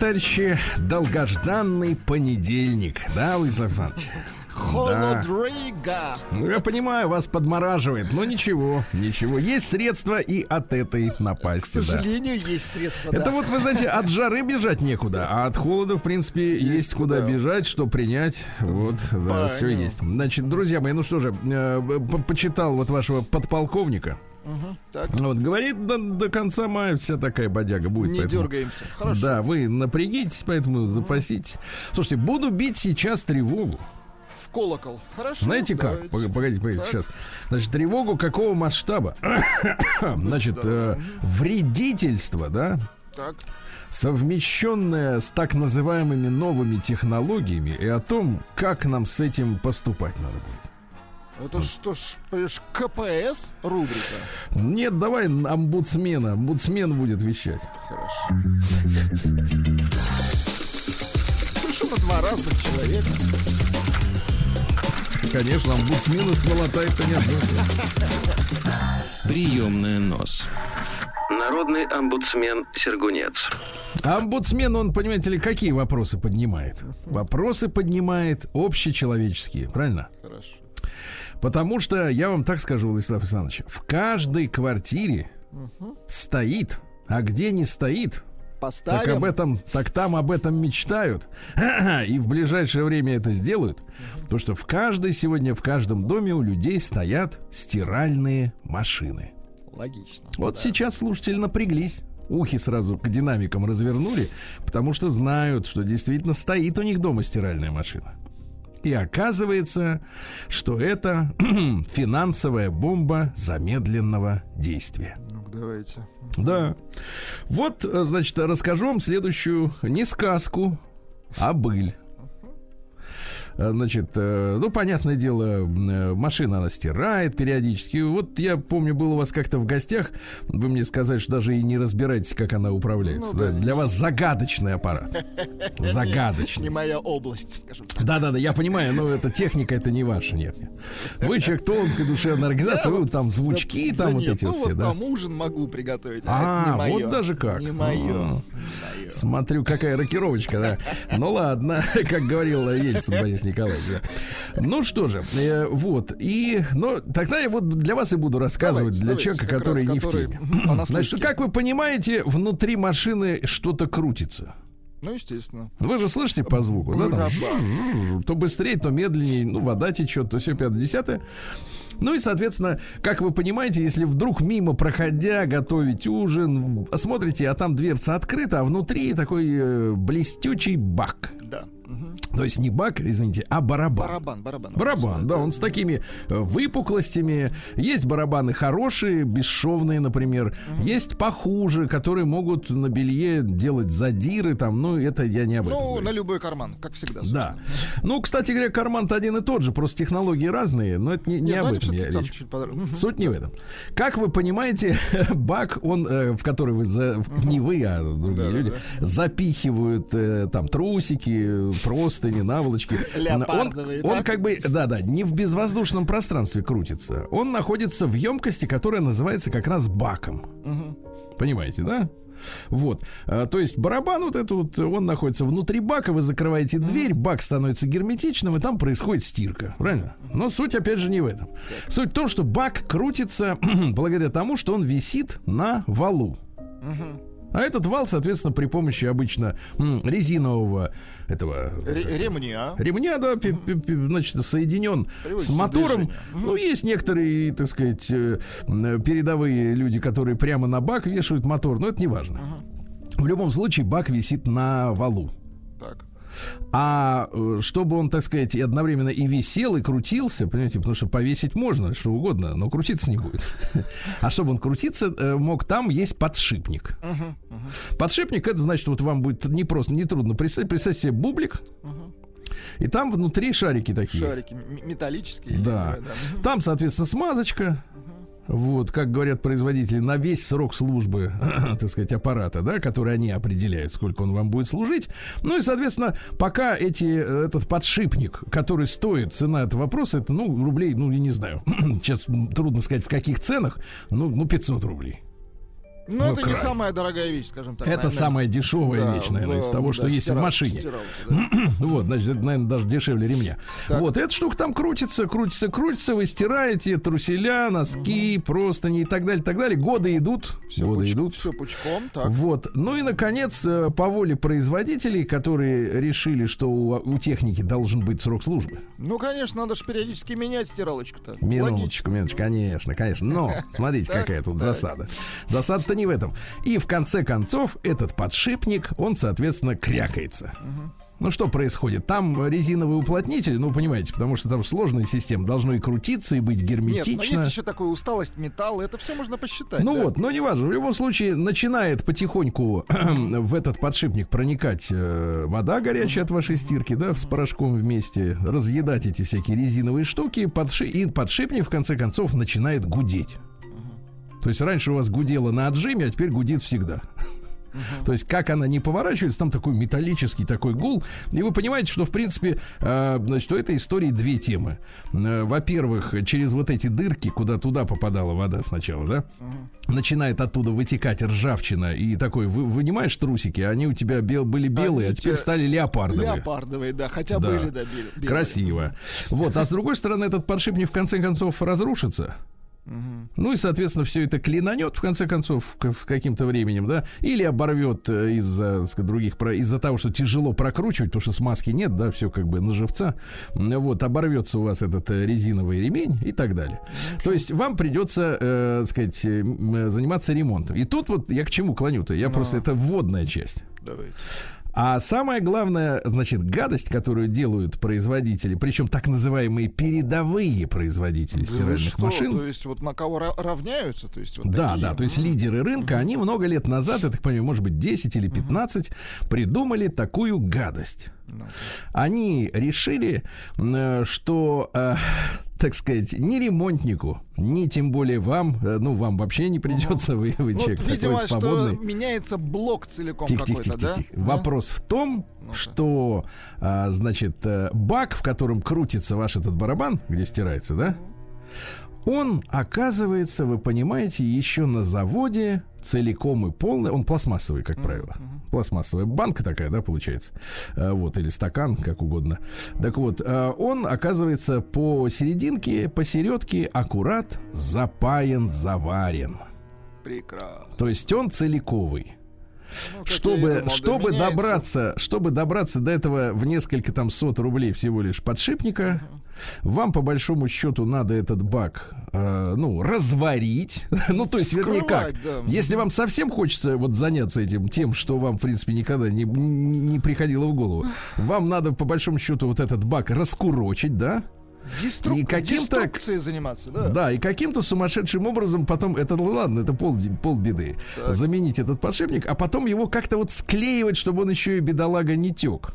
Товарищи, долгожданный понедельник, да, Владислав Александрович? Холодрига. Ну, я понимаю, вас подмораживает, но ничего, ничего. Есть средства и от этой напасти, К сожалению, да. есть средства, Это да. вот, вы знаете, от жары бежать некуда, а от холода, в принципе, есть, есть куда, куда бежать, что принять. Вот, да, все есть. Значит, друзья мои, ну что же, э, почитал вот вашего подполковника. Так. Вот, говорит, до, до конца мая вся такая бодяга будет. Не поэтому, дергаемся. Хорошо. Да, вы напрягитесь, поэтому запаситесь. Слушайте, буду бить сейчас тревогу. В колокол. Хорошо. Знаете как? Давайте. Погодите, погодите, сейчас. Значит, тревогу какого масштаба? Значит, э, вредительство, да? Так. совмещенное с так называемыми новыми технологиями и о том, как нам с этим поступать надо будет. Это что ж, понимаешь, КПС рубрика? Нет, давай омбудсмена. Омбудсмен будет вещать. Хорошо. Совершенно два разных человека. Конечно, омбудсмена сволотает-то нет. Приемная нос. Народный омбудсмен Сергунец. Омбудсмен, он, понимаете ли, какие вопросы поднимает? Вопросы поднимает общечеловеческие, правильно? Хорошо. Потому что, я вам так скажу, Владислав Александрович, в каждой квартире угу. стоит, а где не стоит, Поставим. так об этом, так там об этом мечтают, и в ближайшее время это сделают, потому что в каждой сегодня, в каждом доме у людей стоят стиральные машины. Логично. Вот да. сейчас слушатели напряглись. Ухи сразу к динамикам развернули, потому что знают, что действительно стоит у них дома стиральная машина. И оказывается, что это финансовая бомба замедленного действия. Ну, давайте. Да. Вот, значит, расскажу вам следующую не сказку, а быль. Значит, ну, понятное дело, машина она стирает периодически. Вот я помню, был у вас как-то в гостях, вы мне сказали, что даже и не разбираетесь, как она управляется. Ну, да, да. Для вас загадочный аппарат. Загадочный. Не моя область, скажем так. Да-да-да, я понимаю, но эта техника, это не ваша, нет. нет. Вы человек тонкой душевной организации, вы вот там звучки, там вот эти все, да? Там ужин могу приготовить, а вот даже как. Не мое. Смотрю, какая рокировочка, да. Ну ладно, как говорил Ельцин Борис Николаевич. Да. Ну что же, э, вот. И, ну, тогда я вот для вас и буду рассказывать, давайте, для давайте, человека, который раз, не который в теме. Значит, как вы понимаете, внутри машины что-то крутится. Ну, естественно. Вы же слышите по звуку, да? Там, то быстрее, то медленнее, ну, вода течет, то все пятое, десятое. Ну и, соответственно, как вы понимаете, если вдруг мимо проходя готовить ужин, смотрите, а там дверца открыта, а внутри такой э, блестючий бак. Да. То есть не бак, извините, а барабан. Барабан, барабан. Барабан, да, он с такими выпуклостями. Есть барабаны хорошие, бесшовные, например. Угу. Есть похуже, которые могут на белье делать задиры там. Ну, это я не об этом. Ну, говорю. на любой карман, как всегда. Да. Ну, кстати говоря, карман-то один и тот же, просто технологии разные, но это не, не об ну, этом я речь. чуть под... Суть не в этом. Как вы понимаете, бак, он, э, в который вы, за, не вы, а другие Да, люди, да. запихивают э, там трусики, простыни, наволочки. Он, Леопардовые, он да? как бы, да-да, не в безвоздушном пространстве крутится. Он находится в емкости, которая называется как раз баком. Понимаете, да? Вот, А, то есть барабан вот этот вот, он находится внутри бака, вы закрываете дверь, бак становится герметичным, и там происходит стирка, правильно? Но суть, опять же, не в этом. Суть в том, что бак крутится благодаря тому, что он висит на валу. А этот вал, соответственно, при помощи обычно резинового этого Ре- ремня. ремня, да, пи- пи- пи- значит, соединен с мотором. движение. Мгм. Ну, есть некоторые, так сказать, э, передовые люди, которые прямо на бак вешают мотор, но это не важно. В любом случае, бак висит на валу. А э, чтобы он, так сказать, и одновременно и висел, и крутился, понимаете, потому что повесить можно, что угодно, но крутиться не будет. А чтобы он крутиться э, мог, там есть подшипник. Подшипник это значит, вот вам будет не просто, не трудно представить. Представьте себе бублик, и там внутри шарики такие. Шарики металлические. Да. Там, соответственно, смазочка. Вот, как говорят производители, на весь срок службы, так сказать, аппарата, да, который они определяют, сколько он вам будет служить. Ну и, соответственно, пока эти, э, этот подшипник, который стоит, цена этого вопроса, это, ну, рублей, ну, я не знаю, сейчас трудно сказать, в каких ценах, ну, ну 500 рублей. Ну, Ну, это не край. самая дорогая вещь, скажем так. Это наверное. самая дешевая Да, вещь, наверное, из в- того, да, что есть в стиралка, машине. стиралка, да. Вот, значит, это, наверное, даже дешевле ремня. Так. Вот, эта штука там крутится, крутится, крутится, вы стираете труселя, носки, простыни и так далее, так далее. Годы идут, Всё годы пуч- идут. всё пучком, так. Вот. Ну и, наконец, э, по воле производителей, которые решили, что у, у техники должен быть срок службы. Ну, конечно, надо же периодически менять стиралочку-то. Минуточку, минуточку, конечно, конечно. Но, смотрите, какая тут засада. Засада-то не в этом. И в конце концов, этот подшипник, он, соответственно, крякается. Ну что происходит? Там резиновый уплотнитель, ну понимаете, потому что там сложная система, должно и крутиться, и быть Нет, но герметично. есть еще такая усталость металла, это все можно посчитать. Ну да. вот, но неважно. В любом случае начинает потихоньку в этот подшипник проникать э, вода горячая от вашей стирки, да, с порошком вместе, разъедать эти всякие резиновые штуки, подши- и подшипник в конце концов начинает гудеть. То есть раньше у вас гудело на отжиме, а теперь гудит всегда. То есть, как она не поворачивается, там такой металлический такой гул. И вы понимаете, что, в принципе, э, значит, у этой истории две темы. Э, Во-первых, через вот эти дырки, куда туда попадала вода сначала, да, начинает оттуда вытекать ржавчина. И такой, вы, вынимаешь трусики, они у тебя бел- были белые, Они а теперь те- стали леопардовые. Леопардовые, да, хотя Да. были, да, бел- белые. Красиво. Вот, а с другой стороны, этот подшипник в конце концов разрушится. Ну и, соответственно, все это клинанет в конце концов каким-то временем, да, или оборвет э, из-за других из-за того, что тяжело прокручивать, потому что смазки нет, да, все как бы на живца. Вот оборвется у вас этот э, резиновый ремень и так далее. То есть вам придется, э, сказать, э, заниматься ремонтом. И тут вот я к чему клоню-то? Я просто это вводная часть. Давайте. А самая главная, значит, гадость, которую делают производители, причем так называемые передовые производители стиральных что, машин. То есть вот на кого ра- равняются? То есть вот Да, такие? да, то есть лидеры рынка, они много лет назад, я так понимаю, может быть, 10 или 15, придумали такую гадость. Ну, Они решили, м, что, э, так сказать, ни ремонтнику, ни тем более вам, э, ну, вам вообще не придется, вы, вы Вот, человек видимо, такой что свободный. меняется блок целиком Тихо, тихо, тихо, да? тихо. Ну, Вопрос в том, Ну-ка. что, а, значит, э, бак, в котором крутится ваш этот барабан, где стирается, да, он оказывается, вы понимаете, еще на заводе целиком и полный. Он пластмассовый, как правило. Пластмассовая банка такая, да, получается. А, Вот, или стакан, как угодно. Так вот, а, он оказывается по серединке, посередке аккурат запаян, заварен. Прекрасно. То есть он целиковый Ну, чтобы, думал, чтобы меняется. добраться, чтобы добраться до этого в несколько там сот рублей всего лишь подшипника, вам по большому счету надо этот бак, э, ну, разварить. ну, то есть, вернее, как? Да. Если вам совсем хочется вот заняться этим, тем, что вам, в принципе, никогда не, не, не приходило в голову, вам надо по большому счету вот этот бак раскурочить, да? Деструк- и каким-то- заниматься, да? Да, и каким-то сумасшедшим образом потом, это ну ладно, это пол, полбеды, Так. заменить этот подшипник, а потом его как-то вот склеивать, чтобы он еще и бедолага не тек.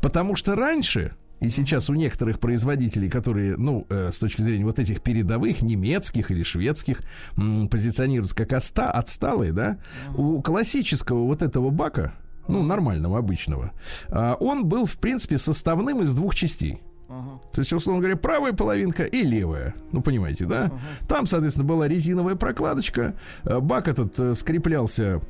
Потому что раньше, и сейчас у некоторых производителей, которые, ну, э, с точки зрения вот этих передовых, немецких или шведских, м, позиционируются как оста, отсталые, да, у классического вот этого бака, ну, нормального, обычного, а, он был, в принципе, составным из двух частей. Ага. То есть, условно говоря, правая половинка и левая. Ну, понимаете, да? Там, соответственно, была резиновая прокладочка. э, Бак этот э, скреплялся.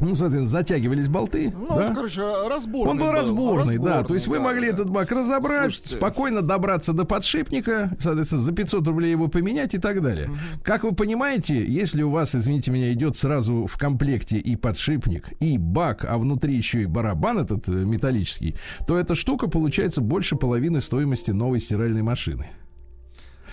Ну, соответственно, затягивались болты. Ну, да? короче, разборный Он был разборный, да. разборный, То есть вы да, могли да. этот бак разобрать, Слушайте. спокойно добраться до подшипника, соответственно, за 500 рублей его поменять и так далее. Как вы понимаете, если у вас, извините меня, идет сразу в комплекте и подшипник, и бак, а внутри еще и барабан этот э, металлический, то эта штука получается больше половины стоимости новой стиральной машины.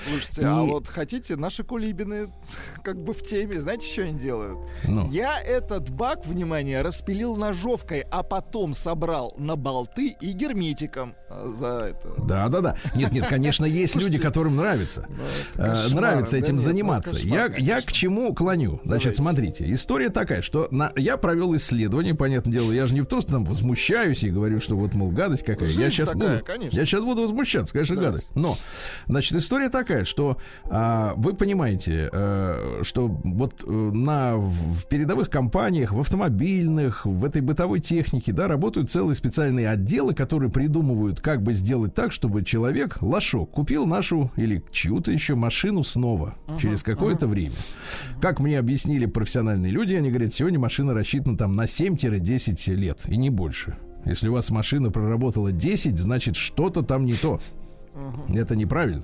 Слушайте, а И- вот хотите, наши кулибины как бы в теме, знаете, что они делают? Ну. Я этот бак, внимание, распилил ножовкой, а потом собрал на болты и герметиком а, за это. Да, да, да. Нет, нет, конечно, есть люди, которым нравится. это э, кошмар, нравится да этим нет, ну, заниматься. кошмар, я, я к чему клоню? Значит, Давайте. смотрите, история такая, что на, я провел исследование, понятное дело, я же не просто там возмущаюсь и говорю, что вот, мол, гадость какая. я сейчас такая, буду, конечно. я сейчас буду возмущаться, конечно, гадость. Но, значит, история такая. Такая, что а, вы понимаете, а, что вот э, на, в передовых компаниях, в автомобильных, в этой бытовой технике, да, работают целые специальные отделы, которые придумывают, как бы сделать так, чтобы человек, лошок, купил нашу или чью-то еще машину снова uh-huh, через какое-то uh-huh. время. Как мне объяснили профессиональные люди, они говорят, сегодня машина рассчитана там на 7-10 лет и не больше. Если у вас машина проработала 10, значит что-то там не то. Uh-huh. Это неправильно.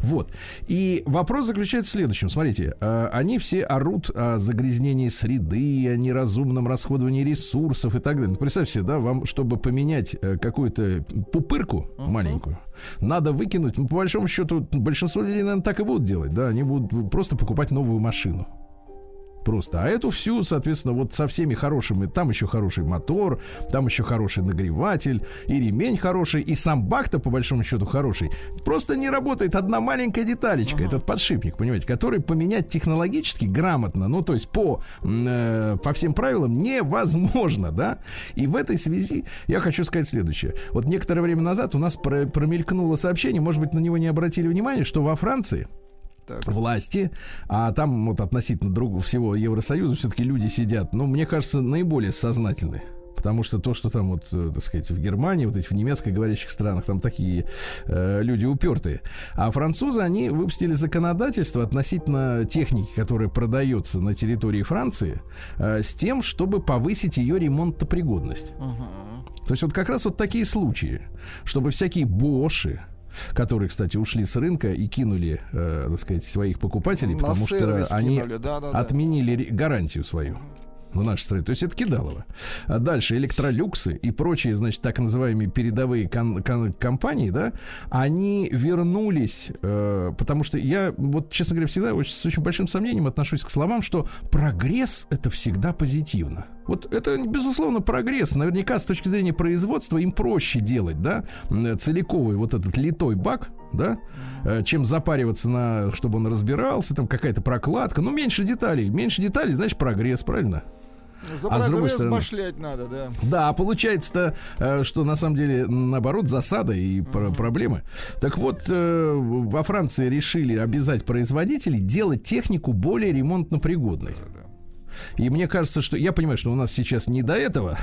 Вот. И вопрос заключается в следующем. Смотрите, э, они все орут о загрязнении среды, о неразумном расходовании ресурсов и так далее. Ну, представьте себе, да, вам, чтобы поменять э, какую-то пупырку uh-huh. маленькую, надо выкинуть. Ну, по большому счету, большинство людей, наверное, так и будут делать. Да, они будут просто покупать новую машину просто. А эту всю, соответственно, вот со всеми хорошими, там еще хороший мотор, там еще хороший нагреватель, и ремень хороший, и сам бак-то, по большому счету, хороший. Просто не работает одна маленькая деталечка, uh-huh. этот подшипник, понимаете, который поменять технологически грамотно, ну, то есть по, э, по всем правилам невозможно, да? И в этой связи я хочу сказать следующее. Вот некоторое время назад у нас про, промелькнуло сообщение, может быть, на него не обратили внимания, что во Франции так. власти, а там вот относительно друг, всего Евросоюза все-таки люди сидят, ну, мне кажется, наиболее сознательные. Потому что то, что там вот, э, так сказать, в Германии, вот эти в немецко говорящих странах, там такие э, люди упертые. А французы, они выпустили законодательство относительно техники, которая продается на территории Франции, э, с тем, чтобы повысить ее ремонтопригодность. Угу. То есть вот как раз вот такие случаи, чтобы всякие боши, которые, кстати, ушли с рынка и кинули, э, так сказать, своих покупателей, потому что они да, да, отменили гарантию свою в нашей стране. То есть это кидалово. А дальше электролюксы и прочие, значит, так называемые передовые кон- кон- компании, да, они вернулись, э, потому что я, вот, честно говоря, всегда очень, с очень большим сомнением отношусь к словам, что прогресс это всегда позитивно. Вот это, безусловно, прогресс. Наверняка с точки зрения производства им проще делать, да, целиковый вот этот литой бак, да, э, чем запариваться на, чтобы он разбирался, там какая-то прокладка. Ну, меньше деталей. Меньше деталей, значит, прогресс, правильно? За а с другой стороны, надо, да. Да, получается-то, э, что на самом деле, наоборот, засада и uh-huh. проблемы. Так вот, э, во Франции решили обязать производителей делать технику более ремонтно-пригодной. Да, да. И мне кажется, что я понимаю, что у нас сейчас не до этого,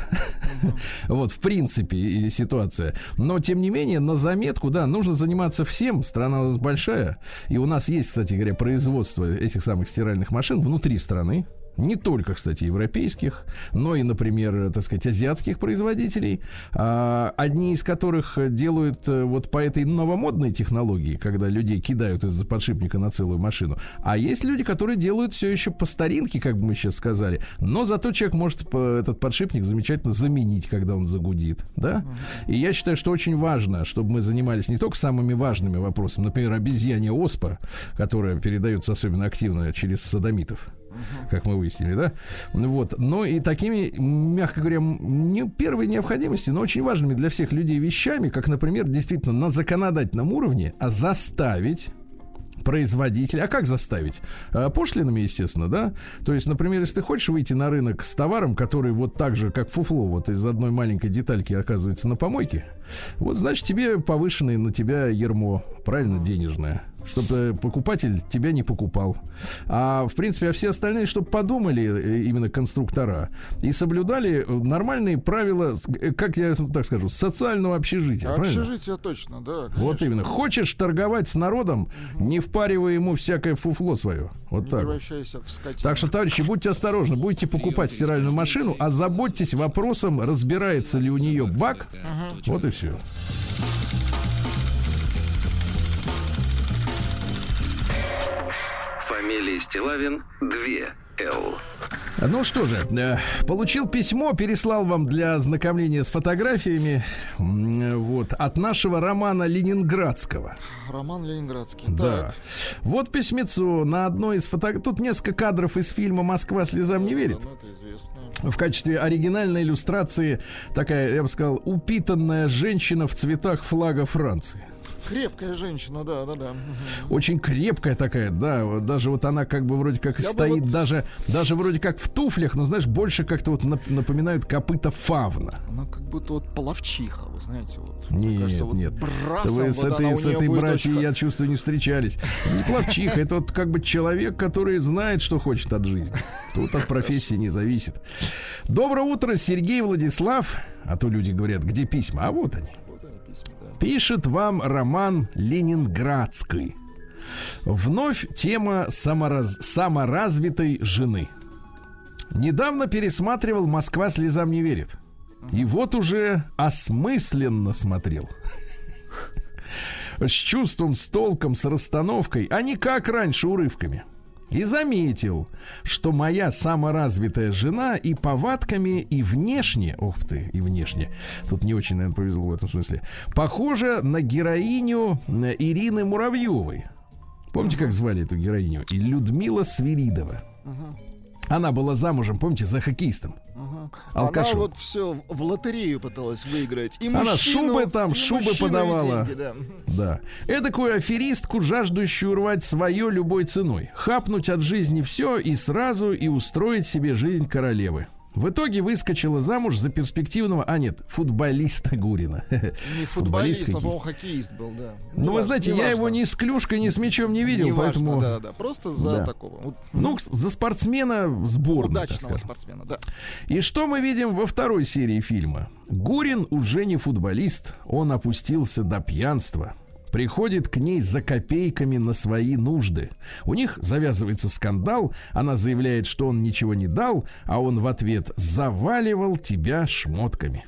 вот в принципе ситуация, но тем не менее на заметку, да, нужно заниматься всем. Страна у нас большая, и у нас есть, кстати говоря, производство этих самых стиральных машин внутри страны не только, кстати, европейских, но и, например, так сказать, азиатских производителей, а, одни из которых делают э, вот по этой новомодной технологии, когда людей кидают из-за подшипника на целую машину, а есть люди, которые делают все еще по старинке, как бы мы сейчас сказали, но зато человек может этот подшипник замечательно заменить, когда он загудит, да? И я считаю, что очень важно, чтобы мы занимались не только самыми важными вопросами, например, обезьяне оспа, которая передается особенно активно через садомитов, как мы выяснили, да? Вот. Но и такими, мягко говоря, не первой необходимости, но очень важными для всех людей вещами, как, например, действительно на законодательном уровне, а заставить производителя. А как заставить? А, пошлинами, естественно, да? То есть, например, если ты хочешь выйти на рынок с товаром, который вот так же, как фуфло, вот из одной маленькой детальки оказывается на помойке, вот, значит, тебе повышенное на тебя ермо, правильно, денежное чтобы покупатель тебя не покупал. А в принципе, а все остальные, чтобы подумали э, именно конструктора и соблюдали нормальные правила, э, как я так скажу, социального общежития. Общежитие точно, да. Конечно. Вот именно. Хочешь торговать с народом, угу. не впаривай ему всякое фуфло свое. Вот не так. Так что, товарищи, будьте осторожны, будете покупать стиральную машину, а заботьтесь вопросом, разбирается ли у нее бак. Угу. Вот и все. Фамилия Стилавин 2 Л. Ну что же, э, получил письмо, переслал вам для ознакомления с фотографиями вот, от нашего Романа Ленинградского. Роман Ленинградский. Да. Так. Вот письмецо на одной из фотографий. Тут несколько кадров из фильма «Москва слезам не верит». В качестве оригинальной иллюстрации такая, я бы сказал, упитанная женщина в цветах флага Франции. Крепкая женщина, да, да, да. Очень крепкая такая, да. Даже вот она как бы вроде как Я стоит, вот- даже, даже вроде как в туфлях, но знаешь, больше как-то вот нап- напоминают копыта фавна. Она как будто вот половчиха, вы знаете, вот. Нет, кажется, вот нет. вы с вот этой, с этой братьей, очень я чувствую, не встречались. Не плавчиха, это вот как бы человек, который знает, что хочет от жизни. Тут от профессии не зависит. Доброе утро, Сергей Владислав. А то люди говорят, где письма? А вот они. Пишет вам роман Ленинградский. Вновь тема самораз- саморазвитой жены. Недавно пересматривал «Москва слезам не верит». И вот уже осмысленно смотрел. С чувством, с толком, с расстановкой, а не как раньше урывками. И заметил, что моя саморазвитая жена и повадками, и внешне, ох ты, и внешне, тут не очень, наверное, повезло в этом смысле, похожа на героиню э, Ирины Муравьевой. Помните, как звали эту героиню? И Людмила Свиридова. Она была замужем, помните, за хоккеистом. Алкашом. Она вот все в лотерею пыталась выиграть. И Она мужчину, шубы там, и шубы мужчину, и подавала. деньги, да. Да. Эдакую аферистку, жаждущую рвать свое любой ценой. Хапнуть от жизни все и сразу и устроить себе жизнь королевы. В итоге выскочила замуж за перспективного, а нет, футболиста Гурина. Не футболист, а, по-моему, хоккеист был, да. Ну, вы Неважно, знаете, я неважно. его ни с клюшкой, ни с мячом не видел, Неважно, поэтому... да, да, просто за Да. такого вот Ну, за спортсмена сборную, так удачного спортсмена, да. И что мы видим во второй серии фильма? Гурин уже не футболист, он опустился до пьянства. Приходит к ней за копейками на свои нужды. У них завязывается скандал, она заявляет, что он ничего не дал, а он в ответ заваливал тебя шмотками.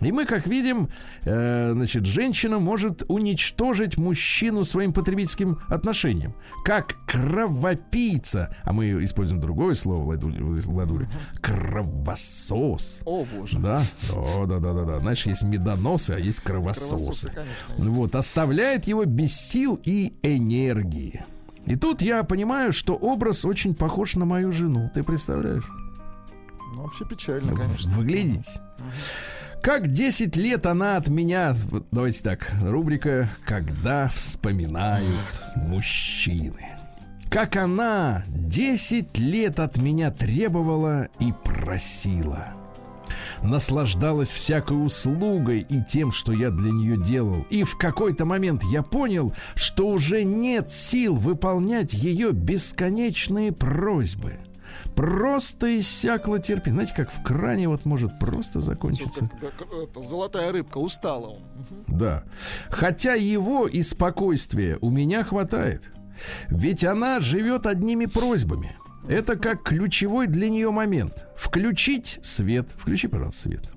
И мы, как видим, э, значит, женщина может уничтожить мужчину своим потребительским отношением. Как кровопийца, а мы используем другое слово, Ладуля, Ладуля, кровосос. О, боже. Да, О, да, да, да, да. Знаешь, есть медоносы, а есть кровососы. Кровососы, конечно. Вот, оставляет его без сил и энергии. И тут я понимаю, что образ очень похож на мою жену. Ты представляешь? Ну, вообще печально, конечно. Выглядите. Как 10 лет она от меня... Давайте так, рубрика «Когда вспоминают мужчины». Как она 10 лет от меня требовала и просила. Наслаждалась всякой услугой и тем, что я для нее делал. И в какой-то момент я понял, что уже нет сил выполнять ее бесконечные просьбы. Просто иссякло терпение. Знаете, как в кране вот может просто закончиться. Как это, золотая рыбка, устала он. Да. Хотя его и спокойствия у меня хватает. Ведь она живет одними просьбами. Это как ключевой для нее момент. Включить свет. Включи, пожалуйста, свет.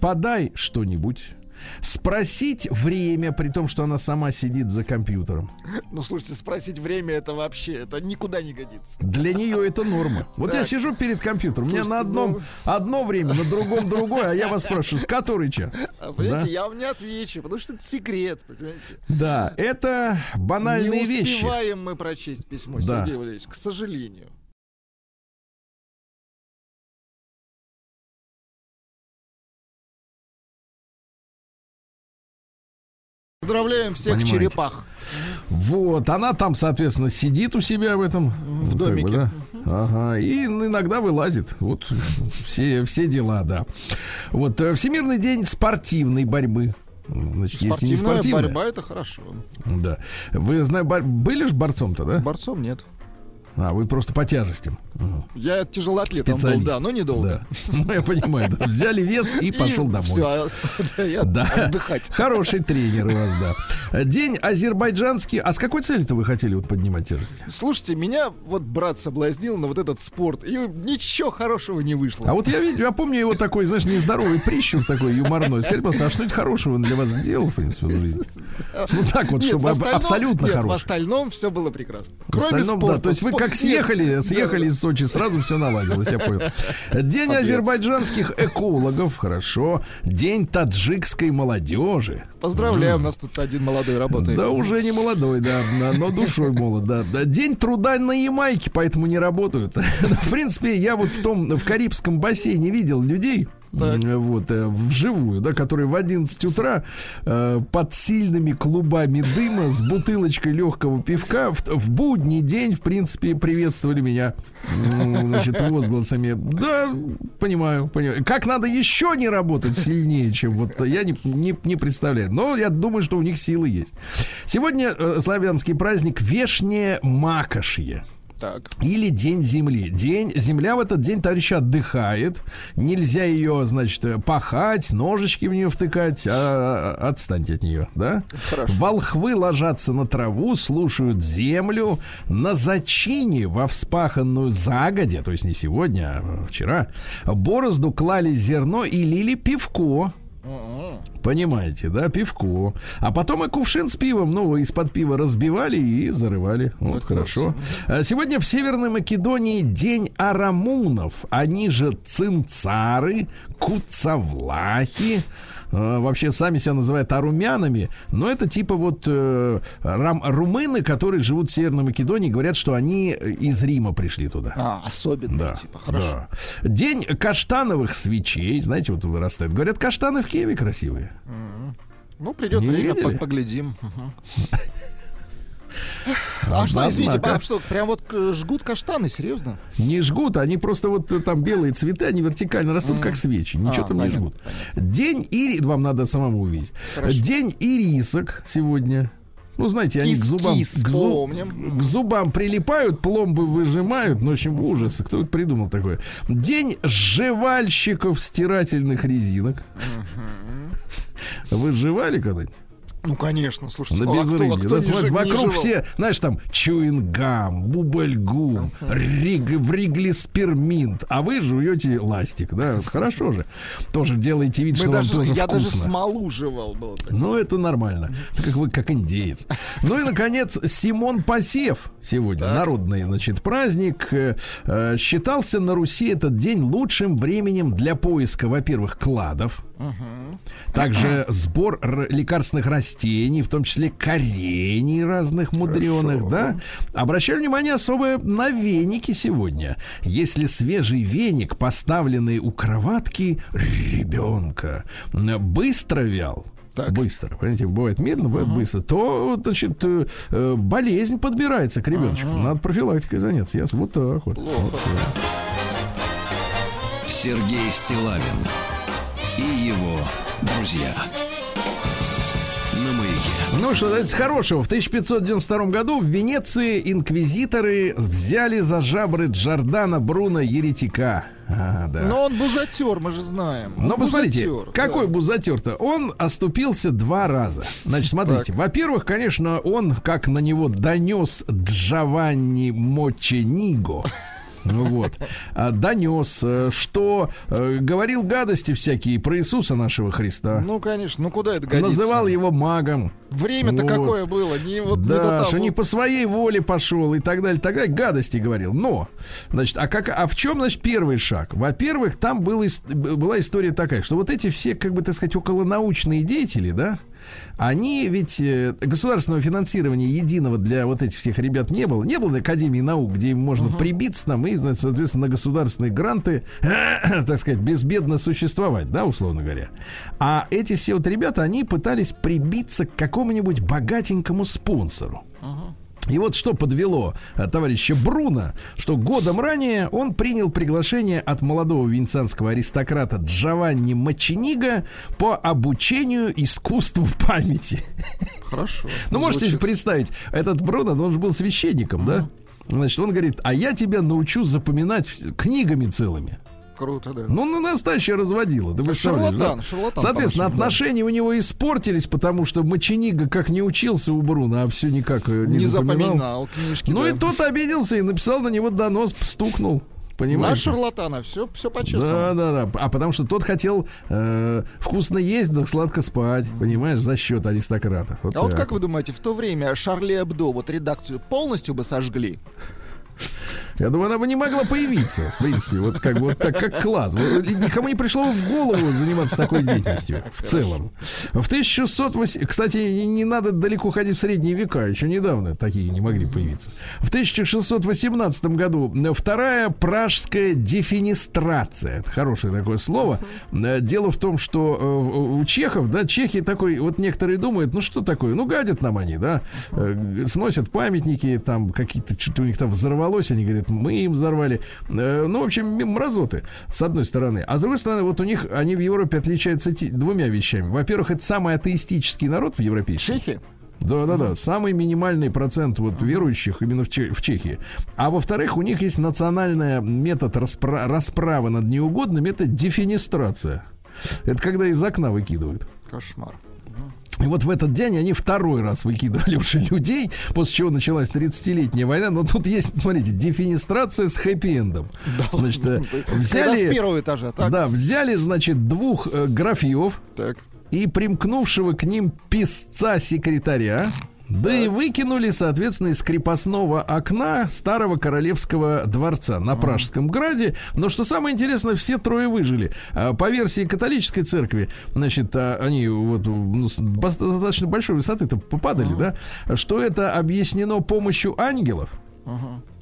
Подай что-нибудь. Спросить время, при том, что она сама сидит за компьютером. Ну, слушайте, спросить время это вообще, это никуда не годится. Для нее это норма. Вот я Так. сижу перед компьютером, у меня на Слушайте, одном ну- одно время, на другом другое, а я вас спрашиваю, с который час? А, понимаете, Да. я вам не отвечу, потому что это секрет, понимаете? Да, это банальные не вещи. успеваем мы прочесть письмо, Да. Сергей Валерьевич, к сожалению. Поздравляем всех Понимаете. черепах. Вот, она там, соответственно, сидит у себя в этом В как бы, домике. да. Ага, и иногда вылазит. Вот все, все дела, да. Вот э, Всемирный день спортивной борьбы. Значит, если не Спортивная спортивная, борьба это хорошо. да. Вы знаете, бар- были же борцом-то, да? Борцом нет. А, вы просто по тяжестям. Я тяжелоатлетом был, да, но недолго. Да. Ну, я понимаю, да. Взяли вес и пошел домой. Все, я Да. отдыхать. Хороший тренер у вас, да. День азербайджанский. А с какой целью-то вы хотели вот поднимать тяжести? Слушайте, меня вот брат соблазнил на вот этот спорт, и ничего хорошего не вышло. А вот я, я помню его такой, знаешь, нездоровый прищур такой юморной. Скажите, пожалуйста, а что-нибудь хорошего он для вас сделал, в принципе, в жизни? Ну так вот, Нет, чтобы в абсолютно нет, в хороший. остальном все было прекрасно. В остальном, да. То есть вы Спор- как съехали, съехали из Сочи, сразу все наладилось, я понял. День азербайджанских экологов, хорошо. День таджикской молодежи. Поздравляю, у нас тут один молодой работает. Да уже не молодой, да, но- душой молод, да. Да, День труда на Ямайке, поэтому не работают. В принципе, я вот в том, в Карибском бассейне видел людей, Так. Вот, э, вживую, да, который в 11 утра э, под сильными клубами дыма с бутылочкой легкого пивка в, в будний день, в принципе, приветствовали меня, значит, возгласами. Да, понимаю, понимаю. Как надо еще не работать сильнее, чем вот я не, не, не представляю. Но я думаю, что у них силы есть. Сегодня э, славянский праздник Вешнее Макошье. Так. Или День Земли. День, земля в этот день, товарищи, отдыхает. Нельзя ее, значит, пахать, ножички в нее втыкать, а, а отстаньте от нее, да? Хорошо. Волхвы ложатся на траву, слушают землю. На зачине во вспаханную загодя, то есть не сегодня, а вчера, борозду клали зерно и лили пивко. Понимаете, да, пивко. А потом и кувшин с пивом, ну, из-под пива разбивали и зарывали. Вот, Это хорошо. хорошо. Сегодня в Северной Македонии день арамунов. Они же цинцары, куцавлахи. Э, вообще сами себя называют арумянами, но это типа вот э, рам, румыны, которые живут в Северной Македонии, говорят, что они из Рима пришли туда. А, особенно, да, типа, хорошо. Да. День каштановых свечей, знаете, вот вырастает. Говорят, каштаны в Киеве красивые. Mm-hmm. Ну, придет Не время, видели? поглядим. А что, извините, а что, прям вот жгут каштаны, серьезно? Не жгут, они просто вот э, там белые цветы, они вертикально растут, как свечи. Ничего а, там не жгут. День ири... Вам надо самому увидеть. День ирисок сегодня. Ну, знаете, они к зубам, к, к зубам прилипают, пломбы выжимают. Ну, в общем, ужас. Кто придумал такое? День жевальщиков стирательных резинок. Вы жевали когда-нибудь? Ну, конечно, слушайте. На безрыбье. А кто, а кто да, смотри, вокруг все, знаешь, там чуингам, бубальгум, риг, вриглисперминт, а вы жуете ластик, да, хорошо же. Тоже делаете вид, Мы что даже, вам тоже Я вкусно. даже смолу жевал. Было ну, это нормально. Это как вы, как индеец. Ну и, наконец, Симон Посев сегодня. Так. Народный, значит, праздник. Э, э, считался на Руси этот день лучшим временем для поиска, во-первых, кладов. Угу. Также сбор лекарственных растений, в том числе корений разных мудреных, да. Обращаю внимание особое на веники сегодня. Если свежий веник, поставленный у кроватки ребенка, быстро вял, так. быстро, понимаете, бывает медленно, бывает uh-huh. быстро, то, значит, э, э, болезнь подбирается к ребеночку. Uh-huh. Надо профилактикой заняться. Я вот так вот. вот. Сергей Стилавин его друзья. Ну что, давайте с хорошего. В 1592 году в Венеции инквизиторы взяли за жабры Джордана Бруно Еретика. А, да. Но он бузатер, мы же знаем. Он Но посмотрите, бузатер, какой да. бузатер-то? Он оступился два раза. Значит, смотрите. Так. Во-первых, конечно, он, как на него донес Джованни Мочениго, вот, а, донес, э, что э, говорил гадости всякие про Иисуса нашего Христа. Ну, конечно, ну куда это годится? Называл его магом. Время-то вот. какое было, не вот Да, не того. что не по своей воле пошел и так далее, так далее, гадости говорил. Но, значит, а как, а в чем, значит, первый шаг? Во-первых, там был, была история такая, что вот эти все, как бы, так сказать, околонаучные деятели, да, они ведь э, государственного финансирования единого для вот этих всех ребят не было. Не было Академии наук, где им можно uh-huh. прибиться нам и, соответственно, на государственные гранты, так сказать, безбедно существовать, да, условно говоря. А эти все вот ребята, они пытались прибиться к какому-нибудь богатенькому спонсору. Uh-huh. И вот что подвело э, товарища Бруно, что годом ранее он принял приглашение от молодого венецианского аристократа Джованни Маченига по обучению искусству памяти. Хорошо. Ну, можете себе представить, этот Бруно, он же был священником, да? Значит, он говорит, а я тебя научу запоминать книгами целыми. Круто, да. Ну, ну настоящее разводило. Ты шарлатан, да? шарлатан. Соответственно, отношения да. у него испортились, потому что Моченига как не учился у Бруна, а все никак э, не, не запоминал. запоминал книжки. Ну да. и тот обиделся и написал на него донос, стукнул. Понимаете? На шарлатана, все, все по-честному. Да, да, да. А потому что тот хотел э, вкусно есть, да сладко спать, mm. понимаешь, за счет аристократов. Вот а так. вот как вы думаете, в то время Шарли Эбдо, вот редакцию полностью бы сожгли? Я думаю, она бы не могла появиться, в принципе, вот как вот так, как класс. Никому не пришло в голову заниматься такой деятельностью в целом. В 1608... Кстати, не, надо далеко ходить в средние века, еще недавно такие не могли появиться. В 1618 году вторая пражская дефинистрация. Это хорошее такое слово. Дело в том, что э, у чехов, да, чехи такой, вот некоторые думают, ну что такое, ну гадят нам они, да, э, сносят памятники, там какие-то, что-то у них там взорвалось, они говорят, мы им взорвали. Э, ну, в общем, мразоты, с одной стороны. А с другой стороны, вот у них, они в Европе отличаются двумя вещами. Во-первых, это самый атеистический народ в Европе. Чехи? Да, да, да. Самый минимальный процент вот верующих именно в, в Чехии. А во-вторых, у них есть национальный метод распра- расправы над неугодными, это дефинистрация. Это когда из окна выкидывают. Кошмар. И вот в этот день они второй раз выкидывали уже людей, после чего началась 30-летняя война. Но тут есть, смотрите, дефинистрация с хэппи-эндом. Значит, э, Когда с взяли, первого этажа, так? да, взяли, значит, двух э, графьев Так. и примкнувшего к ним писца-секретаря, да и выкинули, соответственно, из крепостного окна старого королевского дворца на Пражском граде. Но что самое интересное, все трое выжили. А, По версии католической церкви, значит, а, они вот ну, достаточно большой высоты-то попадали, да, что это объяснено помощью ангелов.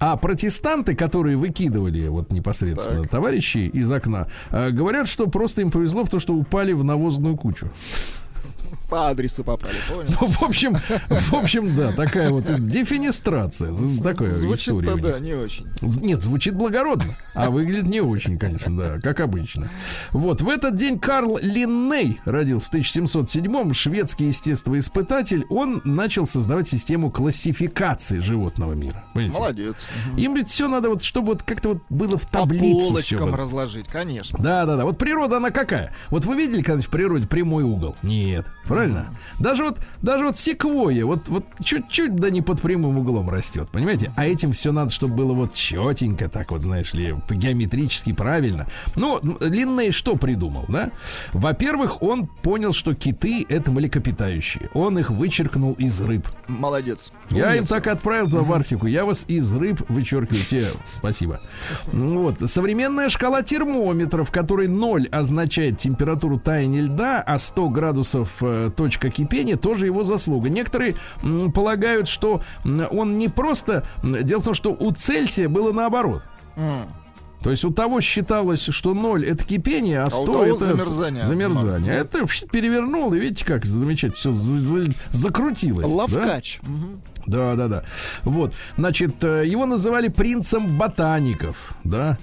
А протестанты, которые выкидывали вот непосредственно товарищи из окна, а, говорят, что просто им повезло, потому что упали в навозную кучу. По адресу попали, понял? В общем, в общем, да, такая вот дефинистрация. Такая история. У них. да, не очень. Нет, звучит благородно, а выглядит не очень, конечно, да, как обычно. Вот, в этот день Карл Линней родился в 1707-м, шведский естествоиспытатель. Он начал создавать систему классификации животного мира. Понимаете? Молодец. Им ведь все надо вот, чтобы вот как-то вот было в По таблице всё полочкам вот. разложить, конечно. Да, да, да. Вот природа, она какая? Вот вы видели когда-нибудь в природе прямой угол? Нет. Правильно? Даже вот, даже вот секвойя, вот, вот чуть-чуть да не под прямым углом растет, понимаете? А этим все надо, чтобы было вот четенько, так вот, знаешь ли, геометрически правильно. Ну, Линней что придумал, да? Во-первых, он понял, что киты это млекопитающие. Он их вычеркнул из рыб. Молодец. Я им так отправил туда в Арктику. Я вас из рыб вычеркиваю. Тебе спасибо. Ну Вот. Современная шкала термометров, в которой 0 означает температуру таяния льда, а 100 градусов э, точка кипения, тоже его заслуга. Некоторые полагают, что он не просто... Дело в том, что у Цельсия было наоборот. М. То есть у того считалось, что 0 это кипение, а 100 у того это замерзание. замерзание. А это перевернул, и видите, как замечательно все закрутилось. да? Лавкач. Мгм. Да, да, да. Вот, значит, э, его называли принцем ботаников, да.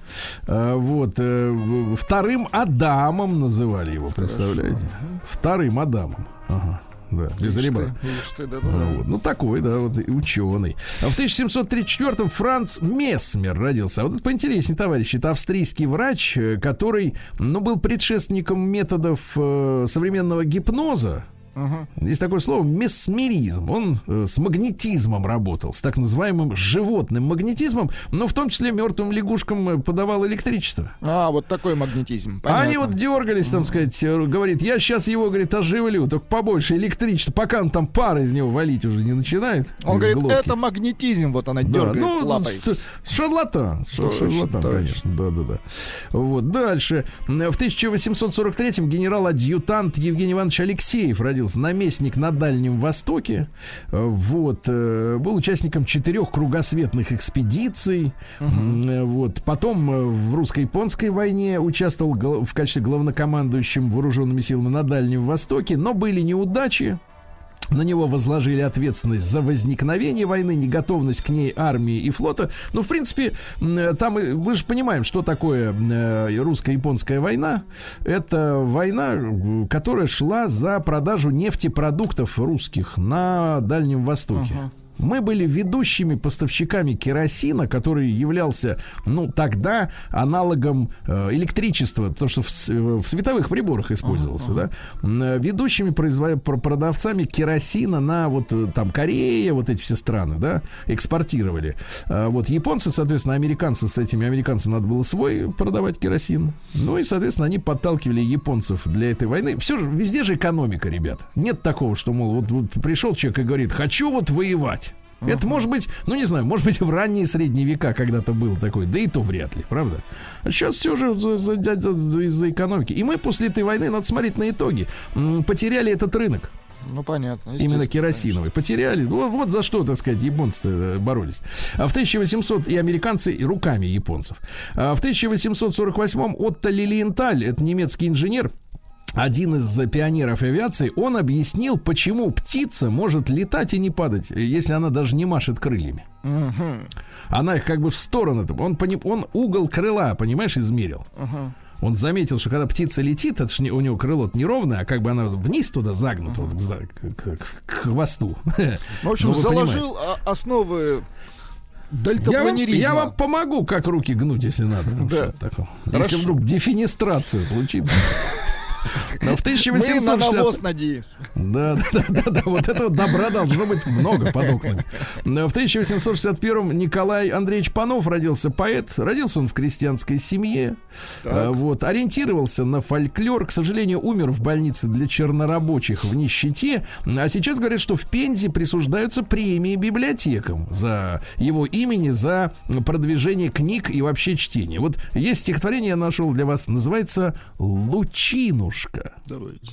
Э, Вот, э, вторым Адамом называли его, представляете? Вторым Адамом. Ага. Да, без Ишь ребра. ты, ишь ты, да-да-да. А, вот. Ну, такой, да, вот ученый. А в 1734-м Франц Месмер родился. А вот это поинтереснее, товарищи. Это австрийский врач, э, который, ну, был предшественником методов э, современного гипноза. Мгм. Есть такое слово месмеризм. Он э, с магнетизмом работал, с так называемым животным магнетизмом, но в том числе мертвым лягушкам э, подавал электричество. А, вот такой магнетизм. А Понятно. Они вот дергались, там сказать, э, говорит, я сейчас его, говорит, оживлю, только побольше электричества, пока он там пар из него валить уже не начинает. Он говорит, глотки. это магнетизм, вот она Да, дергает ну, лапой. шарлатан. Шарлатан, конечно. Да, да, да. Вот. Дальше. В 1843-м генерал-адъютант Евгений Иванович Алексеев родился. Наместник на Дальнем Востоке. Э, Вот. э, Был участником четырех кругосветных экспедиций. Э, Вот. Потом в русско-японской войне участвовал в качестве главнокомандующим вооруженными силами на Дальнем Востоке. Но были неудачи. На него возложили ответственность за возникновение войны, неготовность к ней армии и флота. Ну, в принципе, м, там мы же понимаем, что такое э, русско-японская война. Это война, которая шла за продажу нефтепродуктов русских на Дальнем Востоке. Мы были ведущими поставщиками керосина, который являлся, ну, тогда аналогом э, электричества, потому что в, с- в световых приборах использовался, да, М, э, ведущими производ- продавцами керосина на вот э, там Корея, вот эти все страны, да, экспортировали. А вот японцы, соответственно, американцы с этими американцами надо было свой продавать керосин. Ну и, соответственно, они подталкивали японцев для этой войны. Все же, везде же экономика, ребят. Нет такого, что, мол, вот, вот пришел человек и говорит, хочу вот воевать. Это может быть, ну не знаю, может быть в ранние средние века когда-то был такой, да и то вряд ли, правда? А сейчас все же из-за экономики. И мы после этой войны, надо смотреть на итоги, потеряли этот рынок. Ну, понятно. Именно керосиновый. Конечно. Потеряли. Вот, вот за что, так сказать, японцы э, боролись. А в 1800 и американцы и руками японцев. А в 1848-м Отто Лилиенталь, это немецкий инженер, один из пионеров авиации, он объяснил, почему птица может летать и не падать, если она даже не машет крыльями. Угу. Она их как бы в сторону. Он, он угол крыла, понимаешь, измерил. Угу он заметил, что когда птица летит, это не, у него крыло неровное, а как бы она вниз туда загнута, вот, к, к, к, к хвосту. Ну, в общем, ну, заложил понимаете. основы дельтапланеризма. Я, я вам помогу, как руки гнуть, если надо. Да. Если вдруг дефинистрация случится. Но в 1860... Мы на навоз надеюсь. Да, да, да, да, вот этого добра должно быть много под окнами. В 1861 Николай Андреевич Панов родился поэт. Родился он в крестьянской семье. Так. Вот, ориентировался на фольклор. К сожалению, умер в больнице для чернорабочих в нищете. А сейчас говорят, что в Пензе присуждаются премии библиотекам за его имени, за продвижение книг и вообще чтение. Вот есть стихотворение, я нашел для вас, называется «Лучину Золушка. Давайте.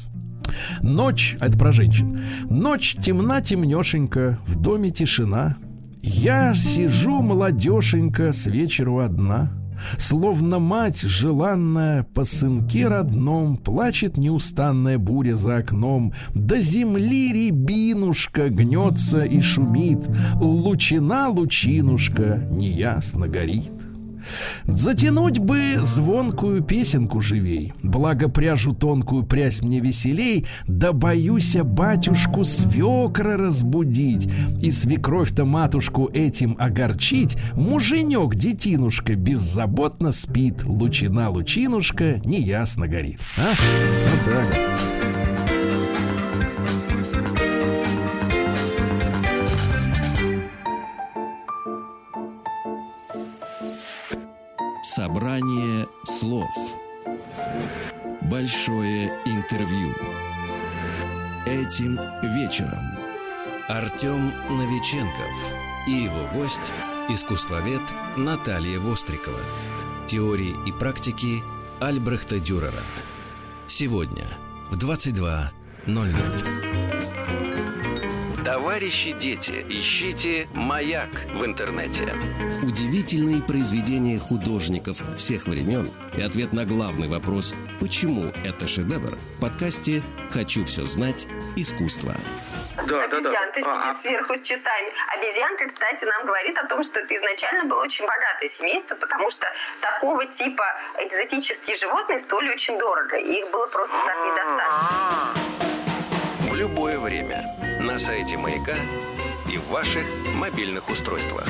Ночь, а это про женщин. Ночь темна, темнешенька, в доме тишина. Я сижу молодешенька с вечеру одна. Словно мать желанная по сынке родном Плачет неустанная буря за окном До земли рябинушка гнется и шумит Лучина лучинушка неясно горит Затянуть бы звонкую песенку живей, Благо пряжу тонкую прясь мне веселей, Да боюся батюшку свекра разбудить, И свекровь-то матушку этим огорчить, Муженек, детинушка, беззаботно спит, Лучина лучинушка неясно горит. А? Вот так. Собрание слов. Большое интервью. Этим вечером Артем Новиченков и его гость Искусствовед Наталья Вострикова. Теории и практики Альбрехта Дюрера. Сегодня в 22.00 Товарищи дети, ищите «Маяк» в интернете. Удивительные произведения художников всех времен и ответ на главный вопрос «Почему это шедевр?» в подкасте «Хочу все знать. Искусство». Да, да, да. Обезьянка сидит ага. сверху с часами. Обезьянка, кстати, нам говорит о том, что это изначально было очень богатое семейство, потому что такого типа экзотические животные стоили очень дорого. И их было просто так не достать. В любое время на сайте Маяка и в ваших мобильных устройствах.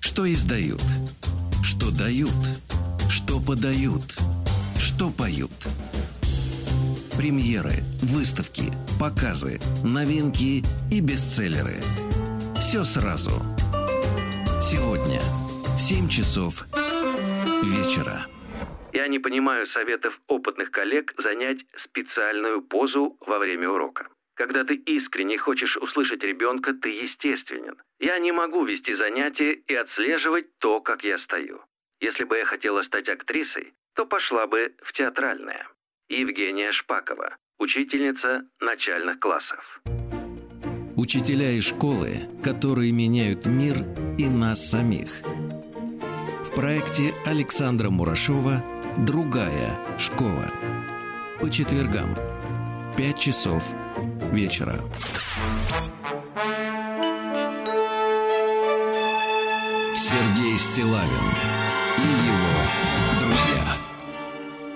Что издают? Что дают? Что подают? Что поют? Премьеры, выставки, показы, новинки и бестселлеры. Все сразу. Сегодня в 7 часов вечера. Я не понимаю советов опытных коллег занять специальную позу во время урока. Когда ты искренне хочешь услышать ребенка, ты естественен. Я не могу вести занятия и отслеживать то, как я стою. Если бы я хотела стать актрисой, то пошла бы в театральное. Евгения Шпакова, учительница начальных классов. Учителя и школы, которые меняют мир и нас самих. В проекте Александра Мурашова «Другая школа». По четвергам. 5 часов вечера. Сергей Стилавин и его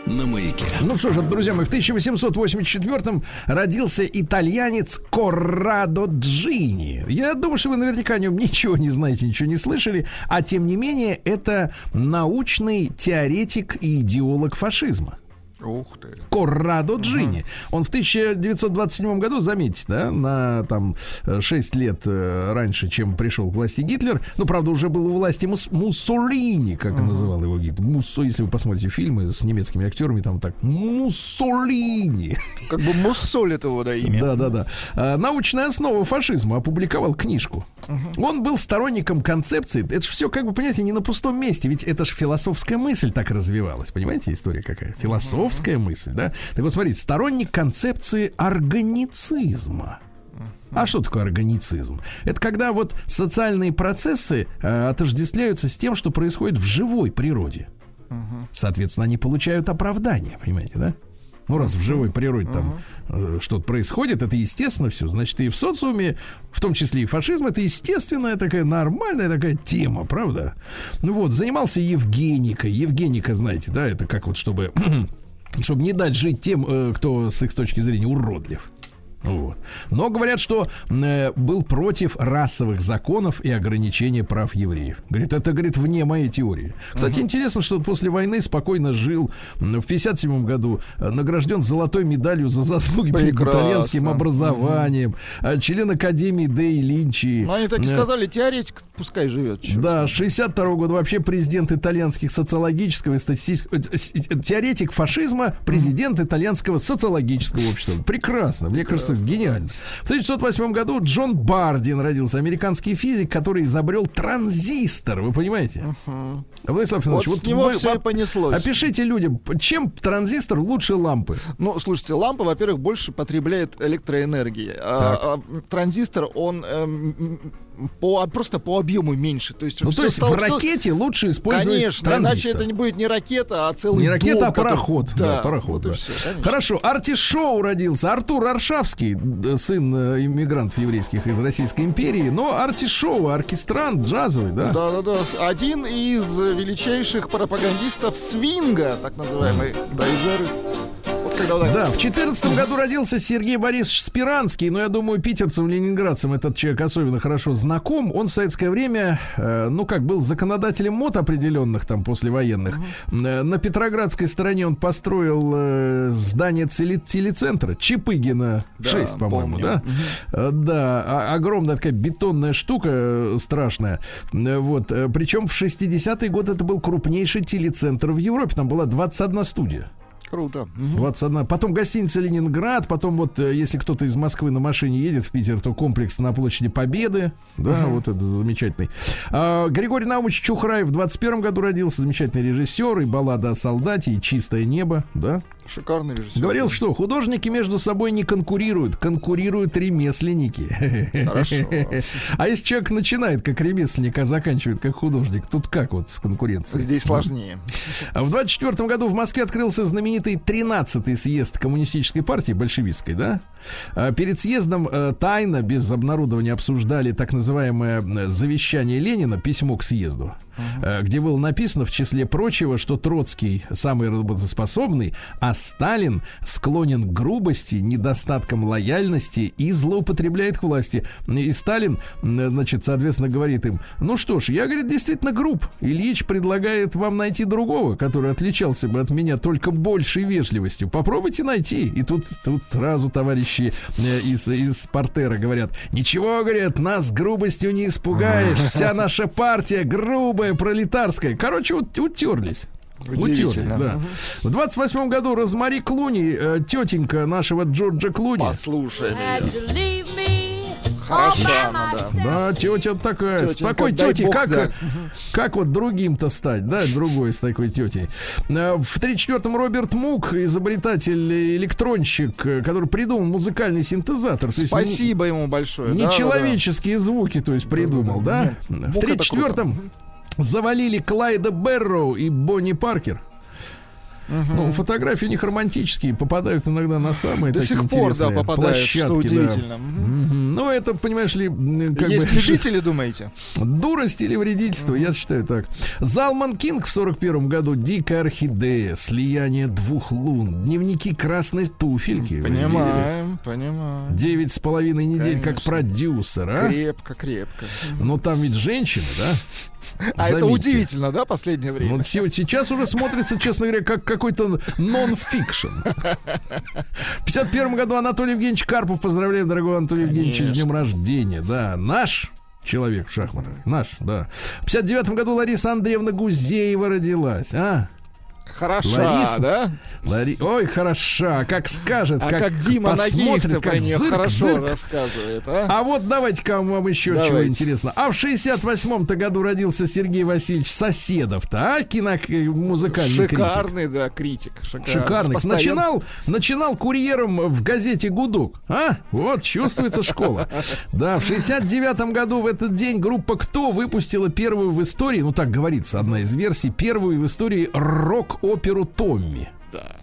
на маяке. Ну что ж, друзья мои, в 1884-м родился итальянец Коррадо Джини. Я думаю, что вы наверняка о нем ничего не знаете, ничего не слышали, а тем не менее это научный теоретик и идеолог фашизма. Ух ты. Коррадо Джинни. Он в 1927 году, заметьте, да, на там 6 лет э, раньше, чем пришел к власти Гитлер. Ну, правда, уже был у власти Мус- Муссолини, как uh называл его Гитлер. Муссо, если вы посмотрите фильмы с немецкими актерами, там так Муссолини. Как бы муссолит его, да, имя. Да, да, да. А, научная основа фашизма опубликовал книжку. Он был сторонником концепции. Это же все, как бы, понимаете, не на пустом месте. Ведь это же философская мысль так развивалась. Понимаете, история какая? Философская мысль, да? Так вот, смотрите, сторонник концепции органицизма. А что такое органицизм? Это когда вот социальные процессы э, отождествляются с тем, что происходит в живой природе. Соответственно, они получают оправдание, понимаете, да? Ну, раз в живой природе там э, что-то происходит, это естественно все. Значит, и в социуме, в том числе и фашизм, это естественная такая нормальная такая тема, правда? Ну вот, занимался Евгеникой. Евгеника, знаете, да, это как вот чтобы чтобы не дать жить тем, э, кто с их точки зрения уродлив. Вот. Но говорят, что э, был против расовых законов и ограничения прав евреев. Говорит, это, говорит, вне моей теории. Кстати, интересно, что после войны спокойно жил. В 57 году э, награжден золотой медалью за заслуги перед Прекрасно. итальянским образованием. Э, Член Академии Дей Линчи. Ну, они так и Э, сказали, теоретик пускай живет. чё. да, 62 года вообще президент итальянских социологического и статистического... Теоретик фашизма, президент итальянского социологического общества. Прекрасно, мне кажется, гениально. В 1908 году Джон Бардин родился, американский физик, который изобрел транзистор, вы понимаете? Владислав Вот Иванович, с него вы все и понеслось. Опишите людям, чем транзистор лучше лампы? Ну, слушайте, лампа, во-первых, больше потребляет электроэнергии. А, а, транзистор, он эм, по, просто по объему меньше. То есть, Ну, то есть стало- в ракете лучше использовать Конечно, иначе транзистор. это не будет не ракета, а целый Не ракета, дом, а который- пароход. Да, пароход. вот да. конечно. Хорошо. Артишоу родился. Артур Аршавский, д- сын э, иммигрантов еврейских из Российской империи. Но Артишоу, оркестрант джазовый, да? Да-да-да. Один из величайших пропагандистов свинга, так называемый. Да, из Да, в 14 году родился Сергей Борисович Спиранский, но я думаю, питерцам, ленинградцам этот человек особенно хорошо знаком. Он в советское время, э, ну как, был законодателем мод определенных там послевоенных. Э, на Петроградской стороне он построил э, здание теле- телецентра Чипыгина Да, 6, по-моему, да? Да, а- огромная такая бетонная штука страшная. Вот, причем в 60-й год это был крупнейший телецентр в Европе. Там была 21 студия. Круто. Мгм. 21. Потом гостиница Ленинград. Потом вот, э, если кто-то из Москвы на машине едет в Питер, то комплекс на площади Победы. Да, вот это замечательный. А, Григорий Наумович Чухраев в 21 году родился. Замечательный режиссер. И баллада о солдате, и чистое небо. Да. Шикарный режиссер. Говорил, что художники между собой не конкурируют, конкурируют ремесленники. Хорошо. А если человек начинает как ремесленник, а заканчивает как художник, тут как вот с конкуренцией? Здесь сложнее. А В 24 году в Москве открылся знаменитый 13-й съезд коммунистической партии, большевистской, да? А Перед съездом э, тайно, без обнародования, обсуждали так называемое завещание Ленина, письмо к съезду, э, где было написано, в числе прочего, что Троцкий самый работоспособный, а Сталин склонен к грубости, недостаткам лояльности и злоупотребляет к власти. И Сталин, значит, соответственно, говорит им, ну что ж, я, говорит, действительно груб. Ильич предлагает вам найти другого, который отличался бы от меня только большей вежливостью. Попробуйте найти. И тут, тут сразу товарищи э, из, из портера говорят, ничего, говорят, нас грубостью не испугаешь. Вся наша партия грубая, пролетарская. Короче, ут- утерлись. Утерлись, да. В 28 году Розмари Клуни, э, тетенька нашего Джорджа Клуни. Послушай. Хорошо, да. Да, тетя такая. Тетенька, такой тетей, бог, как, да. как вот другим-то стать, да, другой с такой тетей. Э, В 34-м Роберт Мук, изобретатель, электронщик, э, который придумал музыкальный синтезатор. То есть Спасибо ему большое. Не Да, да, да. звуки, то есть придумал, да? Нет, В Мук это 34-м завалили Клайда Берроу и Бонни Паркер. Ну, фотографии у них романтические, попадают иногда на самые До такие сих пор, да, попадают, что площадки, да. удивительно. Мгм. Мгм. Ну, это, понимаешь ли, как Есть бы... любители, думаете? Дурость или вредительство, я считаю так. Залман Кинг в 41 году «Дикая орхидея», «Слияние двух лун», «Дневники красной туфельки». Понимаем, понимаем. Девять с половиной недель как Конечно. продюсер, а? Крепко, крепко. Но там ведь женщины, да? А это Заметьте. удивительно, да, последнее время? Вот се- сейчас уже смотрится, честно говоря, как какой-то нон-фикшн. В 51 году Анатолий Евгеньевич Карпов. Поздравляем, дорогой Анатолий Евгеньевич, с днем рождения. Да, наш человек в шахматах. Наш, да. В 59 году Лариса Андреевна Гузеева родилась. А? Хороша, Лариса? да? Лари... Ой, хороша, как скажет, А как, как, Дима посмотрит, как зырк, хорошо зырк. рассказывает, а? А вот давайте-ка вам еще чего Давайте. интересно. А в 68-то году родился Сергей Васильевич Соседов-то, а? Кино... музыкальный критик. Шикарный, да, критик. Шикарный. Шикарный. Начинал, начинал курьером в газете «Гудок». А? Вот, чувствуется школа. Да, в 69 году в этот день группа «Кто» выпустила первую в истории, ну так говорится, одна из версий, первую в истории рок-оперу «Томми». Да.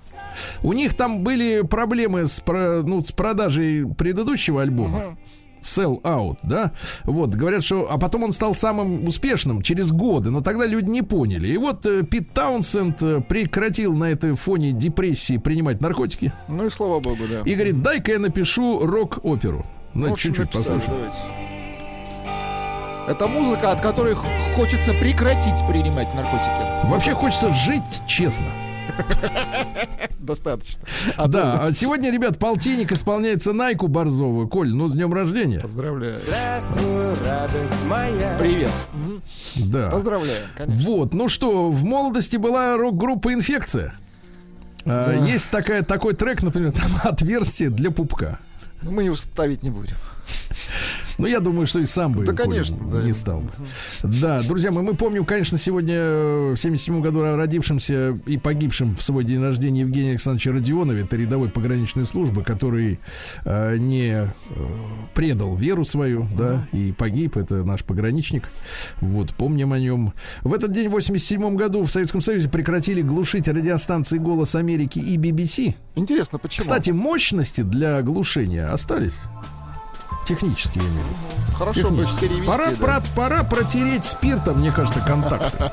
У них там были проблемы с, ну, с продажей предыдущего альбома. Sell Out, да? Вот, говорят, что... А потом он стал самым успешным через годы, но тогда люди не поняли. И вот э, Пит Таунсенд э, прекратил на этой фоне депрессии принимать наркотики Ну и слава богу, да. и говорит, дай-ка я напишу рок-оперу. Ну, чуть-чуть послушаем. давайте. Это музыка, от которой хочется прекратить принимать наркотики. Вообще хочется жить честно. Достаточно. да, а сегодня, ребят, полтинник исполняется Найку Борзову. Коль, ну, с днем рождения. Поздравляю. Здравствуй, радость моя. Привет. Да. Поздравляю, конечно. Вот, ну что, в молодости была рок-группа «Инфекция». А, Да. Есть такая, такой трек, например, там «Отверстие для пупка». Ну, Мы его ставить не будем. Ну, я думаю, что и сам бы Да, конечно, да. не стал бы. Да, друзья мои, мы помним, конечно, сегодня э, в 77 году родившимся и погибшим в свой день рождения Евгения Александровича Родионове, это рядовой пограничной службы, который э, не э, предал веру свою, да, и погиб, это наш пограничник. Вот, помним о нем. В этот день, в 87 году, в Советском Союзе прекратили глушить радиостанции «Голос Америки» и BBC. Интересно, почему? Кстати, мощности для глушения остались. Технически, я имею в виду. хорошо бы Технически. перевести. Пора, да. про- пора протереть спиртом, мне кажется, контакты.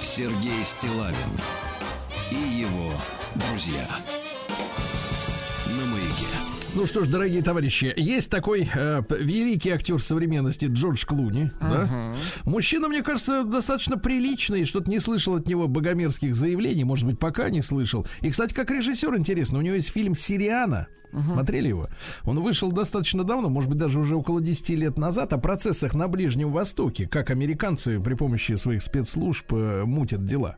Сергей Стилавин и его друзья. На маяке. Ну что ж, дорогие товарищи, есть такой э, великий актер современности Джордж Клуни. Да? Мужчина, мне кажется, достаточно приличный. Что-то не слышал от него богомерзких заявлений. Может быть, пока не слышал. И, кстати, как режиссер интересно, у него есть фильм «Сириана». Смотрели его? Он вышел достаточно давно, может быть, даже уже около 10 лет назад, о процессах на Ближнем Востоке, как американцы при помощи своих спецслужб э, мутят дела.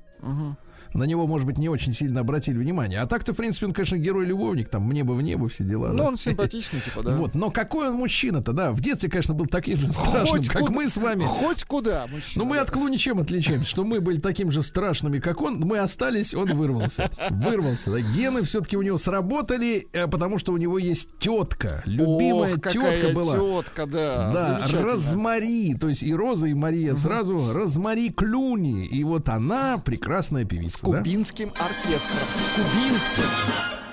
На него, может быть, не очень сильно обратили внимание. А так-то, в принципе, он, конечно, герой-любовник, там, мне бы в небо все дела. Ну, да. он симпатичный, типа, да. Вот, но какой он мужчина-то, да? В детстве, конечно, был таким же страшным, Хоть как куда- мы с вами. Хоть куда, мужчина. Ну, мы от Клуни чем отличаемся? Что мы были такими же страшными, как он. Мы остались, он вырвался. Вырвался. Да. Гены все-таки у него сработали, э, потому что у него есть тетка. Любимая Ох, тетка была. тетка, да. Да. Розмари, то есть и Роза, и Мария сразу. Розмари Клуни. И вот она прекрасная С певица. да? кубинским оркестром. С кубинским.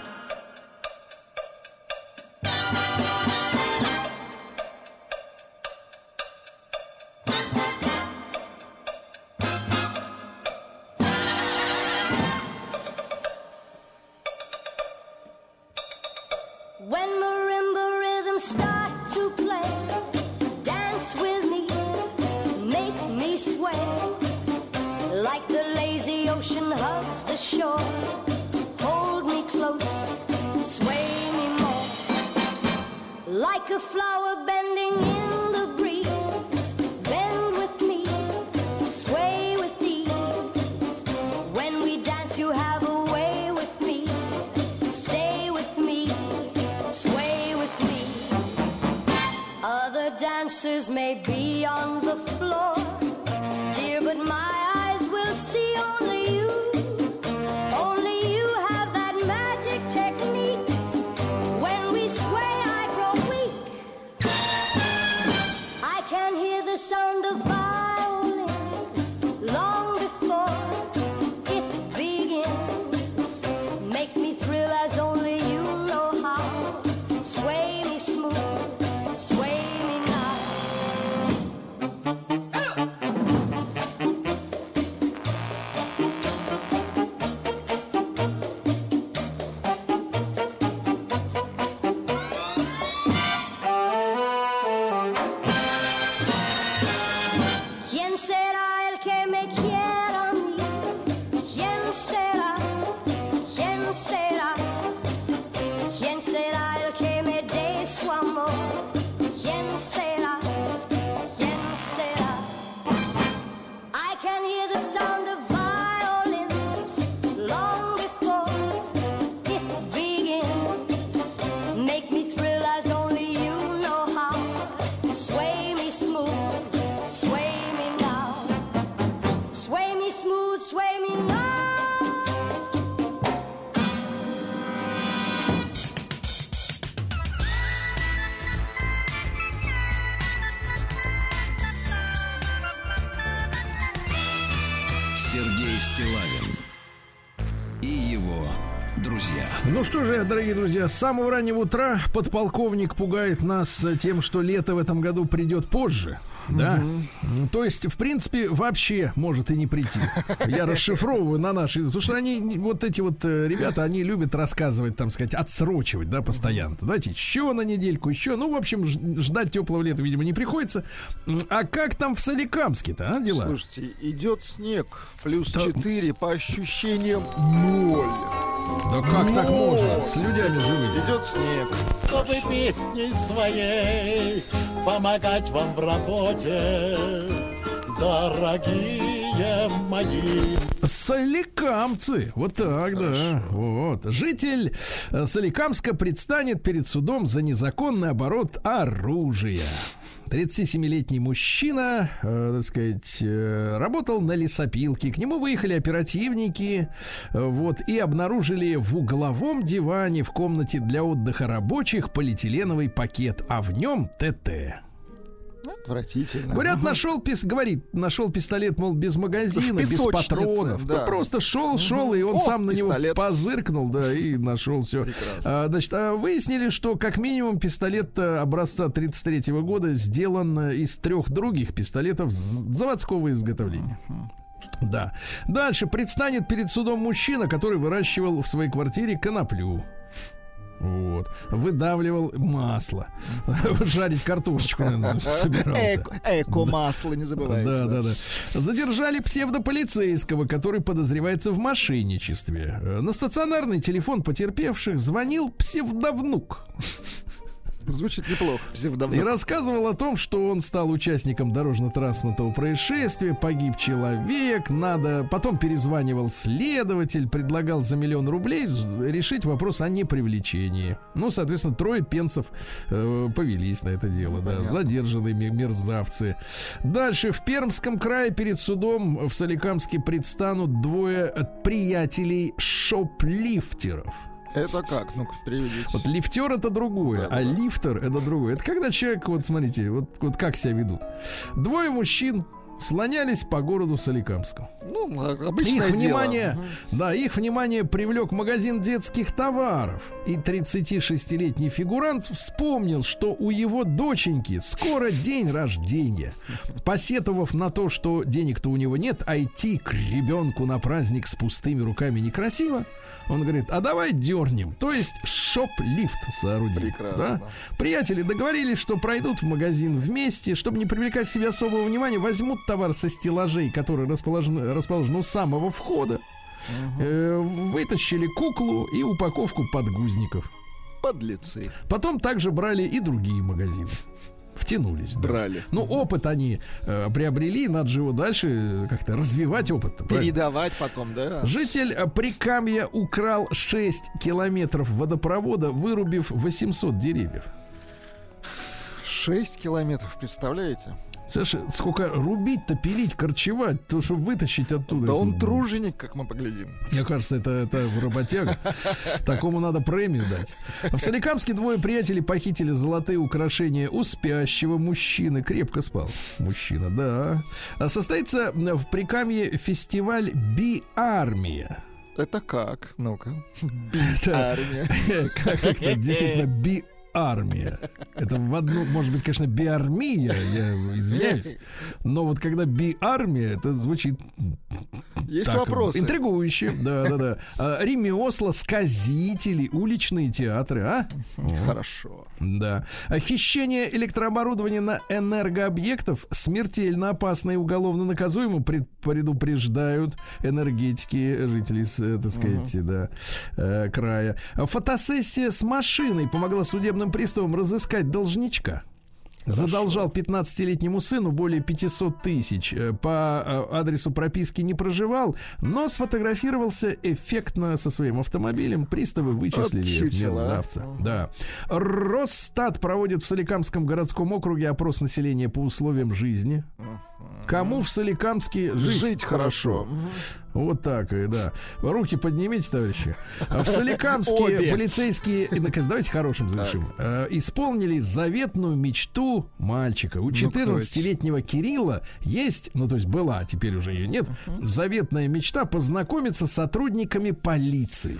С самого раннего утра подполковник пугает нас тем, что лето в этом году придет позже. Да? М, То есть, в принципе, вообще может и не прийти. Я расшифровываю на наш язык. Потому что они, вот эти вот э, ребята, они любят рассказывать, там сказать, отсрочивать, да, постоянно. Давайте еще на недельку, еще. Ну, в общем, ждать теплого лета, видимо, не приходится. А как там в Соликамске-то, а, дела? Слушайте, идет снег, плюс Да. 4, по ощущениям ноль. Да как так можно? С людьми живыми. Идет снег. чтобы песней своей помогать вам в работе, дорогие мои. Соликамцы. Вот так, да. Вот. Житель э, Соликамска предстанет перед судом за незаконный оборот оружия. 37-летний мужчина, э, так сказать, э, работал на лесопилке. К нему выехали оперативники, э, вот, и обнаружили в угловом диване в комнате для отдыха рабочих полиэтиленовый пакет, а в нем ТТ. Отвратительно. Говорят, нашел пис, говорит, нашел пистолет, мол, без магазина, без патронов. да. Ну, просто шел, шел, и он О, сам на него пистолет. позыркнул, да, и нашел все. Прекрасно. значит, а выяснили, что как минимум пистолет э, образца 33 года сделан э, из трех других пистолетов заводского изготовления. Да. Дальше предстанет перед судом мужчина, который выращивал в своей квартире коноплю. Вот. Выдавливал масло. Жарить картошечку, наверное, собирался. Эко, эко-масло, не забывайте. Да, да, да. Задержали псевдополицейского, который подозревается в мошенничестве. Э, На стационарный телефон потерпевших звонил псевдовнук Звучит неплохо. и Псевдовнук. рассказывал о том, что он стал участником дорожно-транспортного происшествия, погиб человек, надо... Потом перезванивал следователь, предлагал за миллион рублей решить вопрос о непривлечении. Ну, соответственно, трое пенсов э, повелись на это дело, да, задержанные ме- мерзавцы. Дальше в Пермском крае перед судом в Соликамске предстанут двое приятелей шоплифтеров. Это как? Ну-ка, переведите. Вот лифтер это другое, а лифтер это другое. Это когда человек, вот смотрите, вот, вот как себя ведут. Двое мужчин слонялись по городу Соликамскому. Ну, обычное Их дело. внимание, Мгм. да, их внимание привлек магазин детских товаров. И 36-летний фигурант вспомнил, что у его доченьки скоро день рождения. Посетовав на то, что денег-то у него нет, а идти к ребенку на праздник с пустыми руками некрасиво, он говорит, а давай дернем. То есть шоп-лифт соорудим. Прекрасно. Да? Приятели договорились, что пройдут в магазин вместе, чтобы не привлекать себе особого внимания, возьмут товар со стеллажей, которые расположены, расположены у самого входа, э, вытащили куклу и упаковку подгузников. Подлецы. Потом также брали и другие магазины. Втянулись. да. Брали. Ну, опыт они э, приобрели, надо же его дальше э, как-то развивать опыт. Передавать потом, да? Житель э, Прикамья украл 6 километров водопровода, вырубив 800 деревьев. 6 километров, представляете? Слушай, сколько рубить-то, пилить, корчевать, то, чтобы вытащить оттуда. Да это- он труженик, как мы поглядим. Мне кажется, это, это работяга. Такому надо премию дать. В Соликамске двое приятелей похитили золотые украшения у спящего мужчины. Крепко спал мужчина, да. А Состоится в Прикамье фестиваль Би-армия. Это как? Ну-ка. Это- Армия. Как это действительно би-армия. Это в одну, может быть, конечно, биармия, я извиняюсь. Но вот когда би-армия, это звучит Есть Так, вопросы. Интригующие, да, да, да. А, Ремесла, сказители, уличные театры, а? Хорошо. Да. А Хищение электрооборудования на энергообъектов смертельно опасно и уголовно наказуемо, пред- предупреждают энергетики жителей, э, так сказать, да, э, края. Фотосессия с машиной помогла судебным приставам разыскать должничка. Задолжал 15-летнему сыну более 500 тысяч. Э, По э, адресу прописки не проживал, но сфотографировался эффектно со своим автомобилем. Приставы вычислили Вот а. мерзавца. Да. Росстат проводит в Соликамском городском округе опрос населения по условиям жизни. Кому в Соликамске жить, Жить хорошо. Вот так, и да. Руки поднимите, товарищи. В Соликамске Обе. полицейские, давайте хорошим завершим, Э, исполнили заветную мечту мальчика. У 14-летнего Кирилла есть, ну то есть была, а теперь уже ее нет, заветная мечта познакомиться с сотрудниками полиции.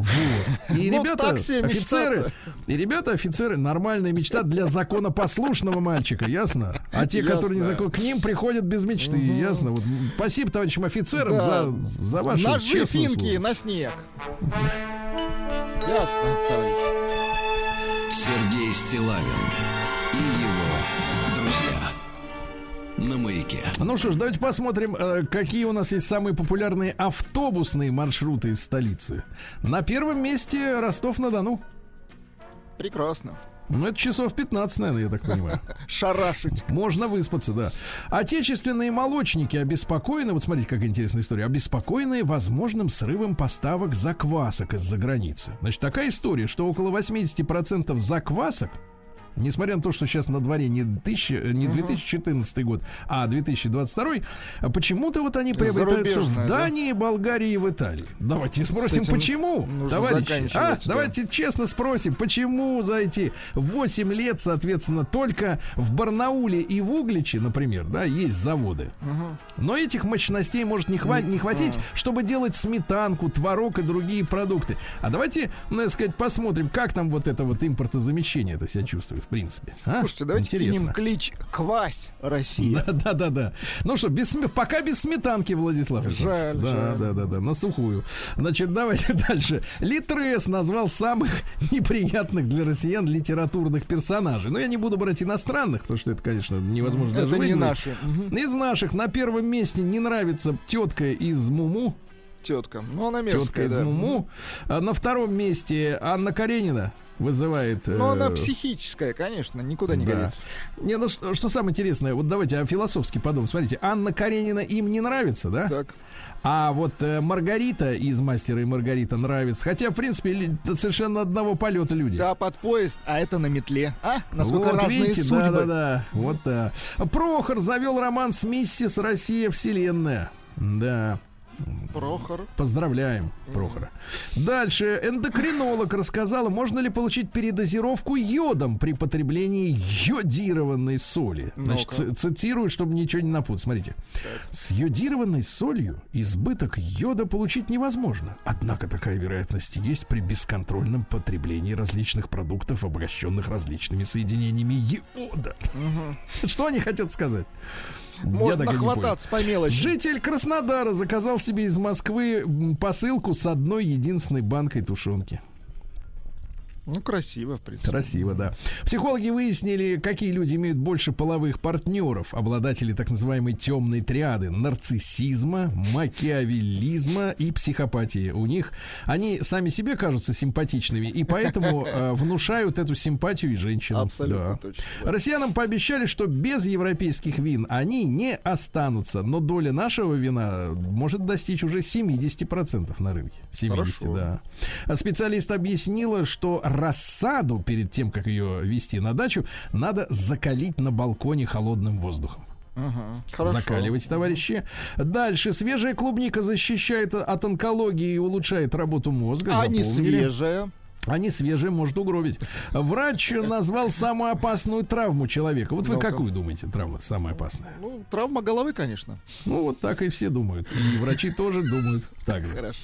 Вот. И ребята, так себе мечта-то. офицеры, и ребята, офицеры, нормальная мечта для законопослушного мальчика, ясно? А те, которые не закон, к ним приходят без мечты, ясно? Вот, спасибо товарищам офицерам Да. за, за ваше Ножи честное финки слово. на снег. Ясно, товарищ. Сергей Стилавин На маяке. Ну что ж, давайте посмотрим, э, какие у нас есть самые популярные автобусные маршруты из столицы. На первом месте Ростов-на-Дону. Прекрасно. Ну, это часов 15, наверное, я так понимаю. Шарашить. Можно выспаться, да. Отечественные молочники обеспокоены, вот смотрите, какая интересная история, обеспокоены возможным срывом поставок заквасок из-за границы. Значит, такая история, что около 80% заквасок Несмотря на то, что сейчас на дворе не, 1000, не 2014 год, а 2022, а почему-то вот они приобретаются в Зарубежная, да? Дании, Болгарии и в Италии. Давайте спросим, почему, товарищи? А, да. давайте честно спросим, почему за эти 8 лет, соответственно, только в Барнауле и в Угличе, например, да, есть заводы. Но этих мощностей может не, хва- не хватить, чтобы делать сметанку, творог и другие продукты. А давайте, ну, так сказать, посмотрим, как там вот это вот импортозамещение это себя чувствует, в принципе. А? Слушайте, давайте Интересно. кинем клич «Квась Россия». Да, да, да, да. Ну что, без, пока без сметанки, Владислав. Жаль, да, жаль. да, да, да, на сухую. Значит, давайте дальше. Литрес назвал самых неприятных для россиян литературных персонажей. Но я не буду брать иностранных, потому что это, конечно, невозможно даже Это не выговорить. наши. Из наших на первом месте не нравится тетка из Муму. Тетка. Ну, она Тетка мерзкая, из да. Муму. А на втором месте Анна Каренина вызывает. Ну, она э, психическая, конечно, никуда не да. годится. Не, ну что, что самое интересное, вот давайте о философски подумаем. Смотрите, Анна Каренина им не нравится, да? Так. А вот э, Маргарита из Мастера и Маргарита нравится. Хотя, в принципе, совершенно одного полета люди. Да, под поезд, а это на метле. А? Насколько вот, разные видите, судьбы. Да, да, да. Вот да. Прохор завел роман с миссис Россия Вселенная. Да. Прохор. Поздравляем, Прохора. Дальше. Эндокринолог рассказала, можно ли получить передозировку йодом при потреблении йодированной соли. Значит, ц- цитирую, чтобы ничего не напутать. Смотрите. С йодированной солью избыток йода получить невозможно. Однако такая вероятность есть при бесконтрольном потреблении различных продуктов, обогащенных различными соединениями йода. Что они хотят сказать? Можно хвататься по мелочи. Житель Краснодара заказал себе из Москвы посылку с одной единственной банкой тушенки. Ну, красиво, в принципе. Красиво, да. Психологи выяснили, какие люди имеют больше половых партнеров, обладатели так называемой темной триады нарциссизма, макиавеллизма и психопатии. У них они сами себе кажутся симпатичными и поэтому э, внушают эту симпатию и женщинам. Абсолютно Да. точно. Россиянам пообещали, что без европейских вин они не останутся, но доля нашего вина может достичь уже 70% на рынке. 70, Хорошо. да. Специалист объяснила, что рассаду перед тем, как ее вести на дачу, надо закалить на балконе холодным воздухом. Хорошо. Закаливать, товарищи. Дальше. Свежая клубника защищает от онкологии и улучшает работу мозга. А не Запомнили? свежая. Они свежие, может угробить. Врач назвал самую опасную травму человека. Вот вы Ну-ка. какую думаете, травма самая опасная? Ну, травма головы, конечно. Ну, вот так и все думают. И врачи тоже думают так же. Хорошо.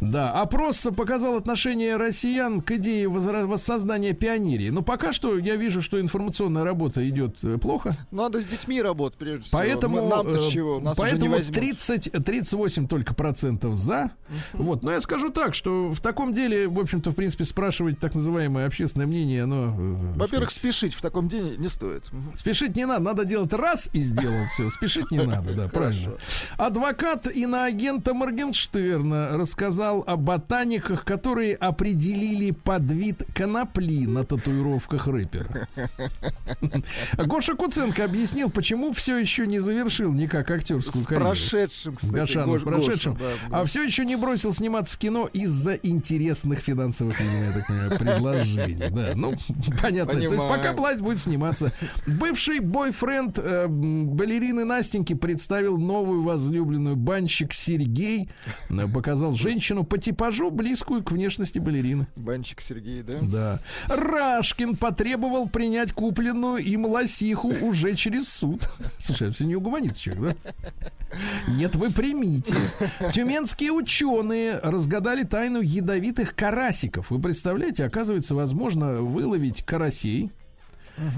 Да, опрос показал отношение россиян к идее воссоздания пионерии. Но пока что я вижу, что информационная работа идет э, плохо. Надо с детьми работать, прежде всего. Поэтому, Нам-то э, чего? Нас уже не поэтому возьмут. 30, 38 только процентов за. Вот, но я скажу так, что в таком деле, в общем-то, в принципе, спрашивать так называемое общественное мнение, оно... э, Во-первых, спешить в таком день не стоит. Спешить не надо, надо делать раз и сделал все. Спешить не надо, да, правильно. Адвокат иноагента Моргенштерна рассказал о ботаниках, которые определили подвид конопли на татуировках рэпера. Гоша Куценко объяснил, почему все еще не завершил никак актерскую С карьеру. прошедшим, кстати. Гошана, с прошедшим. А все еще не бросил сниматься в кино из-за интересных финансовых, я так понимаю, предложений. Да, ну, понятно. То есть Понимаю. пока платит, будет сниматься. Бывший бойфренд э, балерины Настеньки представил новую возлюбленную банщик Сергей. Э, Показал женщину по типажу, близкую к внешности балерины. Банчик Сергей, да? Да. Рашкин потребовал принять купленную им лосиху уже через суд. Слушай, это все не угомонится человек, да? Нет, вы примите. Тюменские ученые разгадали тайну ядовитых карасиков. Вы представляете, оказывается, возможно выловить карасей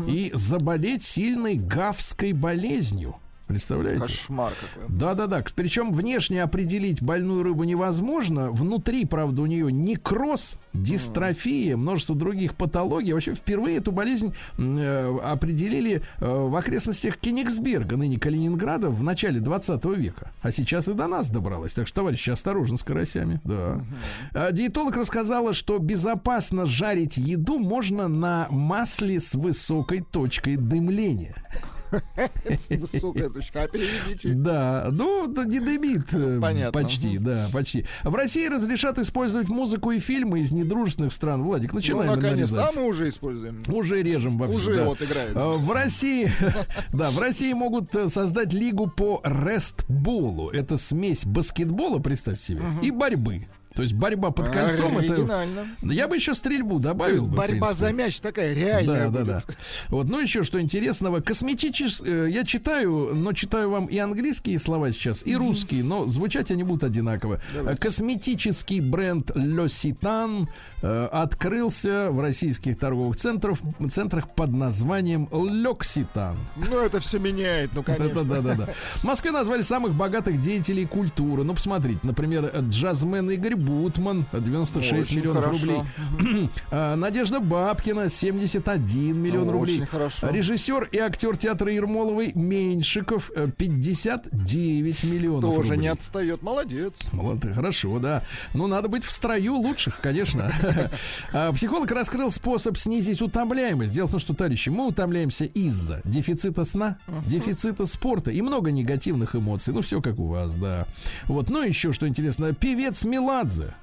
и заболеть сильной гавской болезнью. Представляете? Кошмар какой. Да-да-да. Причем внешне определить больную рыбу невозможно. Внутри, правда, у нее некроз, дистрофия, множество других патологий. Вообще впервые эту болезнь э, определили э, в окрестностях Кенигсберга, ныне Калининграда, в начале 20 века. А сейчас и до нас добралась. Так что, товарищи, осторожно с карасями. Да. А Диетолог рассказала, что безопасно жарить еду можно на масле с высокой точкой дымления. Высокая точка. А переведите. Да, ну, да не дымит. э, Понятно. Почти, да, почти. В России разрешат использовать музыку и фильмы из недружественных стран. Владик, Ну, начинаем наконец-то. А нарезать. мы уже используем. Уже режем во Уже вот играет. А, В России, да, в России могут э, создать лигу по рестболу. Это смесь баскетбола, представьте себе, и борьбы. То есть борьба под кольцом это. Оригинально. Я бы еще стрельбу То добавил. есть бы, борьба за мяч такая реальная Да, да, будет. да. Вот, ну еще что интересного. Косметичес... э, Я читаю, но читаю вам и английские слова сейчас, и русские, но звучать они будут одинаково. Э, Косметический бренд L'Occitane э, открылся в российских торговых центрах, центрах под названием L'Occitane. Ну, это все меняет, ну, Да, конечно. да, да, да. В Москве назвали самых богатых деятелей культуры. Ну, посмотрите, например, джазмен Игорь Бутман, 96 Очень миллионов хорошо. рублей. А, Надежда Бабкина, 71 миллион Ну, рублей. очень хорошо. Режиссер и актер театра Ермоловой Меньшиков, э, 59 миллионов Тоже рублей. не отстает. Молодец. Молодцы, хорошо, да. Ну, надо быть в строю лучших, конечно. А, Психолог раскрыл способ снизить утомляемость. Дело в том, что, товарищи, мы утомляемся из-за дефицита сна, дефицита спорта и много негативных эмоций. Ну, все как у вас, да. Вот, ну, еще что интересно. Певец Меладзе.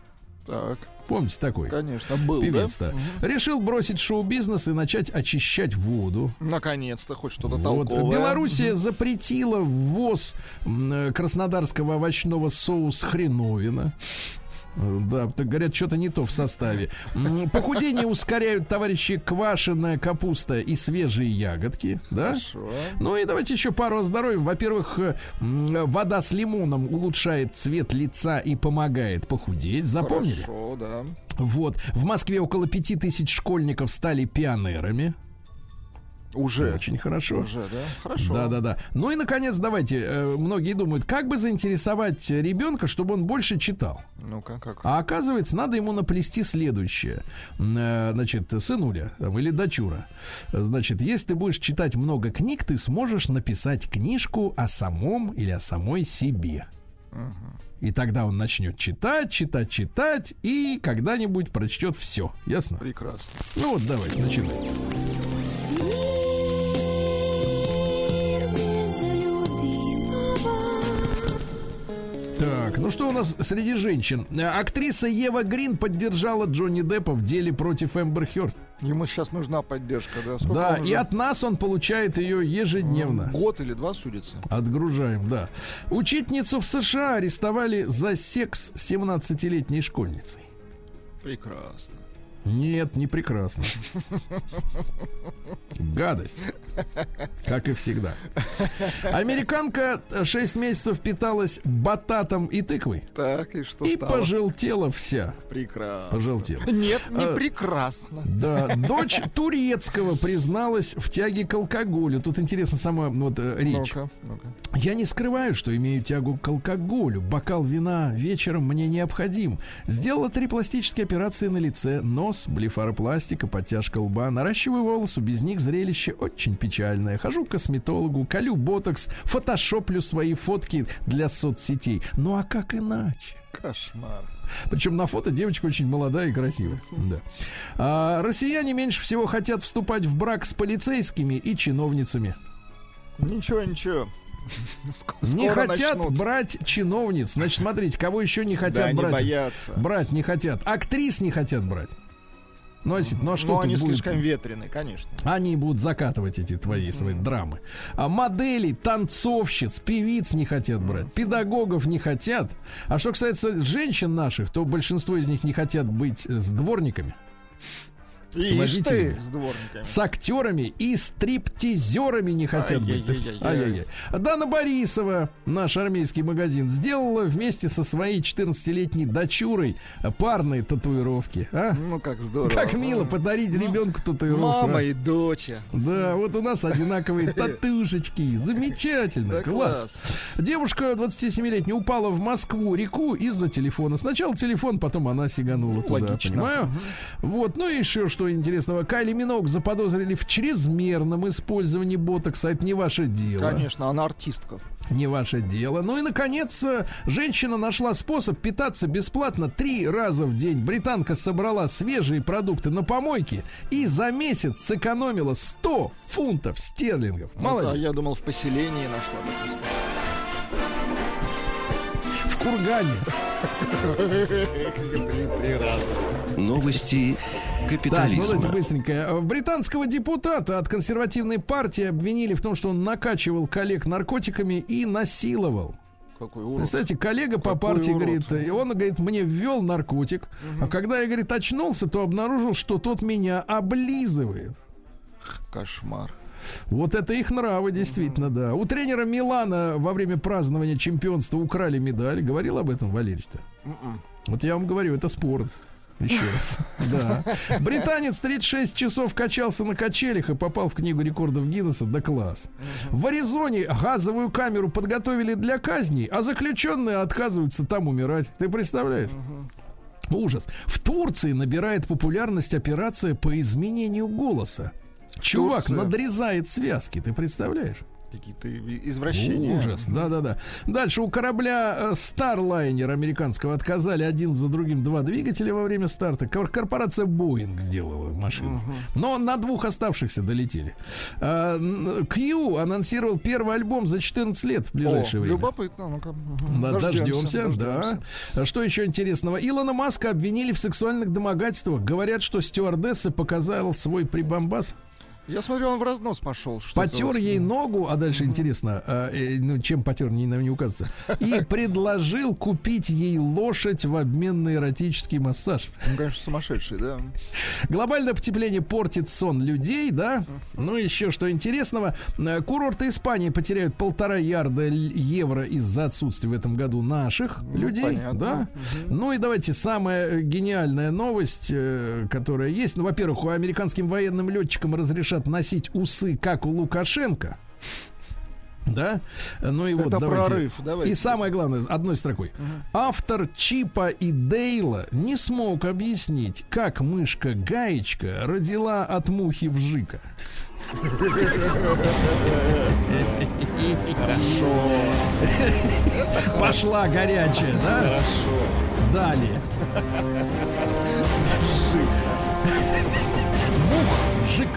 Так, Помните такой? конечно, был, Певец-то. да? Решил бросить шоу-бизнес и начать очищать воду. Наконец-то хоть что-то Вот. толковое. Белоруссия запретила ввоз э, краснодарского овощного соуса хреновина. Да, так говорят, что-то не то в составе. Похудение ускоряют, товарищи, квашеная капуста и свежие ягодки. Да? Хорошо. Ну и давайте еще пару о здоровье. Во-первых, э, вода с лимоном улучшает цвет лица и помогает похудеть. Запомнили? Хорошо, да. Вот. В Москве около пяти тысяч школьников стали пионерами. Уже. Очень хорошо. Уже, да? Хорошо. Да, да, да. Ну и наконец, давайте. э, многие думают, как бы заинтересовать ребенка, чтобы он больше читал. Ну-ка, как? А оказывается, надо ему наплести следующее. Э, Значит, сынуля там, или дочура. Значит, если ты будешь читать много книг, ты сможешь написать книжку о самом или о самой себе. И тогда он начнет читать, читать, читать, и когда-нибудь прочтет все. Ясно? Прекрасно. Ну вот, давайте, начинаем. Так, ну что у нас среди женщин? Э, Актриса Ева Грин поддержала Джонни Деппа в деле против Эмбер Хёрд. Ему сейчас нужна поддержка, да? Сколько Да, и от нас он получает ее ежедневно. Год или два судится. Отгружаем, да. Учительницу в США арестовали за секс с 17-летней школьницей. Прекрасно. Нет, не прекрасно. Гадость. Как и всегда. Американка 6 месяцев питалась бататом и тыквой. Так, и что И стало? пожелтела вся. Прекрасно. Пожелтела. Нет, не А, прекрасно. Да, дочь турецкого призналась в тяге к алкоголю. Тут интересно сама вот э, речь. Ну-ка, ну-ка. Я не скрываю, что имею тягу к алкоголю. Бокал вина вечером мне необходим. Сделала три пластические операции на лице. Нос, блефаропластика, подтяжка лба. Наращиваю волосы. Без них зрелище очень печальное. Хожу к косметологу, колю ботокс, фотошоплю свои фотки для соцсетей. Ну а как иначе? Кошмар. Причем на фото девочка очень молодая и красивая. Да. А, россияне меньше всего хотят вступать в брак с полицейскими и чиновницами. Ничего, ничего. Ск- Не скоро хотят начнут. брать чиновниц. Значит, смотрите, кого еще не хотят Да, брать. боятся. Брать не хотят. Актрис не хотят брать. А, ну а что Но они будет? слишком ветреные, конечно. Они будут закатывать эти твои свои драмы. А моделей, танцовщиц, певиц не хотят брать, педагогов не хотят. А что касается женщин наших, то большинство из них не хотят быть э, с дворниками, Ишь водителями. ты, с дворниками. с актерами и стриптизерами не хотят быть. Ай-яй-яй. Дана Борисова, наш армейский магазин, сделала вместе со своей 14-летней дочурой парные татуировки. А? Ну, как здорово. Как мило подарить ребенку татуировку. Мама а? и доча. Да, вот у нас одинаковые татушечки. Замечательно. Класс. Девушка 27-летняя упала в Москву реку из-за телефона. Сначала телефон, потом она сиганула туда. логично. Понимаю? Вот, ну и еще что интересного. Кайли Минок заподозрили в чрезмерном использовании ботокса. Это не ваше дело. Конечно, она артистка. Не ваше дело. Ну и, наконец, женщина нашла способ питаться бесплатно три раза в день. Британка собрала свежие продукты на помойке и за месяц сэкономила 100 фунтов стерлингов. А Молодец. я думал, в поселении нашла. В кургане. три раза. Новости Так, ну капитализма. давайте быстренько. Британского депутата от консервативной партии обвинили в том, что он накачивал коллег наркотиками и насиловал. Какой урод. Представьте, коллега по Какой партии урод. говорит, и он говорит, мне ввел наркотик, а когда я, говорит, очнулся, то обнаружил, что тот меня облизывает. Кошмар. Вот это их нравы, действительно, да. У тренера Милана во время празднования чемпионства украли медаль. Говорил об этом Валерий-то? М-м. Вот я вам говорю, это спорт. Еще раз. Да. Британец 36 часов качался на качелях и попал в книгу рекордов Гиннесса. Да класс. В Аризоне газовую камеру подготовили для казни, а заключенные отказываются там умирать. Ты представляешь? Ужас. В Турции набирает популярность операция по изменению голоса. Чувак надрезает связки, ты представляешь? Какие-то извращения. Ужас, да-да-да. Дальше у корабля э, Starliner американского отказали один за другим два двигателя во время старта. Кор- Корпорация Boeing сделала машину. Но на двух оставшихся долетели. Q анонсировал первый альбом за 14 лет в ближайшее О, время. Любопытно, ну-ка. Да, дождемся, да. дождемся. А Что еще интересного? Илона Маска обвинили в сексуальных домогательствах. Говорят, что стюардесса показала свой прибамбас. Я смотрю, он в разнос пошел. Потер ей ногу, а дальше интересно, а, э, ну чем потер, не, не указывается, и предложил купить ей лошадь в обмен на эротический массаж. Он, конечно, сумасшедший, да. Глобальное потепление портит сон людей, да? Ну, еще что интересного. э, Курорты Испании потеряют полтора ярда евро из-за отсутствия в этом году наших людей, Ну, понятно. да? Ну и давайте самая гениальная новость, э, которая есть. Ну, во-первых, у американским военным летчикам разрешат носить усы, как у Лукашенко. Да? Ну и вот Это давайте. прорыв, давайте. И самое главное, одной строкой. Автор Чипа и Дейла не смог объяснить, как мышка Гаечка родила от мухи вжика. Хорошо. Пошла горячая, да? Хорошо. Далее. Мух, вжик.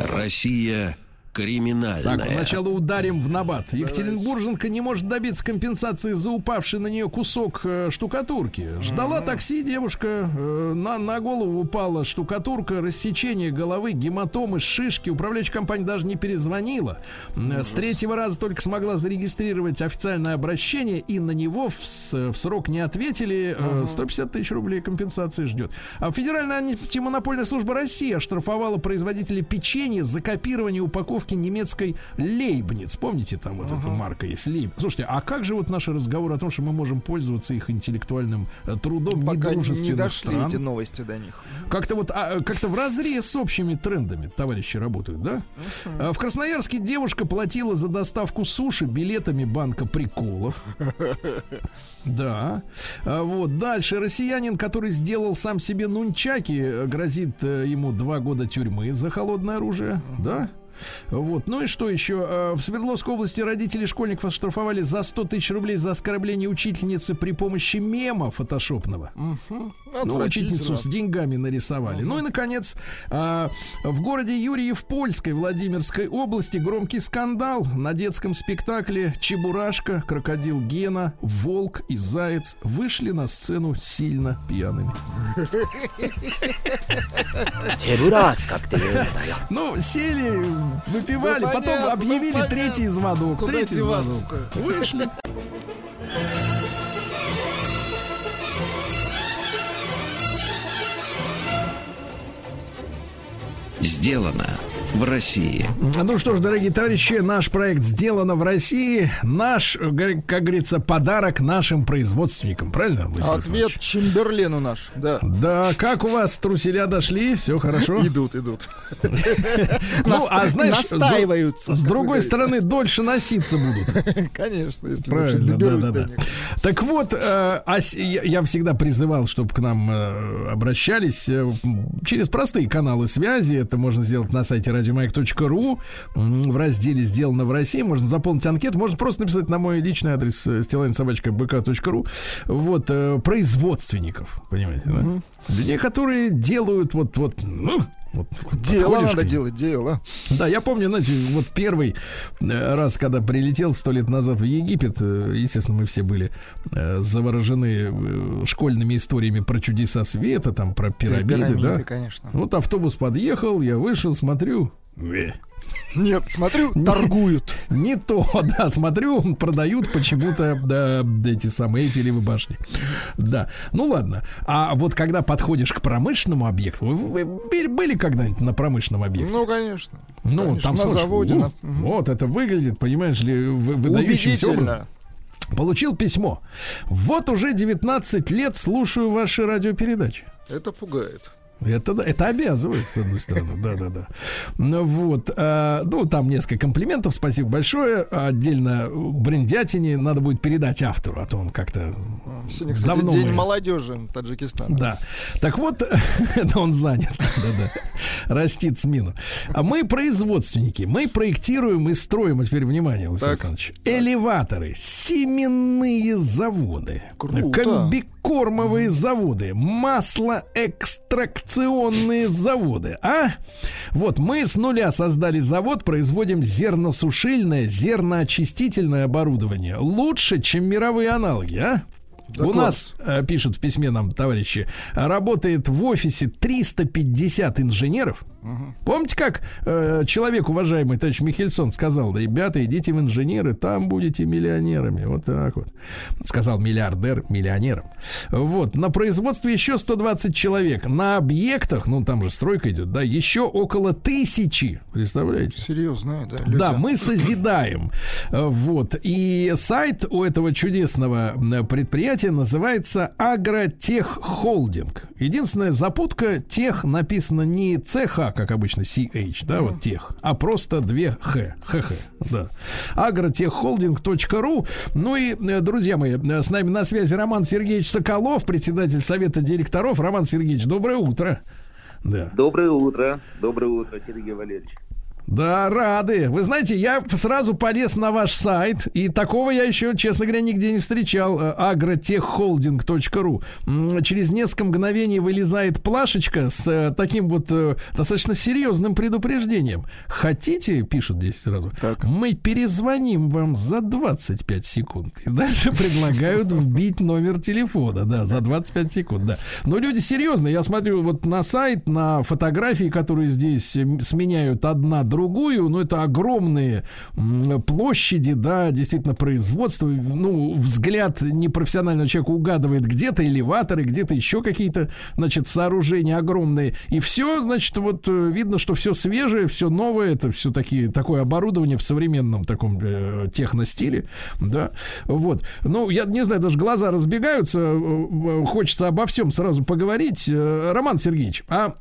Россия Криминальное. Так, сначала ударим в набат. Екатеринбурженка не может добиться компенсации за упавший на нее кусок э, штукатурки. Ждала такси девушка, э, на, на голову упала штукатурка, рассечение головы, гематомы, шишки. Управляющая компания даже не перезвонила. Э, С третьего раза только смогла зарегистрировать официальное обращение, и на него в, в срок не ответили. Э, 150 тысяч рублей компенсации ждет. А Федеральная антимонопольная служба России оштрафовала производителей печенья за копирование упаковки немецкой Лейбниц. Помните, там вот эта марка есть Лейб. Слушайте, а как же вот наш разговор о том, что мы можем пользоваться их интеллектуальным э, трудом Пока не недружественных дошли стран? эти новости до них. Как-то вот а, как-то в разрез с общими трендами товарищи работают, да? А, В Красноярске девушка платила за доставку суши билетами банка приколов. Да. Вот. Дальше. Россиянин, который сделал сам себе нунчаки, э, грозит э, ему два года тюрьмы за холодное оружие. Да? Вот. Ну и что еще? Э, В Свердловской области родители школьников оштрафовали за 100 тысяч рублей за оскорбление учительницы при помощи мема фотошопного. Ну, учительницу с деньгами нарисовали. Ну и, наконец, а, в городе Юрьев-Польской Владимирской области громкий скандал. На детском спектакле Чебурашка, Крокодил Гена, Волк и Заяц вышли на сцену сильно пьяными. Чебурашка, ты. Ну, сели, выпивали, Ну, потом понятно, объявили ну, понятно. третий звонок, Куда третий звонок. Вышли. Сделано в России. Ну что ж, дорогие товарищи, наш проект сделано в России. Наш, как говорится, подарок нашим производственникам. Правильно, Владислав Ответ? Чемберлену наш, да. Да, как у вас труселя дошли? Все хорошо? Идут, идут. Ну, а знаешь, с другой стороны, дольше носиться будут. Конечно, если Правильно, да, да, да. Так вот, э, а я всегда призывал, чтобы к нам э, обращались э, через простые каналы связи. Это можно сделать на сайте радиомаяк.ру в разделе «Сделано в России». Можно заполнить анкету, можно просто написать на мой личный адрес э, стилайнсобачка.бк.ру. Вот, э, производственников, понимаете, да? Людей, которые делают вот, вот, ну, вот Дело надо делать, дело. Да, я помню, знаете, вот первый э, раз, когда прилетел сто лет назад в Египет, э, естественно, мы все были э, заворожены школьными историями про чудеса света, там про пирамиды, Пирамиды, да. конечно. Вот автобус подъехал, я вышел, смотрю. Нет, смотрю, торгуют. Не то, да, смотрю, продают почему-то да, эти самые Эйфелевы башни. Да, ну ладно. А вот когда подходишь к промышленному объекту, вы, вы были- когда-нибудь на промышленном объекте? Ну, конечно. Ну, Конечно, там на слушай, заводе. ух, на-. Вот это выглядит, понимаешь ли, вы- выдающимся образом. Получил письмо. Вот уже 19 лет слушаю ваши радиопередачи. Это пугает. Это, это обязывает, с одной стороны, да-да-да. Ну вот, а, ну там несколько комплиментов, спасибо большое. Отдельно брендятине надо будет передать автору, а то он как-то Сегодня, кстати, Давно день мы- молодежи Таджикистана. Да. Так вот, да, он занят. Да-да. Растит смину. А мы производственники. Мы проектируем и строим, а теперь внимание, Владимир. Александрович, элеваторы, семенные заводы, Круто. Комбикормовые заводы, маслоэкстракционные заводы. А? Вот мы с нуля создали завод, производим зерносушильное, зерноочистительное оборудование. Лучше, чем мировые аналоги, а? Да У нас, э, пишут в письме нам товарищи, работает в офисе 350 инженеров. Помните, как э, человек, уважаемый товарищ Михельсон, сказал, ребята, идите в инженеры, там будете миллионерами. Вот так вот. Сказал миллиардер миллионером. Вот. На производстве еще 120 человек. На объектах, ну там же стройка идет, да, еще около тысячи. Представляете? Серьезно, да. люди. Да, мы созидаем. Вот. И сайт у этого чудесного э, предприятия называется Агротех Холдинг. Единственная запутка, тех написано не Как обычно, CH, да, вот тех, а просто две Х. ХХ, да. Агротеххолдинг.ру. Ну и, э, друзья мои, э, с нами на связи Роман Сергеевич Соколов, председатель Совета директоров. Роман Сергеевич, доброе утро. Да. Доброе утро. Доброе утро, Сергей Валерьевич. Да, рады. Вы знаете, я сразу полез на ваш сайт, и такого я еще, честно говоря, нигде не встречал. Э, agrotechholding.ru. Через несколько мгновений вылезает плашечка с э, таким вот э, достаточно серьезным предупреждением. Хотите, пишут здесь сразу, так. мы перезвоним вам за 25 секунд. И дальше предлагают вбить номер телефона, да, за 25 секунд, да. Но люди серьезные. Я смотрю вот на сайт, на фотографии, которые здесь сменяют одна другую другую, но это огромные площади, да, действительно производство, ну, взгляд непрофессионального человека угадывает где-то элеваторы, где-то еще какие-то, значит, сооружения огромные, и все, значит, вот э, видно, что все свежее, все новое, это все такие, такое оборудование в современном таком э, техностиле, да, вот. Ну, я не знаю, даже глаза разбегаются, э, хочется обо всем сразу поговорить. Э, Роман Сергеевич, а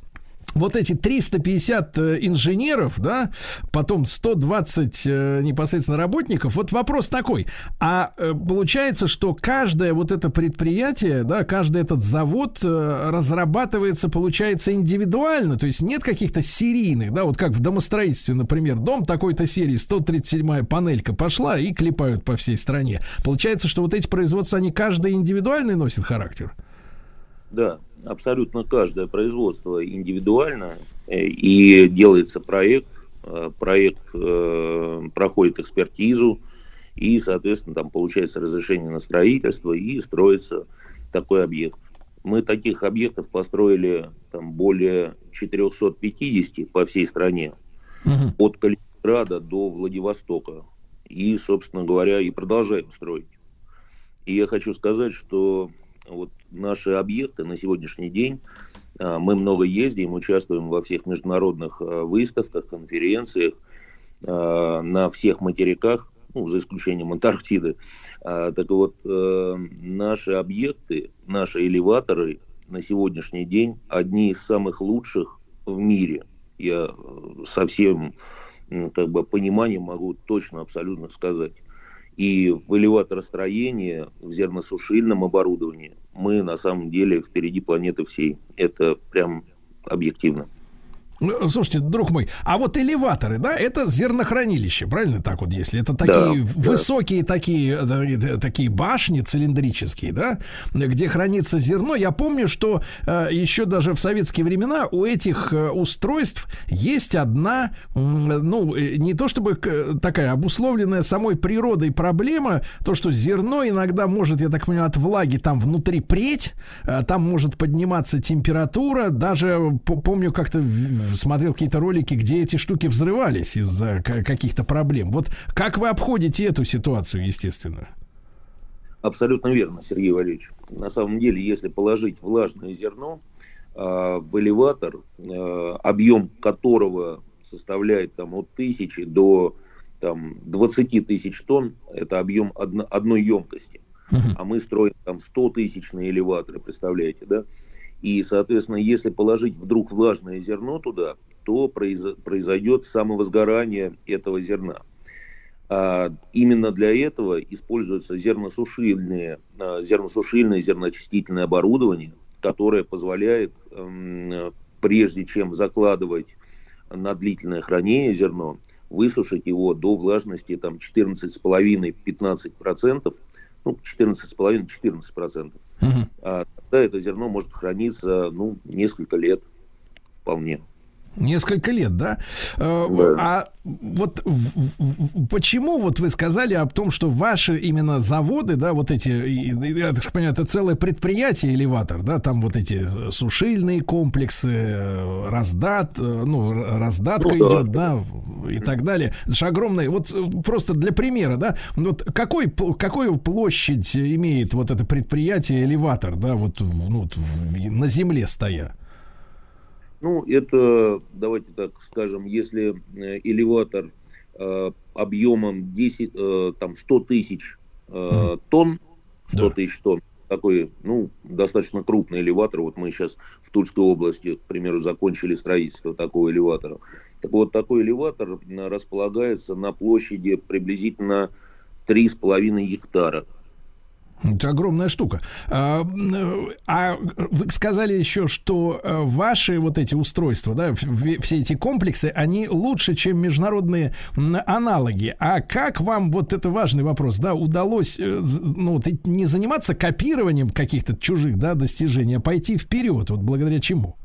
вот эти 350 э, инженеров, да, потом 120 э, непосредственно работников. Вот вопрос такой. А э, получается, что каждое вот это предприятие, да, каждый этот завод разрабатывается, получается, индивидуально. То есть нет каких-то серийных, да, вот как в домостроительстве, например, дом такой-то серии, 137-я панелька пошла и клепают по всей стране. Получается, что вот эти производства, они каждый индивидуальный носит характер? Да, абсолютно каждое производство индивидуально, э, и делается проект, э, проект э, проходит экспертизу, и, соответственно, там получается разрешение на строительство, и строится такой объект. Мы таких объектов построили там более 450 по всей стране, угу. от Калининграда до Владивостока. И, собственно говоря, и продолжаем строить. И я хочу сказать, что вот наши объекты на сегодняшний день, а, мы много ездим, участвуем во всех международных а, выставках, конференциях, а, на всех материках, ну, за исключением Антарктиды. Так вот, э, наши объекты, наши элеваторы на сегодняшний день одни из самых лучших в мире. Я э, со всем как бы пониманием могу точно абсолютно сказать. И в элеваторостроении, в зерносушильном оборудовании мы на самом деле впереди планеты всей. Это прям объективно. Ну, слушайте, друг мой, а вот элеваторы, да, это зернохранилище, правильно так вот, если это такие да, высокие да. такие э, такие башни цилиндрические, да, где хранится зерно. Я помню, что э, еще даже в советские времена у этих э, устройств есть одна, ну, э, не то чтобы такая обусловленная самой природой проблема, то, что зерно иногда может, я так понимаю, от влаги там внутри преть, э, там может подниматься температура, даже помню как-то смотрел какие-то ролики, где эти штуки взрывались из-за каких-то проблем. Вот как вы обходите эту ситуацию, естественно? Абсолютно верно, Сергей Валерьевич. На самом деле, если положить влажное зерно э, в элеватор, э, объем которого составляет там, от тысячи до там, 20 тысяч тонн, это объем одно, одной емкости. Uh-huh. А мы строим там 100 тысячные элеваторы, представляете, да? И, соответственно, если положить вдруг влажное зерно туда, то произойдет самовозгорание этого зерна. А именно для этого используется зерносушильное, а, зерносушильное зерноочистительное оборудование, которое позволяет, прежде чем закладывать на длительное хранение зерно, высушить его до влажности там, 14,5-15%, ну, 14,5-14%. Угу. А тогда это зерно может храниться, ну, несколько лет вполне. Несколько лет, да? Э, да. А вот почему вот вы сказали о том, что ваши именно заводы, да, вот эти, я так понимаю, это целое предприятие элеватор, да, там вот эти сушильные комплексы, э, раздат, э, ну, раздатка ну, идет, да. да, и так далее. Это же огромное, вот просто для примера, да, вот какой, какую площадь имеет вот это предприятие элеватор, да, вот, ну, вот на земле стоя? Ну, это, давайте так скажем, если э, элеватор э, объемом 10, э, там 100 тысяч э, тонн, 100 да. тысяч тонн, такой, ну, достаточно крупный элеватор. Вот мы сейчас в Тульской области, к примеру, закончили строительство такого элеватора. Так вот, такой элеватор располагается на площади приблизительно 3,5 гектара. Это огромная штука. А, а вы сказали еще, что э, ваши вот эти устройства, да, все эти комплексы, они лучше, чем международные аналоги. А как вам, вот это важный вопрос, да, удалось э, ну, не заниматься копированием каких-то чужих да, достижений, а пойти вперед, вот благодаря чему?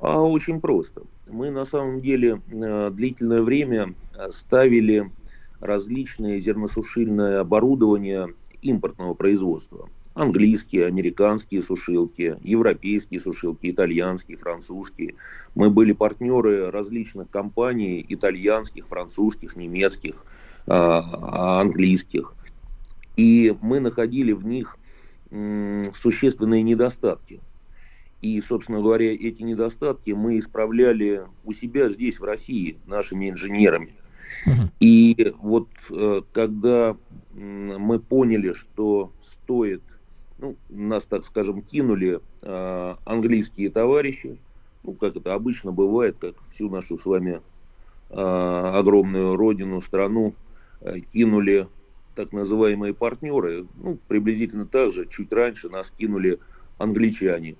А очень просто. Мы на самом деле э, длительное время ставили различные зерносушильное оборудование импортного производства. Английские, американские сушилки, европейские сушилки, итальянские, французские. Мы были партнеры различных компаний, итальянских, французских, немецких, а, английских. И мы находили в них существенные недостатки. И, собственно говоря, эти недостатки мы исправляли у себя здесь, в России, нашими инженерами. И вот э, когда мы поняли, что стоит, ну, нас, так скажем, кинули э, английские товарищи, ну, как это обычно бывает, как всю нашу с вами э, огромную родину, страну кинули так называемые партнеры, ну, приблизительно так же, чуть раньше нас кинули англичане.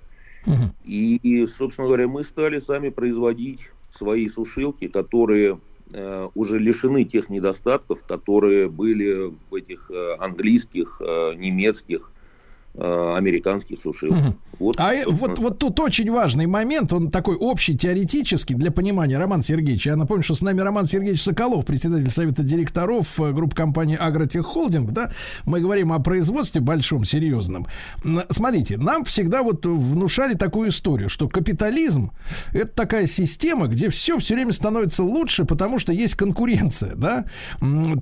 И, и, собственно говоря, мы стали сами производить свои сушилки, которые Э, уже лишены тех недостатков, которые были в этих э, английских, э, немецких Э, американских сушилок. Угу. Вот, а вот, вот тут очень важный момент, он такой общий, теоретический, для понимания, Роман Сергеевич. Я напомню, что с нами Роман Сергеевич Соколов, председатель совета директоров э, группы компании Агротех Холдинг, да, мы говорим о производстве большом, серьезном. Смотрите, нам всегда вот внушали такую историю, что капитализм это такая система, где все все время становится лучше, потому что есть конкуренция, да.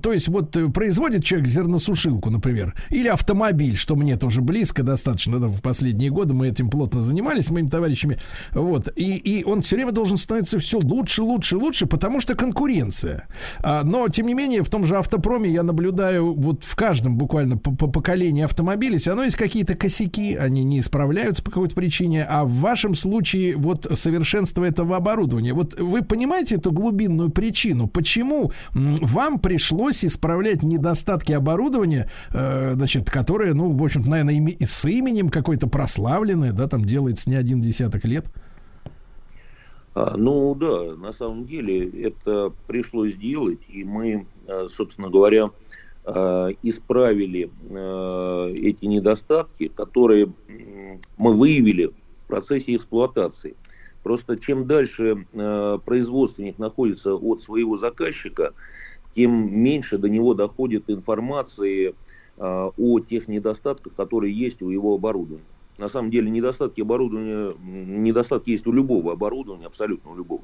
То есть вот э, производит человек зерносушилку, например, или автомобиль, что мне тоже близко, близко достаточно, да, в последние годы мы этим плотно занимались моими товарищами, вот, и, и он все время должен становиться все лучше, лучше, лучше, потому что конкуренция. А, но, тем не менее, в том же автопроме я наблюдаю вот в каждом буквально по, по поколении автомобилей, все равно есть какие-то косяки, они не исправляются по какой-то причине, а в вашем случае вот совершенство этого оборудования. Вот вы понимаете эту глубинную причину, почему вам пришлось исправлять недостатки оборудования, э, значит, которое, ну, в общем-то, наверное, и с именем какой-то прославленное, да, там делается не один десяток лет? А, ну да, на самом деле это пришлось сделать, и мы, а, собственно говоря, а, исправили а, эти недостатки, которые мы выявили в процессе эксплуатации. Просто чем дальше производственник находится от своего заказчика, тем меньше до него доходит информации о тех недостатках, которые есть у его оборудования. На самом деле недостатки оборудования, недостатки есть у любого оборудования, абсолютно у любого.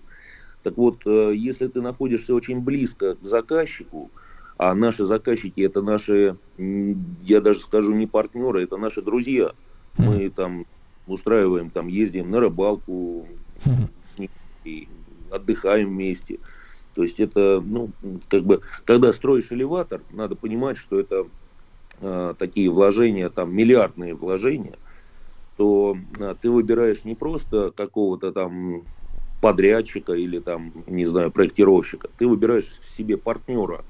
Так вот, э, если ты находишься очень близко к заказчику, а наши заказчики это наши, я даже скажу, не партнеры, это наши друзья. Мы там устраиваем, там ездим на рыбалку с ними, отдыхаем вместе. То есть это, ну, как бы, когда строишь элеватор, надо понимать, что это э, такие вложения, там миллиардные вложения, то э, ты выбираешь не просто какого-то там подрядчика или там, не знаю, проектировщика, ты выбираешь себе партнера,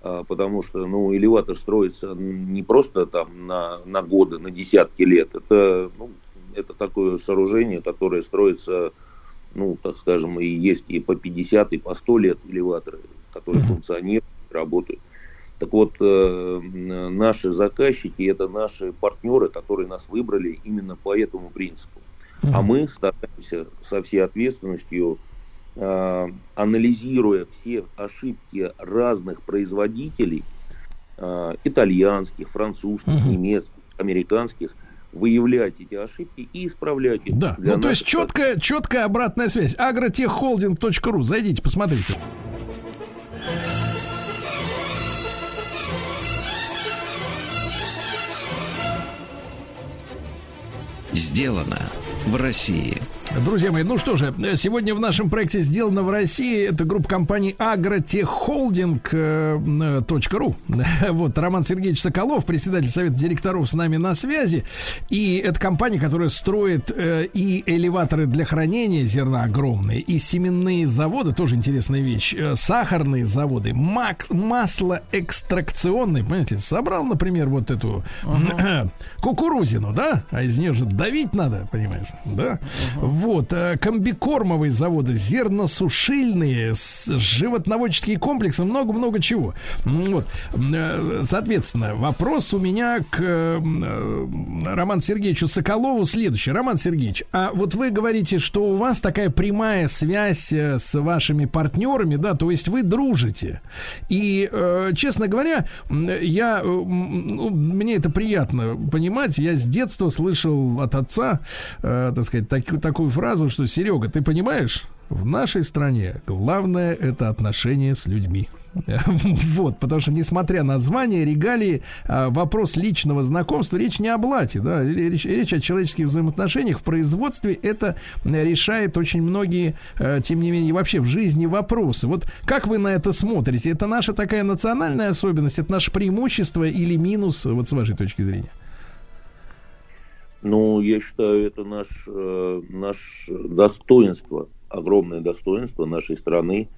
э, потому что, ну, элеватор строится не просто там на, на годы, на десятки лет, это, ну, это такое сооружение, которое строится, ну, так скажем, и есть и по 50, и по 100 лет элеваторы, которые функционируют, работают. Так вот, э, наши заказчики, это наши партнеры, которые нас выбрали именно по этому принципу. А мы стараемся со всей ответственностью, э, анализируя все ошибки разных производителей, э, итальянских, французских, немецких, американских, выявлять эти ошибки и исправлять их. Да, ну то есть четкая, четкая обратная связь. Агротеххолдинг.ру. Зайдите, посмотрите. Сделано в России. Друзья мои, ну что же, сегодня в нашем проекте «Сделано в России» это группа компаний agrotechholding.ru. Вот, Роман Сергеевич Соколов, председатель совета директоров с нами на связи. И это компания, которая строит э, и элеваторы для хранения зерна огромные, и семенные заводы, тоже интересная вещь, э, сахарные заводы, мак, масло экстракционное, понимаете, собрал, например, вот эту кукурузину, да, а из нее же давить надо, понимаешь, да? Вот, э, комбикормовые заводы, зерносушильные, животноводческие комплексы, много-много чего. Вот, Э, соответственно, вопрос у меня к э, Роману Сергеевичу Соколову следующий. Роман Сергеевич, а вот вы говорите, что у вас такая прямая связь с вашими партнерами, да, то есть вы дружите. И, честно говоря, я, ну, мне это приятно понимать. Я с детства слышал от отца, так сказать, так- такую фразу, что Серега, ты понимаешь, в нашей стране главное это отношение с людьми. Вот, потому что, несмотря на звание, регалии, а, вопрос личного знакомства, речь не о блате, да, речь, речь о человеческих взаимоотношениях в производстве, это решает очень многие, э, тем не менее, вообще в жизни вопросы. Вот как вы на это смотрите? Это наша такая национальная особенность, это наше преимущество или минус, вот с вашей точки зрения? Ну, я считаю, это наш, э, наш достоинство, огромное достоинство нашей страны.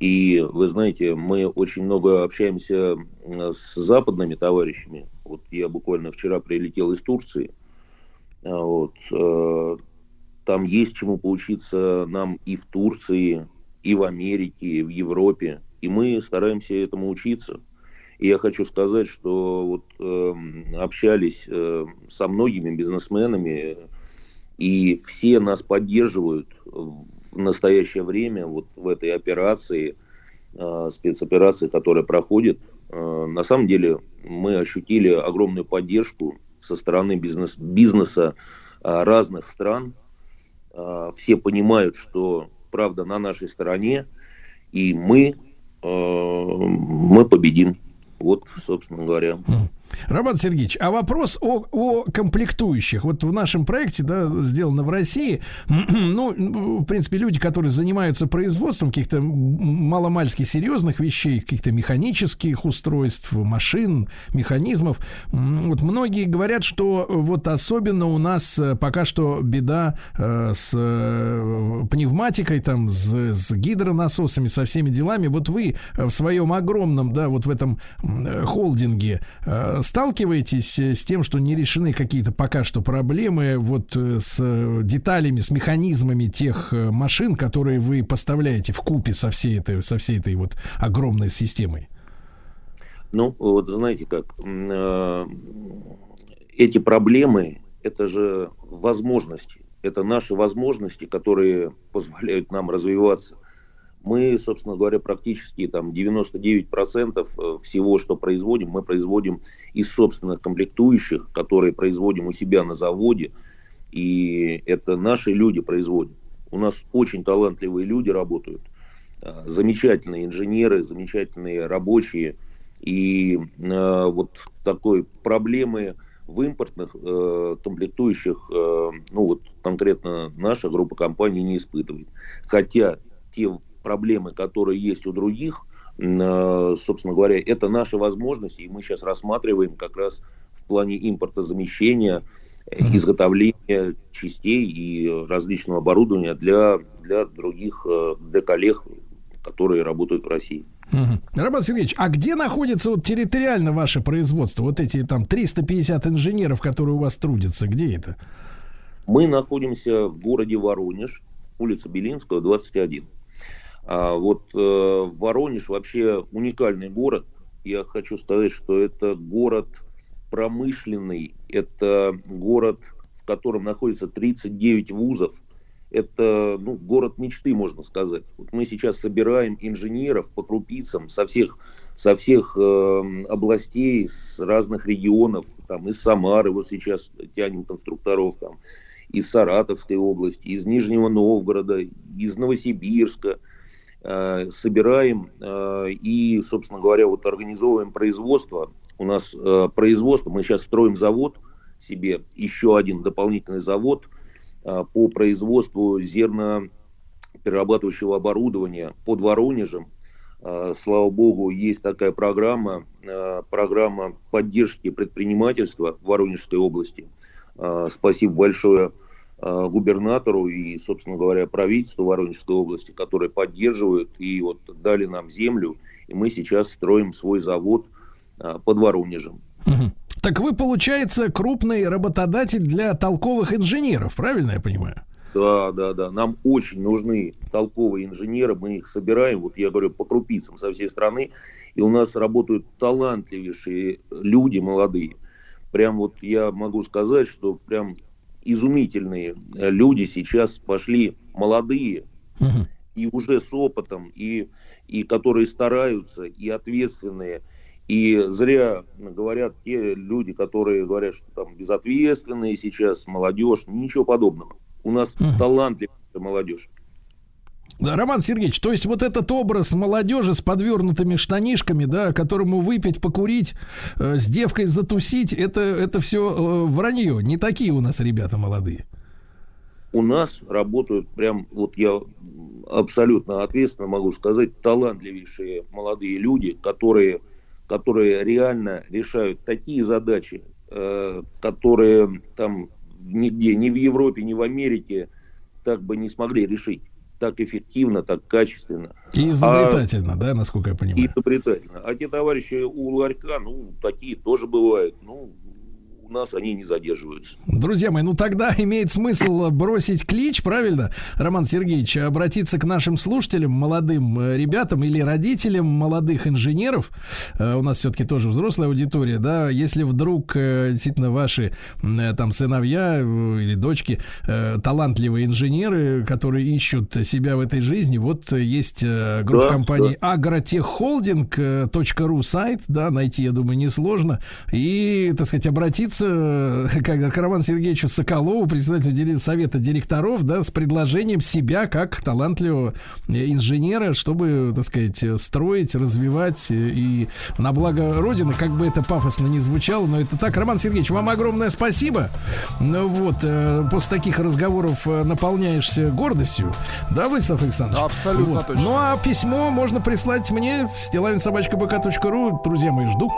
И вы знаете, мы очень много общаемся с западными товарищами. Вот я буквально вчера прилетел из Турции. А Вот, э, там есть чему поучиться нам и в Турции, и в Америке, и в Европе. И мы стараемся этому учиться. И я хочу сказать, что вот эм, общались э, со многими бизнесменами, и все нас поддерживают в настоящее время вот в этой операции, э, спецоперации, которая проходит. Э, на самом деле мы ощутили огромную поддержку со стороны бизнес, бизнеса э, разных стран. Э, Все понимают, что правда на нашей стороне, и мы, э, мы победим. Вот, собственно говоря. Роман Сергеевич, а вопрос о, о комплектующих. Вот в нашем проекте, да, сделано в России, ну, в принципе, люди, которые занимаются производством каких-то маломальски серьезных вещей, каких-то механических устройств, машин, механизмов, вот многие говорят, что вот особенно у нас э, пока что беда э, с э, пневматикой, там, с, с гидронасосами, со всеми делами. Вот вы в своем огромном, да, вот в этом холдинге сталкиваетесь э, с тем, что не решены какие-то пока что проблемы вот э, с э, деталями, с механизмами тех машин, которые вы поставляете в купе со всей этой, со всей этой вот огромной системой? Ну, вот знаете как, эти проблемы, это же возможности, это наши возможности, которые позволяют нам развиваться. Мы, собственно говоря, практически там 99% всего, что производим, мы производим из собственных комплектующих, которые производим у себя на заводе, и это наши люди производят. У нас очень талантливые люди работают, э, замечательные инженеры, замечательные рабочие, и э, вот такой проблемы в импортных э, комплектующих, э, ну вот конкретно наша группа компаний не испытывает. Хотя те проблемы, которые есть у других, э, собственно говоря, это наши возможности, и мы сейчас рассматриваем как раз в плане импортозамещения, э, изготовления частей и различного оборудования для, для других, э, для коллег, которые работают в России. Мгм. Роман Сергеевич, а где находится вот территориально ваше производство? Вот эти там 350 инженеров, которые у вас трудятся, где это? Мы находимся в городе Воронеж, улица Белинского, 21. А вот э, Воронеж вообще уникальный город. Я хочу сказать, что это город промышленный, это город, в котором находится 39 вузов. Это ну, город мечты, можно сказать. Вот мы сейчас собираем инженеров по крупицам со всех, со всех э, областей, с разных регионов, там, из Самары, вот сейчас тянем конструкторов, там, из Саратовской области, из Нижнего Новгорода, из Новосибирска. Э, собираем э, и, собственно говоря, вот организовываем производство. У нас э, производство, мы сейчас строим завод себе, еще один дополнительный завод по производству зерноперерабатывающего оборудования под Воронежем. Слава богу, есть такая программа, программа поддержки предпринимательства в Воронежской области. Спасибо большое губернатору и, собственно говоря, правительству Воронежской области, которые поддерживают и вот дали нам землю, и мы сейчас строим свой завод под Воронежем. Так вы, получается, крупный работодатель для толковых инженеров, правильно я понимаю? Да, да, да. Нам очень нужны толковые инженеры. Мы их собираем, вот я говорю, по крупицам со всей страны. И у нас работают талантливейшие люди молодые. Прям вот я могу сказать, что прям изумительные люди сейчас пошли молодые угу. и уже с опытом, и, и которые стараются, и ответственные – и зря говорят те люди, которые говорят, что там безответственные сейчас, молодежь, ничего подобного. У нас uh талантливая молодежь. Роман Сергеевич, то есть вот этот образ молодежи с подвернутыми штанишками, да, которому выпить, покурить, э, с девкой затусить, это, это все э, вранье. Не такие у нас ребята молодые. У нас работают прям, вот я абсолютно ответственно могу сказать, талантливейшие молодые люди, которые которые реально решают такие задачи, э, которые там нигде, ни в Европе, ни в Америке так бы не смогли решить так эффективно, так качественно. И изобретательно, а, да, насколько я понимаю. И изобретательно. А те товарищи у ларька, ну, такие тоже бывают. Ну, у нас они не задерживаются. Друзья мои, ну тогда имеет смысл бросить клич, правильно, Роман Сергеевич, обратиться к нашим слушателям, молодым э, ребятам или родителям молодых инженеров. Э, у нас все-таки тоже взрослая аудитория, да, если вдруг э, действительно ваши там сыновья или дочки талантливые инженеры, которые ищут себя в этой жизни, вот есть группа да, компаний да. agrotechholding.ru сайт, да, найти, я думаю, несложно, и, так сказать, обратиться обратиться к Караван Сергеевичу Соколову, председателю совета директоров, да, с предложением себя как талантливого инженера, чтобы, так сказать, строить, развивать и на благо Родины, как бы это пафосно не звучало, но это так. Роман Сергеевич, вам огромное спасибо. Ну вот, э, после таких разговоров э, наполняешься гордостью, да, Владислав Александрович? Абсолютно вот. точно. Ну а письмо можно прислать мне в стилавинсобачкабк.ру. Друзья мои, жду.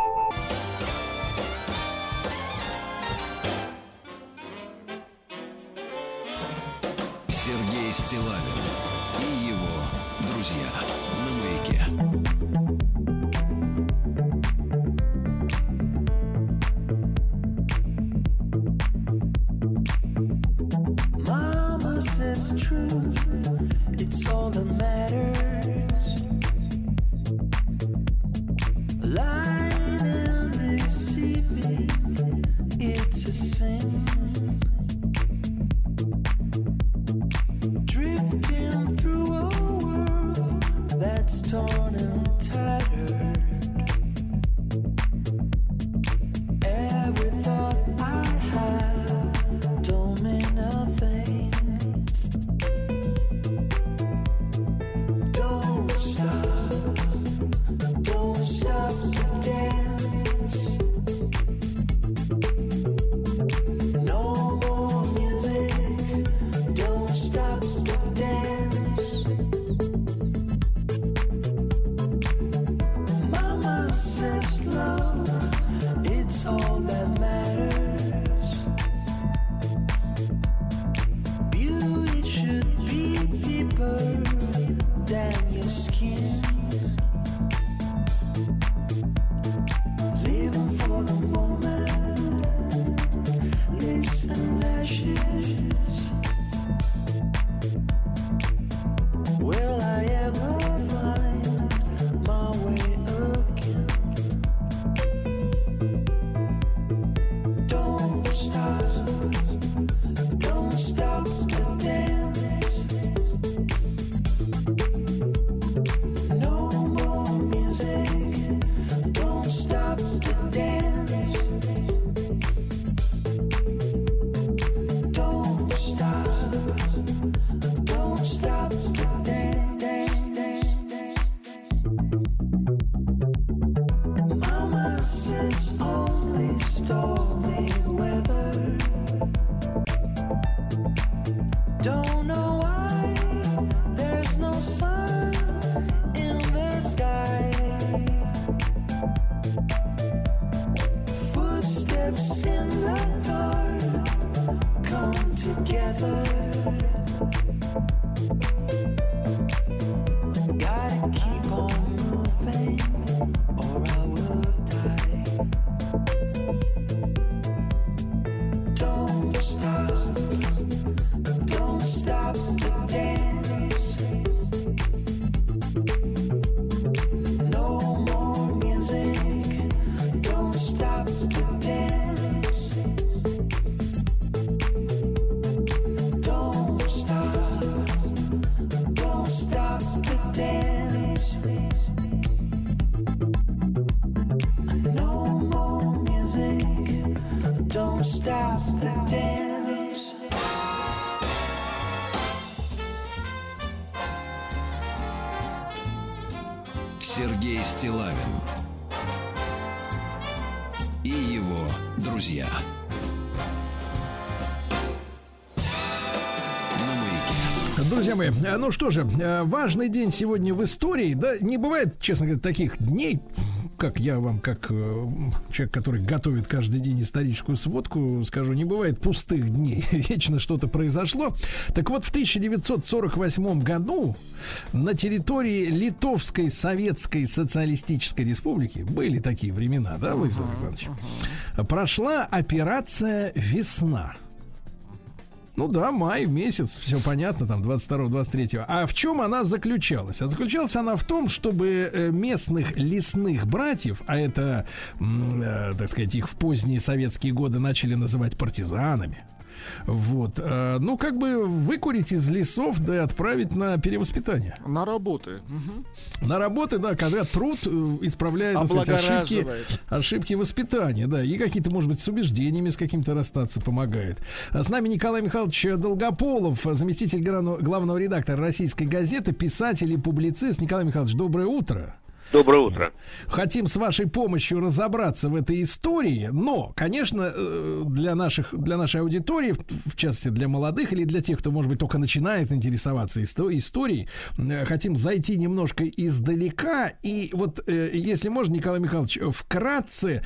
Ну что же, э, важный день сегодня в истории. Да, не бывает, честно говоря, таких дней, как я вам, как э, человек, который готовит каждый день историческую сводку, скажу, не бывает пустых дней. Вечно что-то произошло. Так вот, в 1948 году на территории Литовской Советской Социалистической Республики были такие времена, да, Владимир Александрович? Прошла операция «Весна». Ну да, май месяц, все понятно, там 22-23. А в чем она заключалась? А заключалась она в том, чтобы э, местных лесных братьев, а это, э, так сказать, их в поздние советские годы начали называть партизанами. Вот, э, ну как бы выкурить из лесов, да и отправить на перевоспитание. На работы. На работы, да, когда труд э, исправляет сказать, ошибки, ошибки воспитания, да, и какие-то, может быть, с убеждениями с каким-то расстаться помогает. А С нами Николай Михайлович Долгополов, заместитель главного редактора российской газеты, писатель и публицист. Николай Михайлович, доброе утро. Доброе утро. Хотим с вашей помощью разобраться в этой истории, но, конечно, э, для наших, для нашей аудитории, в частности для молодых или для тех, кто, может быть, только начинает интересоваться исто- историей, э, хотим зайти немножко издалека и вот, э, если можно, Николай Михайлович, вкратце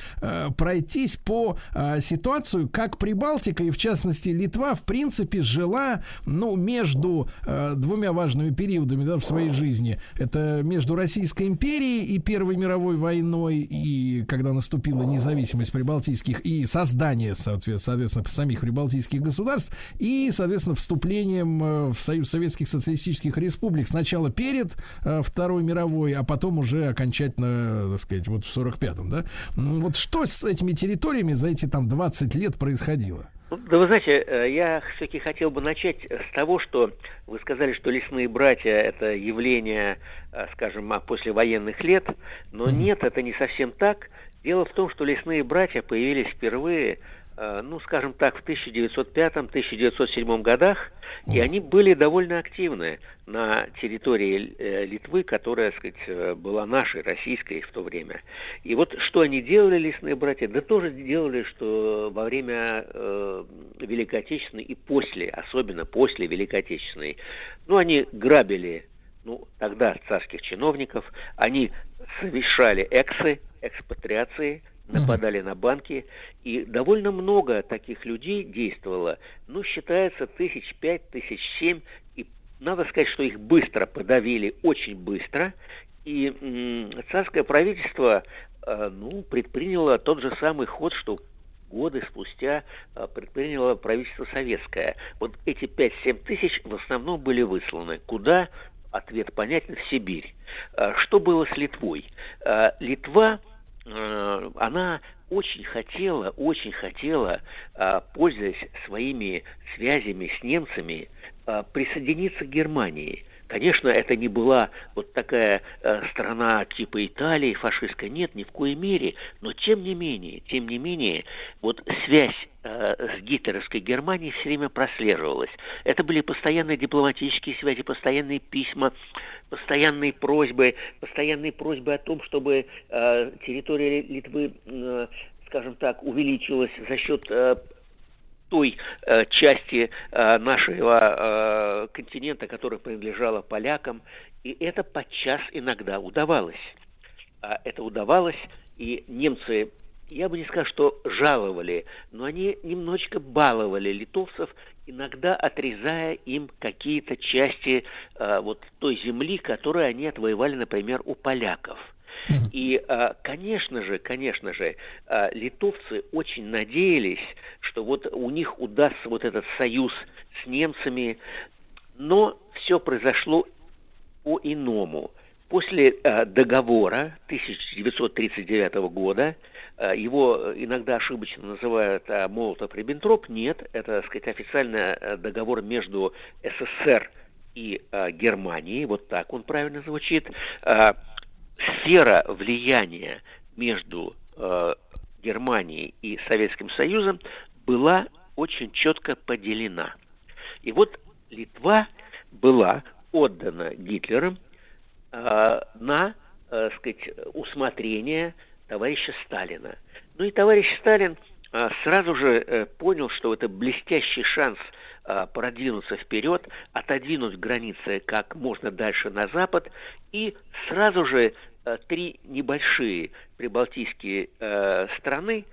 пройтись по ситуацию, как Прибалтика и, в частности, Литва, в принципе, жила, ну, между двумя важными периодами да, в своей жизни. Это между Российской империей и Первой мировой войной, и когда наступила независимость прибалтийских, и создание, соответ- соответственно, самих прибалтийских государств, и, соответственно, вступлением э, в Союз Советских Социалистических Республик сначала перед э, Второй мировой, а потом уже окончательно, так сказать, вот в 45-м, да? Вот что с этими территориями за эти там 20 лет происходило? Да вы знаете, э, я все-таки хотел бы начать с того, что вы сказали, что лесные братья это явление, э, скажем, а, послевоенных лет, но нет, это не совсем так. Дело в том, что лесные братья появились впервые, ну, скажем так, в 1905-1907 годах, и они были довольно активны на территории э, Литвы, которая, так сказать, э, была нашей, российской в то время. И вот что они делали, лесные братья? Да тоже делали, что во время э, Великой Отечественной и после, особенно после Великой Отечественной, ну, они грабили, ну, тогда царских чиновников, они совершали эксы, экспатриации, нападали на банки, и довольно много таких людей действовало. Ну, считается, тысяч пять, тысяч семь, и надо сказать, что их быстро подавили, очень быстро, и м, царское правительство, э, ну, предприняло тот же самый ход, что годы спустя э, предприняло правительство советское. Вот эти 5-7 тысяч в основном были высланы. Куда? Ответ понятен, в Сибирь. Э, Что было с Литвой? Э, Литва она очень хотела, очень хотела, э, пользуясь своими связями с немцами, э, присоединиться к Германии. Конечно, это не была вот такая э, страна типа Италии, фашистская, нет, ни в коей мере, но тем не менее, тем не менее, вот связь э, с гитлеровской Германией все время прослеживалась. Это были постоянные дипломатические связи, постоянные письма, постоянные просьбы, постоянные просьбы о том, чтобы э, территория Литвы, э, скажем так, увеличилась за счет э, той э, части э, нашего э, континента, которая принадлежала полякам, и это подчас иногда удавалось. А это удавалось, и немцы, я бы не сказал, что жаловали, но они немножечко баловали литовцев иногда отрезая им какие-то части э, вот той земли, которую они отвоевали, например, у поляков. И, э, конечно же, конечно же, э, литовцы очень надеялись, что вот у них удастся вот этот союз с немцами, но все произошло по-иному. После э, договора 1939 года Э, его иногда ошибочно называют э, Молотов-Риббентроп. Нет, это, так сказать, официальный э, договор между СССР и Германией. Вот так он правильно звучит. Сфера влияния между Германией и Советским Союзом была очень четко поделена. И вот Литва была отдана Гитлером на, сказать, усмотрение товарища Сталина. Ну и товарищ Сталин а, сразу же э, понял, что это блестящий шанс продвинуться вперед, отодвинуть границы как можно дальше на запад, и сразу же три небольшие прибалтийские э, страны,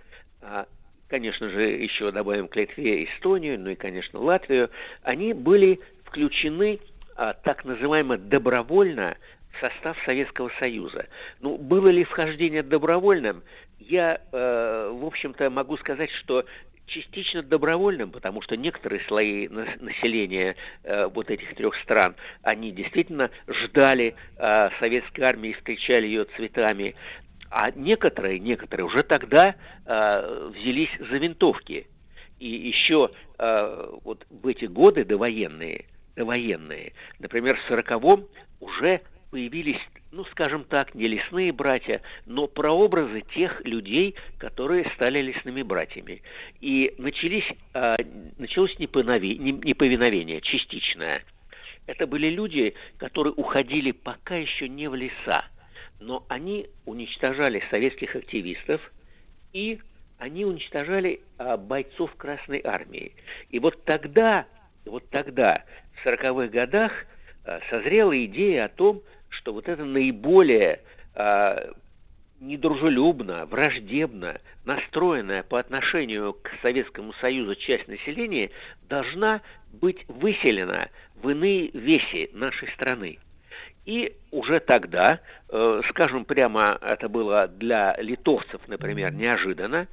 конечно же, еще добавим к Литве Эстонию, ну и, конечно, Латвию, они были включены так называемо добровольно состав Советского Союза. Ну, было ли вхождение добровольным? Я, э, в общем-то, могу сказать, что частично добровольным, потому что некоторые слои населения э, вот этих трех стран, они действительно ждали э, советской армии, встречали ее цветами, а некоторые, некоторые уже тогда э, взялись за винтовки. И еще э, вот в эти годы довоенные, довоенные, например, в сороковом уже появились, ну, скажем так, не лесные братья, но прообразы тех людей, которые стали лесными братьями. И начались, э, началось неповиновение, частичное. Это были люди, которые уходили пока еще не в леса, но они уничтожали советских активистов и они уничтожали а, бойцов Красной Армии. И вот тогда, вот тогда, в 40-х годах, а, созрела идея о том, что вот это наиболее э, недружелюбно, враждебно настроенная по отношению к Советскому Союзу часть населения должна быть выселена в иные веси нашей страны. И уже тогда, э, скажем прямо, это было для литовцев, например, неожиданно,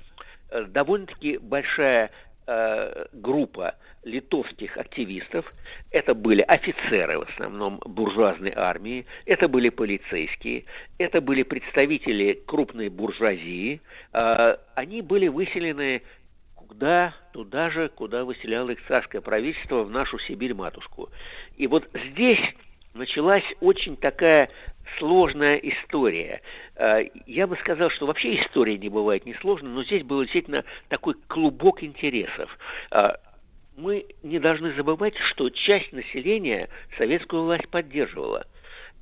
э, довольно-таки большая э, группа литовских активистов. Это были офицеры, в основном, буржуазной армии, это были полицейские, это были представители крупной буржуазии. Э, они были выселены куда, туда же, куда выселяло их царское правительство, в нашу Сибирь-матушку. И вот здесь началась очень такая сложная история. Э, я бы сказал, что вообще история не бывает несложной, но здесь был действительно такой клубок интересов. Э, мы не должны забывать, что часть населения советскую власть поддерживала.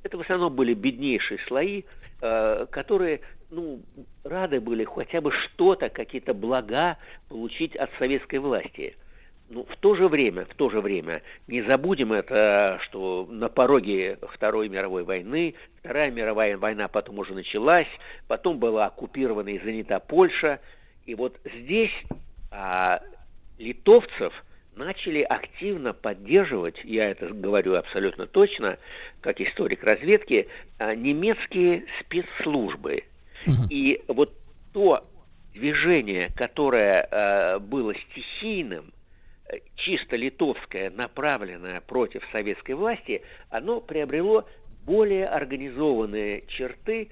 Это в основном были беднейшие слои, э, которые ну, рады были хотя бы что-то, какие-то блага получить от советской власти – ну, в то же время, в то же время, не забудем это, что на пороге Второй мировой войны, Вторая мировая война потом уже началась, потом была оккупирована и занята Польша, и вот здесь а, литовцев начали активно поддерживать, я это говорю абсолютно точно, как историк разведки, а, немецкие спецслужбы. И вот то движение, которое а, было стихийным, чисто литовское, направленное против советской власти, оно приобрело более организованные черты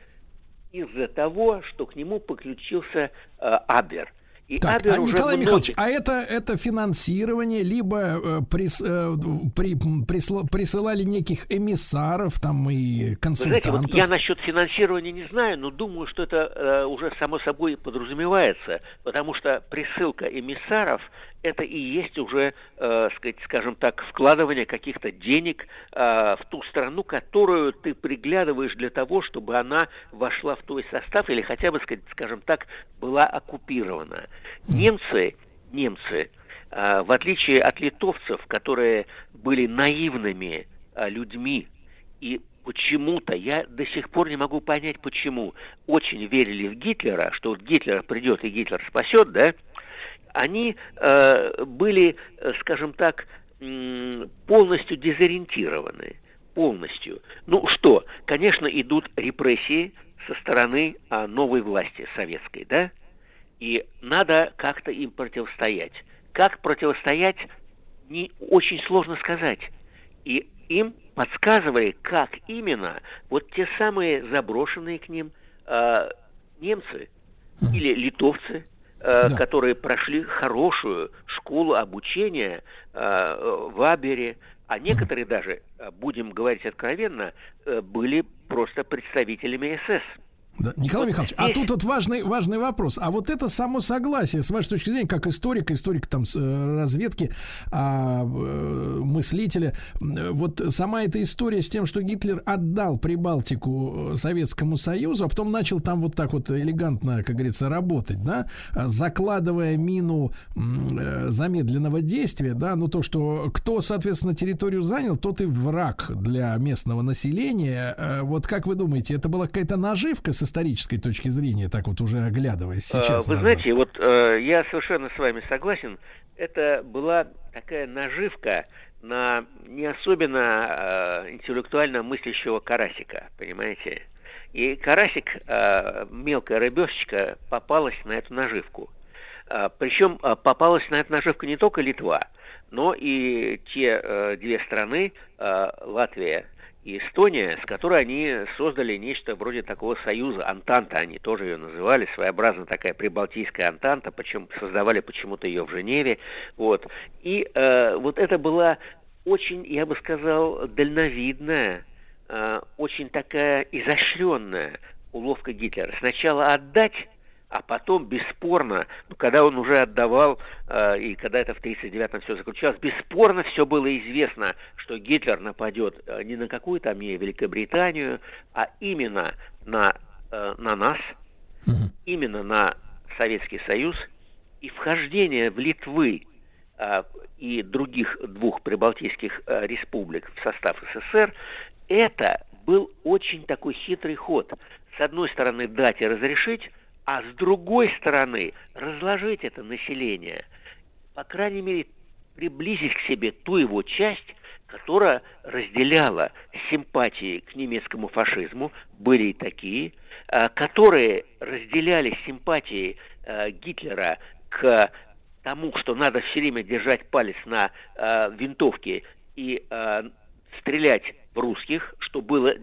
из-за того, что к нему подключился э, Абер – и так, Абер а, уже Николай вносит... Михайлович, а это, это финансирование, либо э, прис, э, при, присла, присылали неких эмиссаров там и консультантов? Вы знаете, вот я насчет финансирования не знаю, но думаю, что это э, уже само собой подразумевается, потому что присылка эмиссаров это и есть уже, э, скажем так, вкладывание каких-то денег э, в ту страну, которую ты приглядываешь для того, чтобы она вошла в твой состав или хотя бы, скажем так, была оккупирована. Немцы, немцы, э, в отличие от литовцев, которые были наивными людьми и почему-то, я до сих пор не могу понять, почему, очень верили в Гитлера, что вот Гитлер придет и Гитлер спасет, да, они э, были, э, скажем так, полностью дезориентированы. Полностью. Ну что, конечно, идут репрессии со стороны а, новой власти советской, да? И надо как-то им противостоять. Как противостоять, не очень сложно сказать. И им подсказывали, как именно вот те самые заброшенные к ним э, немцы или литовцы, да. которые прошли хорошую школу обучения э, в Абере, а некоторые даже, э, будем говорить откровенно, э, были просто представителями СС. Да. Николай Михайлович, а тут вот важный, важный вопрос. А вот это само согласие, с вашей точки зрения, как историка, историк там э, разведки, а, э, мыслителя, вот сама эта история с тем, что Гитлер отдал Прибалтику э, Советскому Союзу, а потом начал там вот так вот элегантно, как говорится, работать, да, закладывая мину э, замедленного действия, да, ну то, что кто, соответственно, территорию занял, тот и враг для местного населения. Э, вот как вы думаете, это была какая-то наживка с исторической точки зрения, так вот уже оглядываясь а, сейчас. Вы назад. знаете, вот э, я совершенно с вами согласен. Это была такая наживка на не особенно э, интеллектуально мыслящего карасика, понимаете? И карасик, э, мелкая рыбешечка, попалась на эту наживку. Э, причем э, попалась на эту наживку не только Литва, но и те э, две страны, э, Латвия и Эстония, с которой они создали нечто вроде такого союза, Антанта они тоже ее называли, своеобразно такая прибалтийская Антанта, почему создавали почему-то ее в Женеве, вот. И э, вот это была очень, я бы сказал, дальновидная, э, очень такая изощренная уловка Гитлера. Сначала отдать а потом бесспорно, ну, когда он уже отдавал, э, и когда это в 1939-м все заключалось, бесспорно все было известно, что Гитлер нападет э, не на какую там Великобританию, а именно на, э, на нас, угу. именно на Советский Союз, и вхождение в Литвы э, и других двух прибалтийских э, республик в состав СССР, это был очень такой хитрый ход. С одной стороны, дать и разрешить, а с другой стороны разложить это население, по крайней мере, приблизить к себе ту его часть, которая разделяла симпатии к немецкому фашизму, были и такие, а, которые разделяли симпатии а, Гитлера к тому, что надо все время держать палец на э, винтовке и стрелять в русских, что было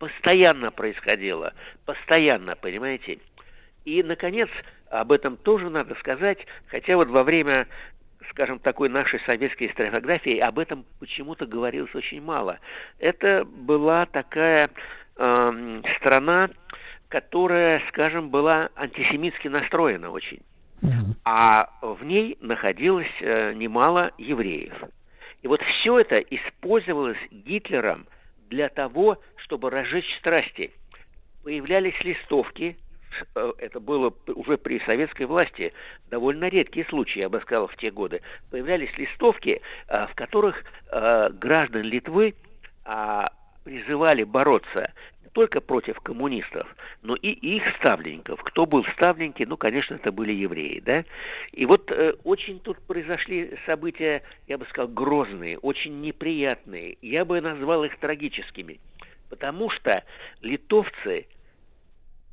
постоянно происходило, постоянно, понимаете? И, наконец, об этом тоже надо сказать, хотя вот во время скажем, такой нашей советской историографии об этом почему-то говорилось очень мало. Это была такая э, страна, которая, скажем, была антисемитски настроена очень. А в ней находилось э, немало евреев. И вот все это использовалось Гитлером для того, чтобы разжечь страсти. Появлялись листовки, это было уже при советской власти довольно редкие случаи, я бы сказал, в те годы, появлялись листовки, э, в которых э, граждан Литвы а, призывали бороться не только против коммунистов, но и их ставленников. Кто был ставленники, ну, конечно, это были евреи, да. И вот э, очень тут произошли события, я бы сказал, грозные, очень неприятные. Я бы назвал их трагическими, потому что литовцы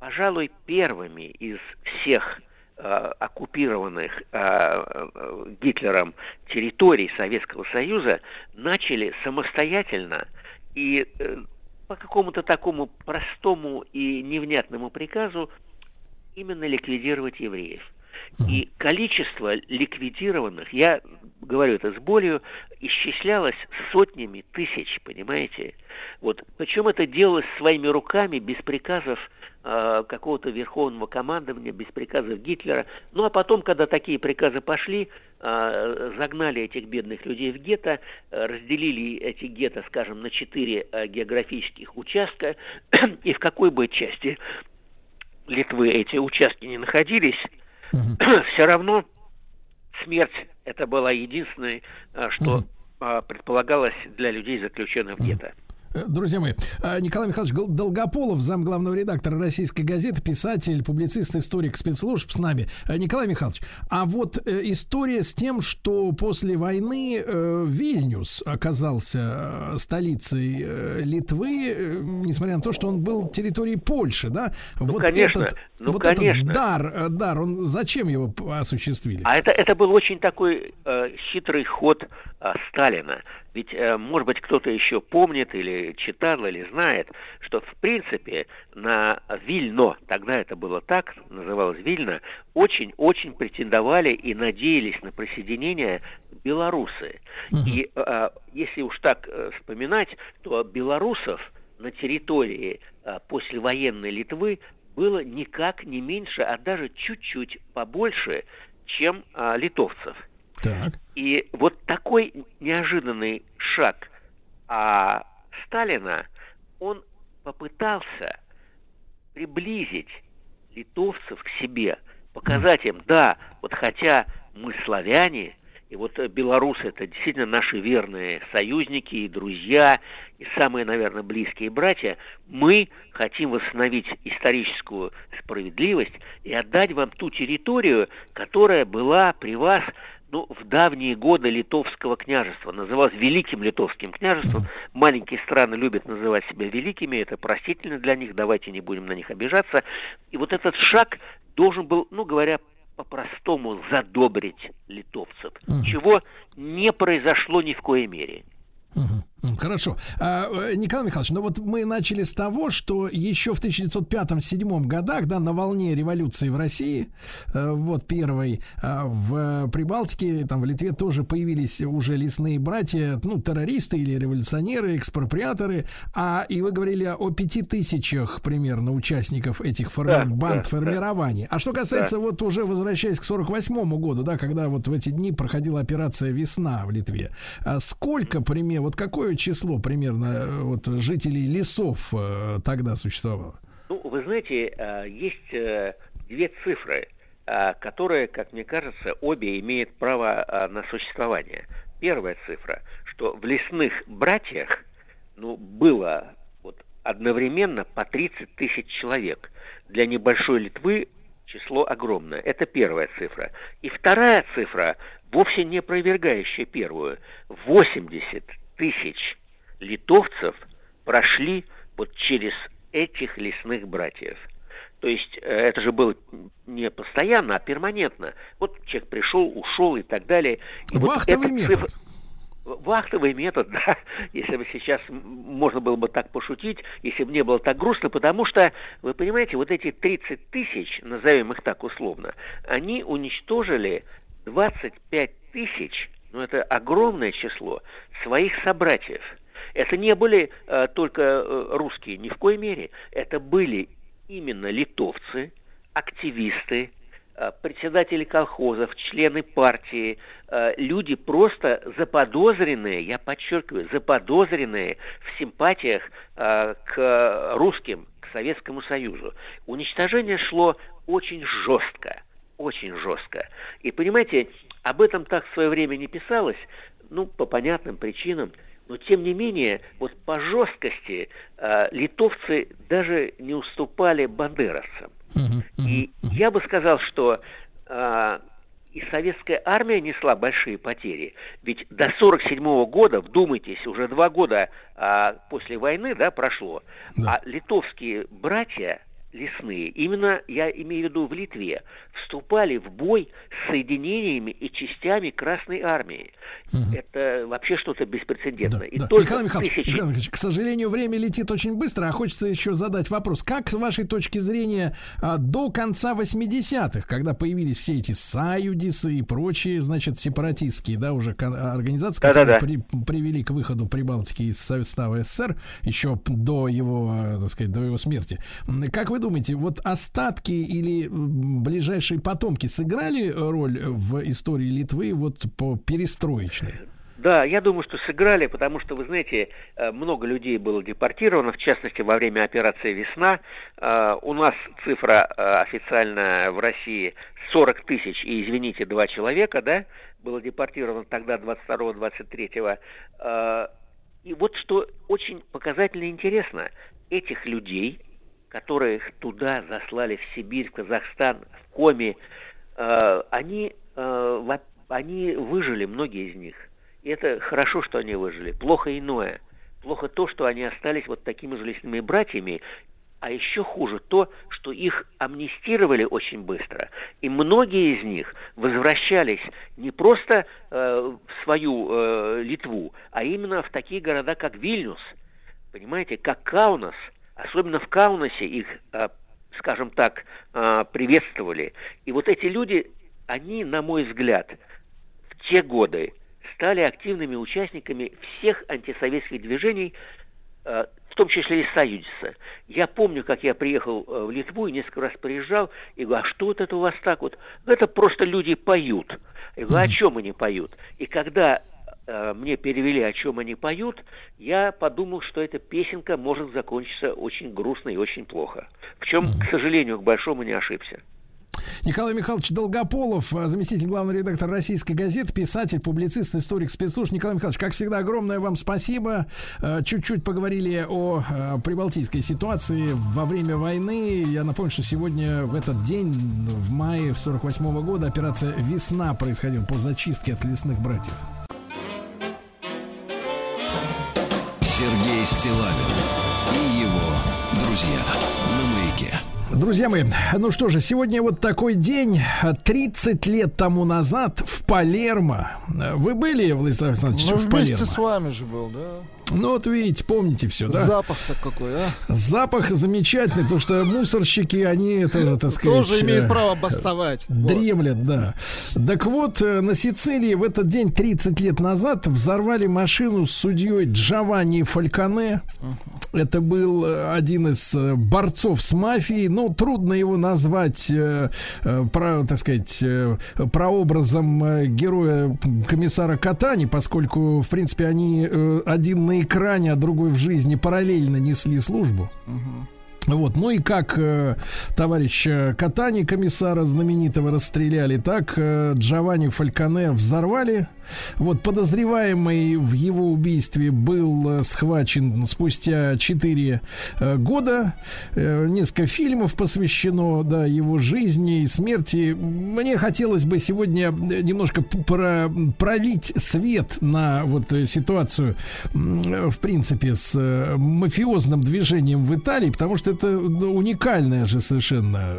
пожалуй, первыми из всех э, оккупированных э, э, Гитлером территорий Советского Союза начали самостоятельно и э, по какому-то такому простому и невнятному приказу именно ликвидировать евреев. И количество ликвидированных, я говорю это с болью, исчислялось сотнями тысяч, понимаете? Вот. Причем это делалось своими руками, без приказов э, какого-то верховного командования, без приказов Гитлера. Ну а потом, когда такие приказы пошли, э, загнали этих бедных людей в гетто, э, разделили эти гетто, скажем, на четыре э, географических участка, и в какой бы части Литвы эти участки не находились, все равно смерть это была единственное, э, что угу. предполагалось для людей, заключенных в гетто. Э, друзья мои, э, Николай Михайлович Долгополов, зам главного редактора российской газеты, писатель, публицист, историк спецслужб с нами. Э, Николай Михайлович, а вот история с тем, что после войны Вильнюс оказался столицей Литвы, несмотря на то, что он был территорией Польши, да? Ну, вот конечно, этот, ну, вот конечно. этот дар, дар, он зачем его осуществили? А это, это был очень такой э, хитрый ход э, Сталина. Ведь, э, может быть, кто-то еще помнит или читал, или знает, что, в принципе, на Вильно, тогда это было так, называлось Вильно, очень-очень претендовали и надеялись на присоединение белорусы. И э, если уж так э, вспоминать, то белорусов на территории послевоенной Литвы было никак не меньше, а даже чуть-чуть побольше, чем литовцев. Так. И вот такой неожиданный шаг а Сталина, он попытался приблизить литовцев к себе, показать им, да, вот хотя мы славяне, и вот белорусы это действительно наши верные союзники и друзья, и самые, наверное, близкие братья, мы хотим восстановить историческую справедливость и отдать вам ту территорию, которая была при вас ну, в давние годы литовского княжества, называлось Великим Литовским княжеством. Маленькие страны любят называть себя великими, это простительно для них, давайте не будем на них обижаться. И вот этот шаг должен был, ну, говоря по-простому, задобрить литовцев, чего не произошло ни в коей мере. Хорошо. А, э, Николай Михайлович, ну вот мы начали с того, что еще в 1905-1907 годах, да, на волне революции в России, э, вот первой, а, в Прибалтике, там в Литве тоже появились уже лесные братья, ну, террористы или революционеры, экспроприаторы, а и вы говорили о пяти тысячах примерно участников этих форми... Да, банд да, формирований. А что касается вот уже возвращаясь к 48 году, да, когда вот в эти дни проходила операция «Весна» в Литве, а сколько примерно, вот какое число примерно э, вот жителей лесов э, тогда существовало? Ну, вы знаете, э, есть две цифры, которые, как мне кажется, обе имеют право на существование. Первая цифра, что в лесных братьях ну, было вот, одновременно по 30 тысяч человек. Для небольшой Литвы число огромное. Это первая цифра. И вторая цифра, вовсе не опровергающая первую. 80 тысяч литовцев прошли вот через этих лесных братьев. То есть э, это же было не постоянно, а перманентно. Вот человек пришел, ушел и так далее. И Вахтовый вот метод. цифра- Вахтовый метод, да, если бы сейчас можно было бы так пошутить, если бы не было так грустно, потому что, вы понимаете, вот эти 30 тысяч, назовем их так условно, они уничтожили 25 тысяч, ну это огромное число, своих собратьев. Это не были э, только э, русские, ни в коей мере. Это были именно литовцы, активисты, э, председатели колхозов, члены партии, э, люди просто заподозренные, я подчеркиваю, заподозренные в симпатиях э, к русским, к Советскому Союзу. Уничтожение шло очень жестко, очень жестко. И понимаете, об этом так в свое время не писалось, ну, по понятным причинам, но тем не менее, вот по жесткости э, литовцы даже не уступали бандеровцам. И я бы сказал, что э, и советская армия несла большие потери. Ведь до 47 года, вдумайтесь, уже два года а, после войны да, прошло, Да. а литовские братья лесные, именно я имею в виду в Литве, вступали в бой с соединениями и частями Красной Армии. Это вообще что-то беспрецедентное. И Да. только Николай Михайлович, тысячи- Николай Михайлович, к сожалению, время летит очень быстро, а хочется еще задать вопрос. Как, с вашей точки зрения, а, до конца 80-х, когда появились все эти союдисы и прочие, значит, сепаратистские, да, уже организации, которые Да-да-да. при- привели к выходу Прибалтики из состава СССР еще до его, э, так сказать, до его смерти. Как вы думаете, вот остатки или ближайшие потомки сыграли роль в истории Литвы вот по перестроечной? Да, я думаю, что сыграли, потому что, вы знаете, э, много людей было депортировано, в частности, во время операции «Весна». Э, У нас цифра э, официальная в России 40 тысяч, и, извините, два человека, да, было депортировано тогда 22-23 И вот что очень показательно и интересно, этих людей, которых туда заслали в Сибирь, в Казахстан, в Коми, э, они, э, они выжили, многие из них. И это хорошо, что они выжили. Плохо иное. Плохо то, что они остались вот такими же лесными братьями, а еще хуже то, что их амнистировали очень быстро. И многие из них возвращались не просто э, в свою Литву, а именно в такие города, как Вильнюс, понимаете, как Каунас. Особенно в Каунасе их, э, скажем так, э, приветствовали. И вот эти люди, они, на мой взгляд, в те годы стали активными участниками всех антисоветских движений, э, в том числе и Союзиса. Я помню, как я приехал в Литву и несколько раз приезжал, и говорю, а что вот это у вас так вот? Это просто люди поют. Я говорю, «А о чем они поют? И когда мне перевели, о чем они поют, я подумал, что эта песенка может закончиться очень грустно и очень плохо. В чем, к сожалению, к большому не ошибся. Николай Михайлович Долгополов, э, заместитель главного редактора российской газеты, писатель, публицист, историк спецслужб. Николай Михайлович, как всегда, огромное вам спасибо. Э, чуть-чуть поговорили о э, прибалтийской ситуации во время войны. Я напомню, что сегодня в этот день, в мае 48 -го года, операция «Весна» происходила по зачистке от лесных братьев. Друзья мои, ну что же, сегодня вот такой день. 30 лет тому назад в Палермо. Вы были, Владислав Александрович, ну, в вместе Палермо? с вами же был, да? Ну вот видите, помните все, да? Запах-то какой, а? Запах замечательный, потому что мусорщики, они тоже, так сказать... Тоже имеют э, право бастовать. Дремлят, да. Так вот, э, на Сицилии в этот день 30 лет назад взорвали машину с судьей Джованни Фальконе. Это был э, один из борцов с мафией. Ну, трудно его назвать, э, про, так сказать, э, прообразом героя комиссара Катани, поскольку, в принципе, они э, один на экране, а другой в жизни параллельно несли службу. Вот, ну и как э, товарищ э, Катани, комиссара знаменитого, расстреляли, так э, Джованни Фальконе взорвали. Вот, подозреваемый в его убийстве был э, схвачен спустя 4 э, года. Э, несколько фильмов посвящено, да, его жизни и смерти. Мне хотелось бы сегодня немножко про, пролить свет на вот ситуацию, в принципе, с мафиозным движением в Италии, потому что это ну, уникальная же совершенно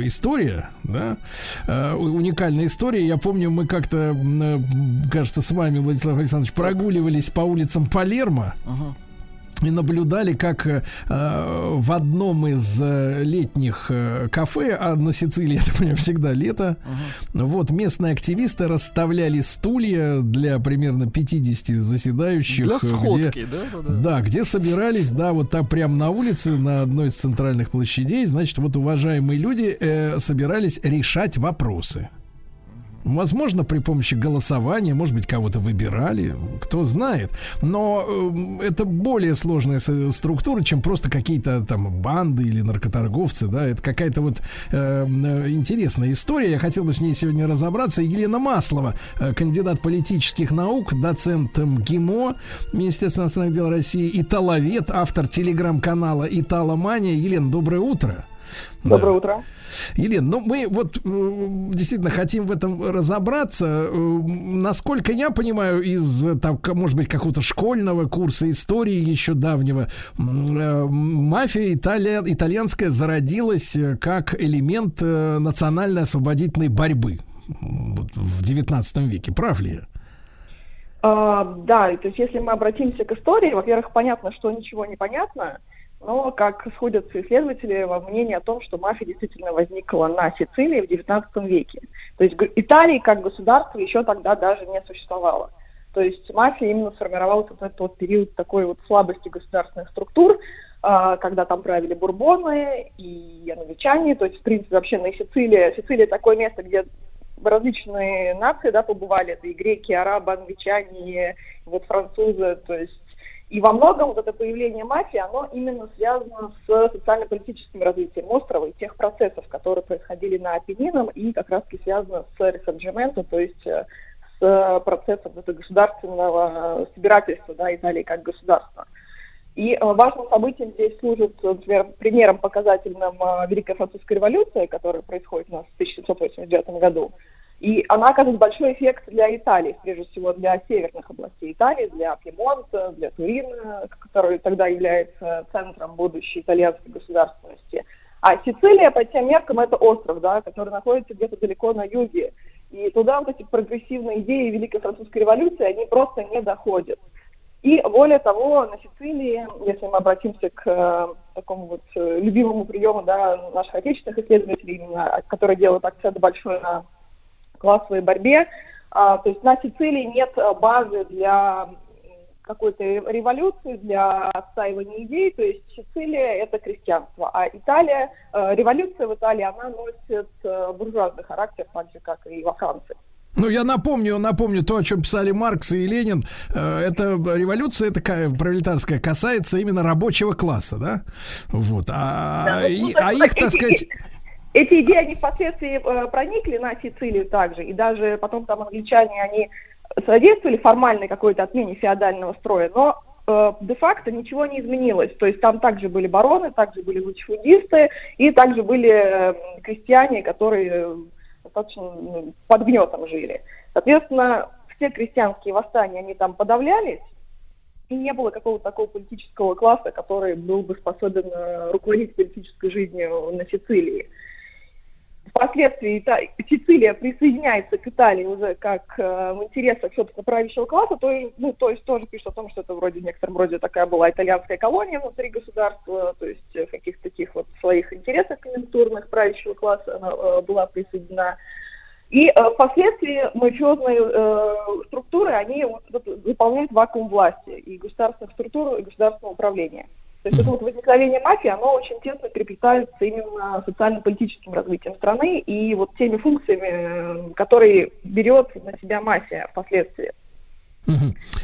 история, да, уникальная история. Я помню, мы как-то, кажется, с вами, Владислав Александрович, прогуливались по улицам Палермо. И наблюдали, как э, в одном из э, летних э, кафе, а на Сицилии, это понимаю, всегда лето, вот местные активисты расставляли стулья для примерно 50 заседающих. Для э, где- сходки, да? да, где собирались, да, вот там прямо на улице, на одной из центральных площадей, значит, вот уважаемые люди э, собирались решать вопросы. Возможно, при помощи голосования, может быть, кого-то выбирали, кто знает. Но э, это более сложная с- структура, чем просто какие-то там банды или наркоторговцы, да. Это какая-то вот э, э, интересная история. Я хотел бы с ней сегодня разобраться. Елена Маслова, э, кандидат политических наук, доцент МГИМО, Министерство иностранных дел России, италовед, автор телеграм-канала Италомания. Елена, доброе утро. Доброе Да. утро. Елена, ну мы вот э, действительно хотим в этом разобраться. Э, Насколько я понимаю, из э, там, может быть, какого-то школьного курса истории еще давнего, мафия италия, итальянская зародилась как элемент э, национальной освободительной борьбы в 19 веке. Прав ли я? А, да, то есть если мы обратимся к истории, во-первых, понятно, что ничего не понятно, но как сходятся исследователи во мнении о том, что мафия действительно возникла на Сицилии в XIX веке. То есть Италии как государства еще тогда даже не существовало. То есть мафия именно сформировалась в этот вот период такой вот слабости государственных структур, а, когда там правили бурбоны и яновичане, то есть, в принципе, вообще на Сицилии, Сицилия такое место, где различные нации, да, побывали, это и греки, и арабы, англичане, и вот французы, то есть и во многом вот это появление мафии, оно именно связано с социально-политическим развитием острова и тех процессов, которые происходили на Апеннинам, и как раз-таки связано с ресорджиментом, то есть э, с процессом это государственного собирательства да, Италии как государства. И важным событием здесь служит, например, примером показательным Великая Французская революция, которая происходит у нас в 1789 году. И она оказывает большой эффект для Италии, прежде всего для северных областей Италии, для Пьемонта, для Турина, который тогда является центром будущей итальянской государственности. А Сицилия по тем меркам это остров, да, который находится где-то далеко на юге. И туда вот эти прогрессивные идеи Великой Французской революции, они просто не доходят. И более того, на Сицилии, если мы обратимся к э, такому вот э, любимому приему да, наших отечественных исследователей, именно, которые делают акцент большой на классовой борьбе. А, то есть на Сицилии нет э, базы для какой-то революции, для отстаивания идей, то есть Сицилия – это крестьянство, а Италия, э, революция в Италии, она носит э, буржуазный характер, так же, как и во Франции. Ну, я напомню, напомню то, о чем писали Маркс и Ленин. Эта революция такая пролетарская касается именно рабочего класса, да? Вот. А, да, ну, и, а их, так сказать... Эти идеи, они впоследствии э, проникли на Сицилию также, и даже потом там англичане, они содействовали формальной какой-то отмене феодального строя, но э, де-факто ничего не изменилось. То есть там также были бароны, также были латифундисты, и также были э, крестьяне, которые достаточно ну, под гнетом жили. Соответственно, все крестьянские восстания, они там подавлялись, и не было какого-то такого политического класса, который был бы способен руководить политической жизнью на Сицилии. Впоследствии Сицилия присоединяется к Италии уже как э, в интересах, собственно, правящего класса, то, ну, то есть тоже пишут о том, что это вроде в некотором роде такая была итальянская колония внутри государства, то есть в каких-то таких вот своих интересах конъюнктурных правящего класса она э, была присоединена. И э, впоследствии мафиозные э, структуры, они вот, вот, выполняют вакуум власти и государственных структур, и государственного управления. То есть это вот возникновение мафии, оно очень тесно переплетается именно социально-политическим развитием страны и вот теми функциями, которые берет на себя мафия впоследствии.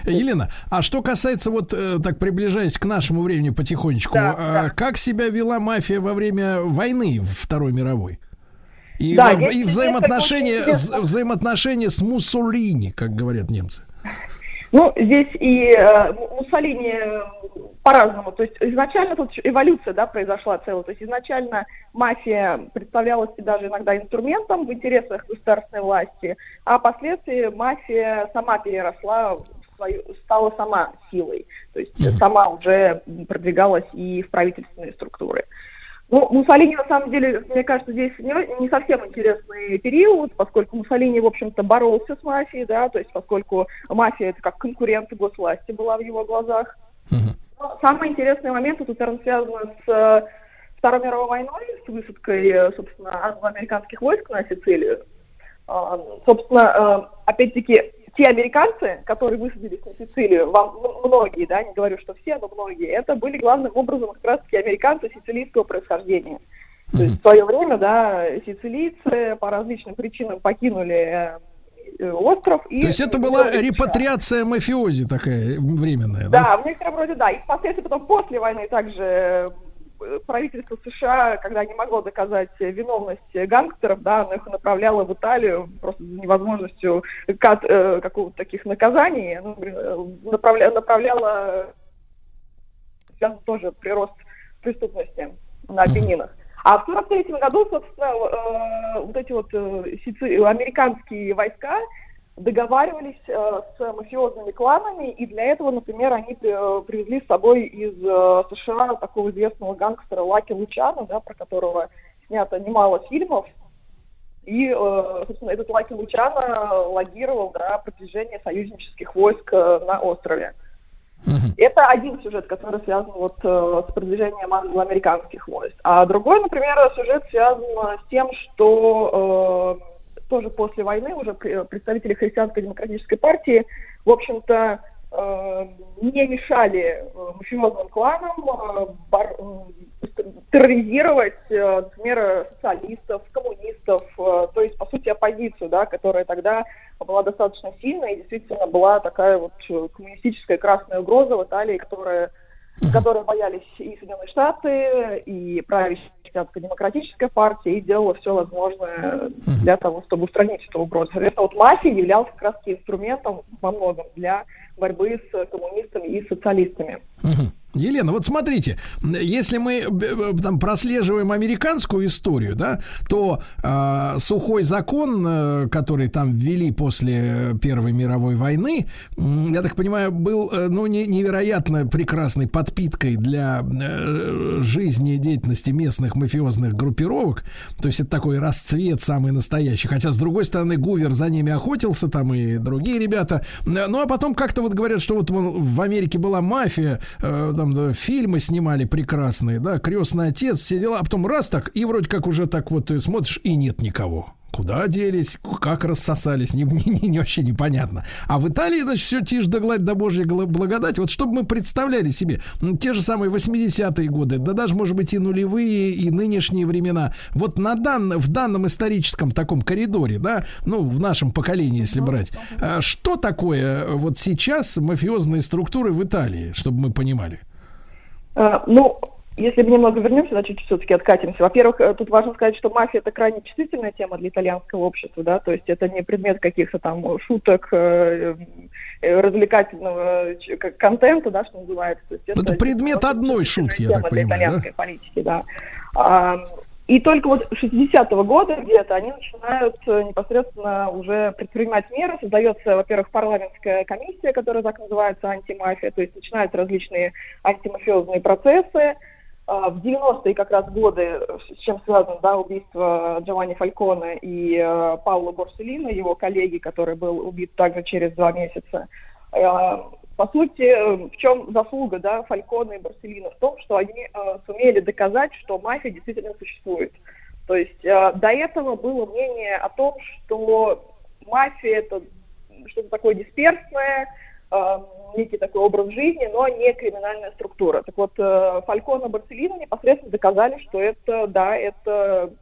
Елена, а что касается вот э, так приближаясь к нашему времени потихонечку, да, а, да. как себя вела мафия во время войны Второй мировой? И, да, во, и взаимоотношения, взаимоотношения с Муссолини, как говорят немцы. Ну, здесь и э, Муссолини по-разному. То есть изначально тут эволюция да, произошла целая. То есть изначально мафия представлялась даже иногда инструментом в интересах государственной власти, а впоследствии мафия сама переросла в свою, стала сама силой. То есть mm-hmm. сама уже продвигалась и в правительственные структуры. Ну, Муссолини, на самом деле, мне кажется, здесь не, не совсем интересный период, поскольку Муссолини, в общем-то, боролся с мафией, да, то есть поскольку мафия это как конкурент госвласти была в его глазах. Uh-huh. Но самый интересный момент тут, наверное, связан с э, Второй мировой войной, с высадкой, э, собственно, англоамериканских войск на Сицилию. А, собственно, э, опять-таки, те американцы, которые высадились на Сицилию, вам, многие, да, не говорю, что все, но многие, это были главным образом как раз-таки американцы сицилийского происхождения. То есть в свое время, да, сицилийцы по различным причинам покинули э, остров. И То есть это была репатриация мафиози такая временная, да? Да, в некотором роде, да. И впоследствии потом после войны также правительство США, когда не могло доказать виновность гангстеров, да, оно их направляло в Италию просто за невозможностью кат, э, какого-то таких наказаний, оно направля, направляло тоже прирост преступности на Апеннинах. А в 43 году, собственно, э, вот эти вот э, американские войска договаривались э, с мафиозными кланами, и для этого, например, они э, привезли с собой из э, США такого известного гангстера Лаки Лучана, да, про которого снято немало фильмов. И, э, собственно, этот Лаки Лучана логировал да, продвижение союзнических войск э, на острове. Это один сюжет, который связан вот э, с продвижением англо-американских войск. А другой, например, сюжет связан с тем, что э, тоже после войны уже представители христианской демократической партии, в общем-то, э, не мешали э, мафиозным кланам э, терроризировать, например, социалистов, коммунистов, то есть, по сути, оппозицию, да, которая тогда была достаточно сильная и действительно была такая вот коммунистическая красная угроза в Италии, которая которые боялись и Соединенные Штаты, и демократическая партия, и делала все возможное для того, чтобы устранить эту угрозу. Соответственно, вот мафия являлась как раз инструментом во многом для борьбы с коммунистами и социалистами. Елена, вот смотрите, если мы там прослеживаем американскую историю, да, то э, сухой закон, э, который там ввели после Первой мировой войны, э, я так понимаю, был э, ну не, невероятно прекрасной подпиткой для э, жизни и деятельности местных мафиозных группировок. То есть это такой расцвет самый настоящий. Хотя с другой стороны Гувер за ними охотился, там и другие ребята. Ну а потом как-то вот говорят, что вот в Америке была мафия. Э, там да, фильмы снимали прекрасные, да, крестный отец, все дела, а потом раз так, и вроде как уже так вот ты смотришь, и нет никого. Куда делись, как рассосались, не, не, не, вообще непонятно. А в Италии, значит, все тишь да гладь да божья благодать. Вот чтобы мы представляли себе, ну, те же самые 80-е годы, да даже, может быть, и нулевые, и нынешние времена. Вот на дан, в данном историческом таком коридоре, да, ну, в нашем поколении, если брать, а что такое вот сейчас мафиозные структуры в Италии, чтобы мы понимали? А, ну, если мы немного вернемся, значит, все-таки откатимся. Во-первых, э, тут важно сказать, что мафия это крайне чувствительная тема для итальянского общества, да, то есть это не предмет каких-то там шуток, э, э, развлекательного контента, да, что называется. То есть это, это предмет одной шутки, я так понимаю, итальянской да? политики, да. И только вот 60-го года где-то они начинают э, непосредственно уже предпринимать меры. Создается, во-первых, парламентская комиссия, которая так называется антимафия, то есть начинаются различные антимафиозные процессы. А, в 90-е как раз годы, с чем связано да, убийство Джованни Фальконе и э, Паула Борселина, его коллеги, который был убит также через два месяца, э, по сути, э, в чем заслуга да, Фалькона и Барселина? В том, что они э, сумели доказать, что мафия действительно существует. То есть э, до этого было мнение о том, что мафия это что-то такое дисперсное, э, некий такой образ жизни, но не криминальная структура. Так вот, э, Фалькона и Барселина непосредственно доказали, что это, да, это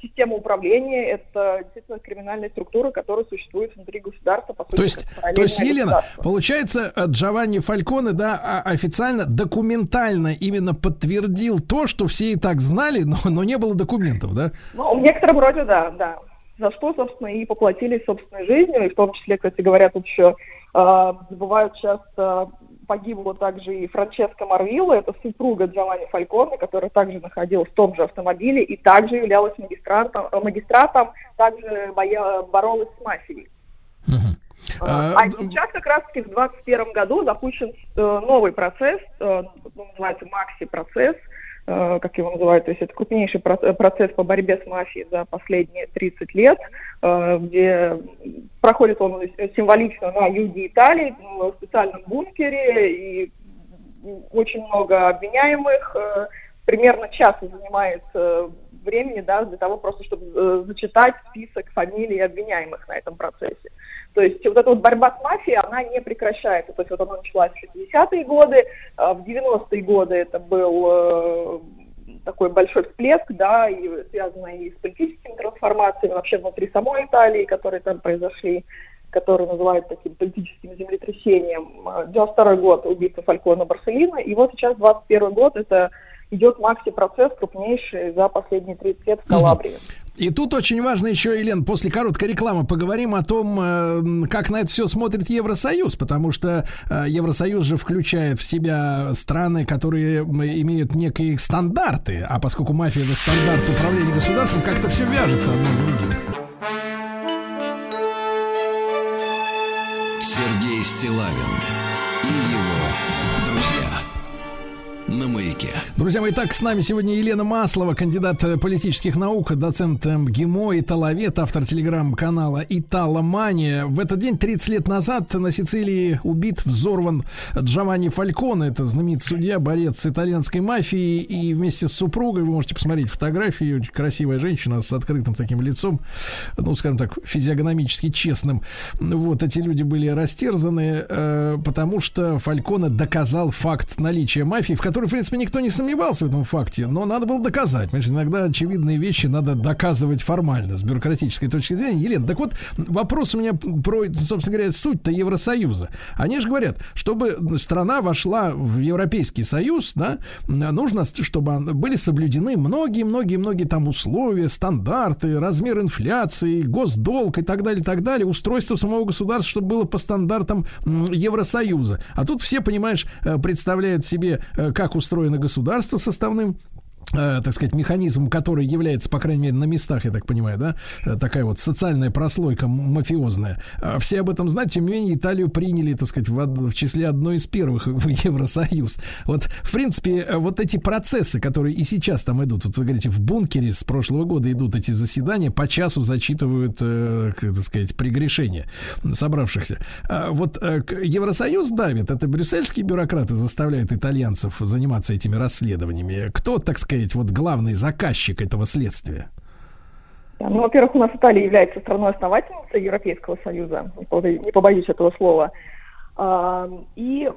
система управления, это действительно криминальная структура, которая существует внутри государства. По сути, то есть, то есть Елена, получается, э, Джованни Фальконе, да, официально, документально именно подтвердил то, что все и так знали, но, но не было документов, да? Ну, в некотором роде, да, да. За что, собственно, и поплатились собственной жизнью, и в том числе, кстати говоря, тут еще э, забывают часто погибла также и Франческа Марвилла, это супруга Джованни Фальконе, которая также находилась в том же автомобиле и также являлась магистратом, э, магистратом также боя, боролась с мафией. Uh-huh. А, а сейчас как раз-таки в 2021 году запущен э, новый процесс, э, называется Макси-процесс, Э, как его называют, то есть это крупнейший процесс по борьбе с мафией за последние 30 лет, э, где проходит он символично на юге Италии, в специальном бункере, и очень много обвиняемых, э, примерно час занимает времени, да, для того просто, чтобы зачитать список фамилий обвиняемых на этом процессе. То есть вот эта вот борьба с мафией, она не прекращается. То есть вот она началась в 60-е годы, а в 90-е годы это был э, такой большой всплеск, да, и связано и с политическими трансформациями вообще внутри самой Италии, которые там произошли, которые называют таким политическим землетрясением. 92 год убийца Фалькона Барселина, и вот сейчас 21 год это идет макси-процесс крупнейший за последние 30 лет в Калабрии. И тут очень важно еще, Елен, после короткой рекламы поговорим о том, э, как на это все смотрит Евросоюз, потому что э, Евросоюз же включает в себя страны, которые имеют некие стандарты, а поскольку мафия это стандарт управления государством, как-то все вяжется одно с другим. Сергей Стилавин на маяке. Друзья мои, так с нами сегодня Елена Маслова, кандидат э, политических наук, доцент ГИМО, италовед, автор телеграм-канала Италомания. В этот день, 30 лет назад, на Сицилии убит, взорван Джованни Фальконе, это знаменитый судья, борец с итальянской мафией, и вместе с супругой, вы можете посмотреть фотографии, очень красивая женщина с открытым таким лицом, ну, скажем так, физиогномически честным. Вот эти люди были растерзаны, э, потому что Фальконе доказал факт наличия мафии, в которой, в принципе, никто не сомневался в этом факте, но надо было доказать. Понимаешь, иногда очевидные вещи надо доказывать формально, с бюрократической точки зрения. Елена, так вот, вопрос у меня про, собственно говоря, суть-то Евросоюза. Они же говорят, чтобы страна вошла в Европейский Союз, да, нужно, чтобы были соблюдены многие-многие-многие там условия, стандарты, размер инфляции, госдолг и так далее, и так далее, устройство самого государства, чтобы было по стандартам Евросоюза. А тут все, понимаешь, э, представляют себе, э, как устроено государство составным Э, так сказать, механизм, который является, по крайней мере, на местах, я так понимаю, да, э, такая вот социальная прослойка мафиозная. А все об этом знают, тем не менее, Италию приняли, так сказать, в, в числе одной из первых в Евросоюз. Вот, в принципе, э, вот эти процессы, которые и сейчас там идут, вот вы говорите, в бункере с прошлого года идут эти заседания, по часу зачитывают, так сказать, прегрешения собравшихся. А вот Евросоюз давит, это брюссельские бюрократы заставляют итальянцев заниматься этими расследованиями. Кто, так сказать, сказать, вот главный заказчик этого следствия? Ну, во-первых, у нас Италия является страной-основательницей Европейского Союза, не побоюсь этого слова. А, и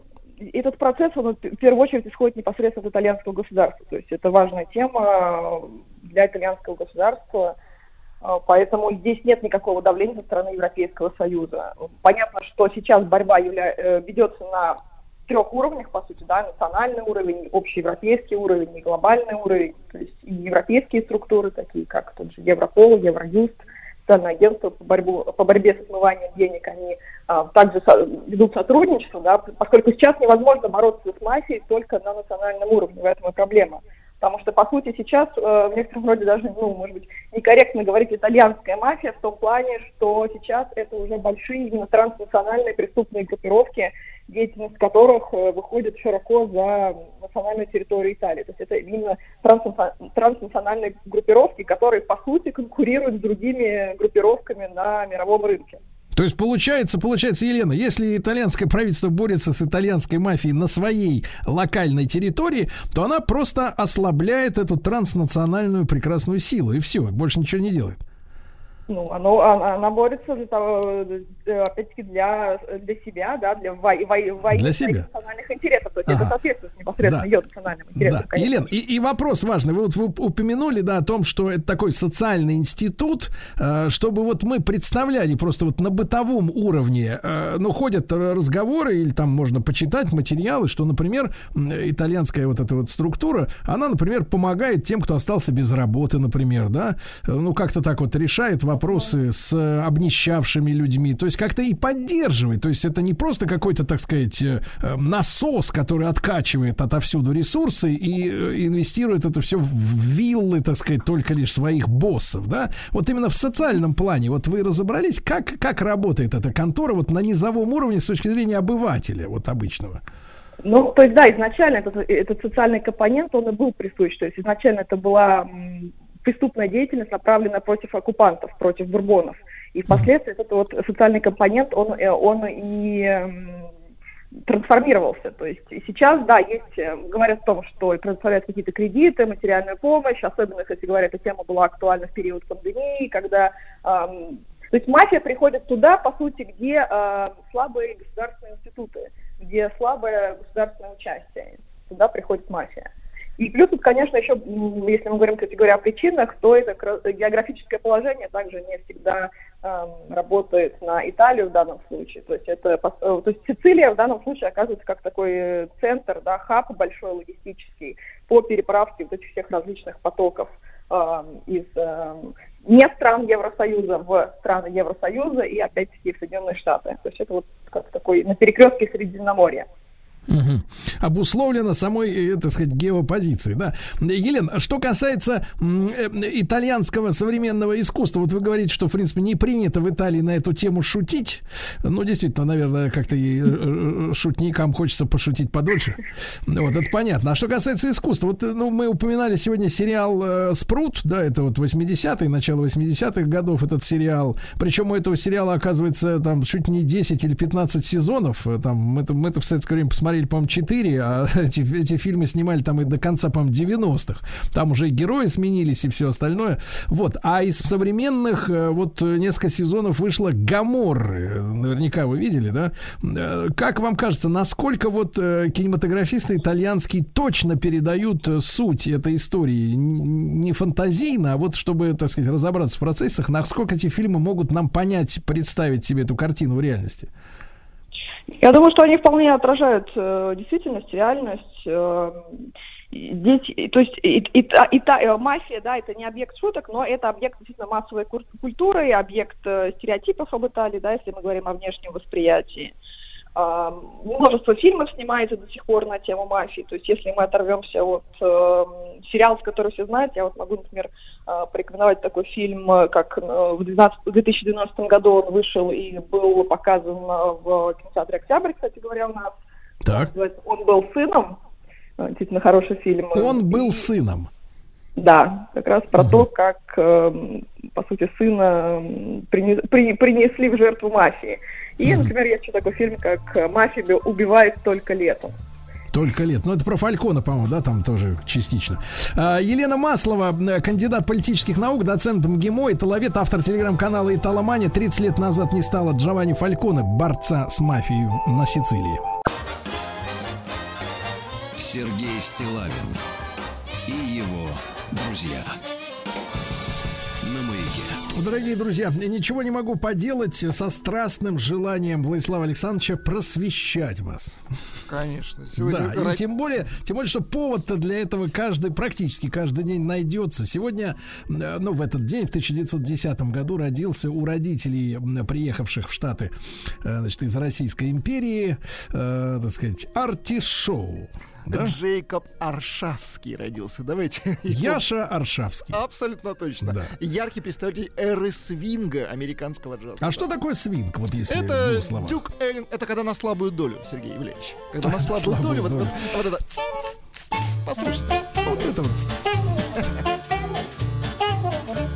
этот процесс, он в первую очередь исходит непосредственно от итальянского государства. То есть это важная тема для итальянского государства. А, поэтому здесь нет никакого давления со стороны Европейского Союза. Понятно, что сейчас борьба. Э, ведется на трех уровнях, по сути, да, национальный уровень, общеевропейский уровень и глобальный уровень, то есть и европейские структуры, такие как тот же Европол, Евроюст, Специальное агентство по, борьбу, по борьбе с отмыванием денег, они а, также со, ведут сотрудничество, да, поскольку сейчас невозможно бороться с мафией только на национальном уровне, в этом и проблема. Потому что, по сути, сейчас э, в некотором роде даже, ну, может быть, некорректно говорить итальянская мафия в том плане, что сейчас это уже большие именно транснациональные преступные группировки, деятельность которых э, выходит широко за национальную территорию Италии. То есть это именно транснациональные группировки, которые, по сути, конкурируют с другими группировками на мировом рынке. То есть получается, получается, Елена, если итальянское правительство борется с итальянской мафией на своей локальной территории, то она просто ослабляет эту транснациональную прекрасную силу, и все, больше ничего не делает. Ну, оно, она, она борется для того, э, опять-таки, для, для себя, да, для во, во, во, для себя. национальных интересов. То есть ага. это соответствует непосредственно да. ее национальным интересам. Да. Елена, и, и вопрос важный. Вы вот вы упомянули, да, о том, что это такой социальный институт, э, чтобы вот мы представляли просто вот на бытовом уровне, э, ну, ходят разговоры, или там можно почитать материалы, что, например, итальянская вот эта вот структура, она, например, помогает тем, кто остался без работы, например, да, ну, как-то так вот решает вопрос вопросы с э, обнищавшими людьми, то есть как-то и поддерживает. То есть это не просто какой-то, так сказать, э, э, насос, который откачивает отовсюду ресурсы и инвестирует это все в виллы, так сказать, только лишь своих боссов, да? Вот именно в социальном плане, вот вы разобрались, как, как работает эта контора вот на низовом уровне с точки зрения обывателя, вот обычного? Ну, то есть, да, изначально этот, этот социальный компонент, он и был присущ. То есть изначально это была преступная деятельность, направленная против оккупантов, против бурбонов. И впоследствии этот вот социальный компонент, он, э, он и трансформировался. То есть сейчас, да, есть, э, говорят о том, что предоставляют какие-то кредиты, материальную помощь, особенно, кстати говоря, эта тема была актуальна в период пандемии, когда эм, то есть мафия приходит туда, по сути, где э, слабые государственные институты, где слабое государственное участие. Туда приходит мафия. И плюс тут, конечно, еще, если мы говорим, кстати говоря, о причинах, то это географическое положение также не всегда э, работает на Италию в данном случае. То есть, это, э, то есть Сицилия в данном случае оказывается как такой центр, да, хаб большой логистический по переправке вот этих всех различных потоков э, из э, не стран Евросоюза в страны Евросоюза и опять-таки в Соединенные Штаты. То есть это вот как такой на перекрестке Средиземноморья. Угу. Обусловлено самой, э, так сказать, геопозицией, да. Елена, что касается э, итальянского современного искусства, вот вы говорите, что, в принципе, не принято в Италии на эту тему шутить. Ну, действительно, наверное, как-то и э, шутникам хочется пошутить подольше. Вот, это понятно. А что касается искусства, вот, ну, мы упоминали сегодня сериал «Спрут», да, это вот 80-е, начало 80-х годов этот сериал. Причем у этого сериала, оказывается, там чуть не 10 или 15 сезонов. Там, мы это, мы это в советское время посмотрели посмотрели, по-моему, 4, а эти, эти фильмы снимали там и до конца, по-моему, 90-х. Там уже и герои сменились и все остальное. Вот. А из современных э, вот несколько сезонов вышло Гаморры. Наверняка вы видели, да? Э, Как вам кажется, насколько вот э, кинематографисты итальянские точно передают э, суть этой истории? Не фантазийно, а вот чтобы, так сказать, разобраться в процессах, насколько эти фильмы могут нам понять, представить себе эту картину в реальности? Я думаю, что они вполне отражают э, действительность, реальность. э, дети, то есть и, и и та- э, мафия, да, это не объект шуток, но это объект действительно массовой культуры, объект э, стереотипов об Италии, да, если мы говорим о внешнем восприятии. Множество фильмов снимается до сих пор на тему мафии. То есть, если мы оторвемся от э, сериала, который все знают, я вот могу, например, э, порекомендовать такой фильм, э, как э, в 12 в 2012 году он вышел и был показан э, в кинотеатре «Октябрь», кстати говоря, у нас. Так. «Он был сыном». Э, Действительно хороший фильм. Он был сыном. да, как раз про то, как, эм, по сути, сына эм, прине- при- принесли в жертву мафии. И, например, есть еще такой фильм, как «Мафия уби- убивает только летом». Только лет. Ну, это про Фалькона, по-моему, да, там тоже частично. А, Елена Маслова, э, кандидат политических наук, доцент МГИМО, италовед, автор телеграм-канала «Италомания». 30 лет назад не стало Джованни Фальконе, борца с мафией на Сицилии. Сергей Стилавин и его друзья. Дорогие друзья, ничего не могу поделать со страстным желанием Владислава Александровича просвещать вас. Конечно. Сегодня Да, и тем более, тем более, что повод-то для этого каждый, практически каждый день найдется. Сегодня, э, ну, в этот день, в 1910 году, родился у родителей, приехавших в Штаты, э, значит, из Российской империи, э, так сказать, артишоу. Да? Джейкоб Аршавский родился. Давайте. Яша Аршавский. Абсолютно точно. Да. Яркий представитель эры свинга американского джаза. А что такое свинг, вот если Это? Дюк Эллен, это когда на слабую долю, Сергей Евлеевич. Когда на слабую, слабую долю, вот, долю. вот- вот это. ц- ц. Послушайте. Вот это вот.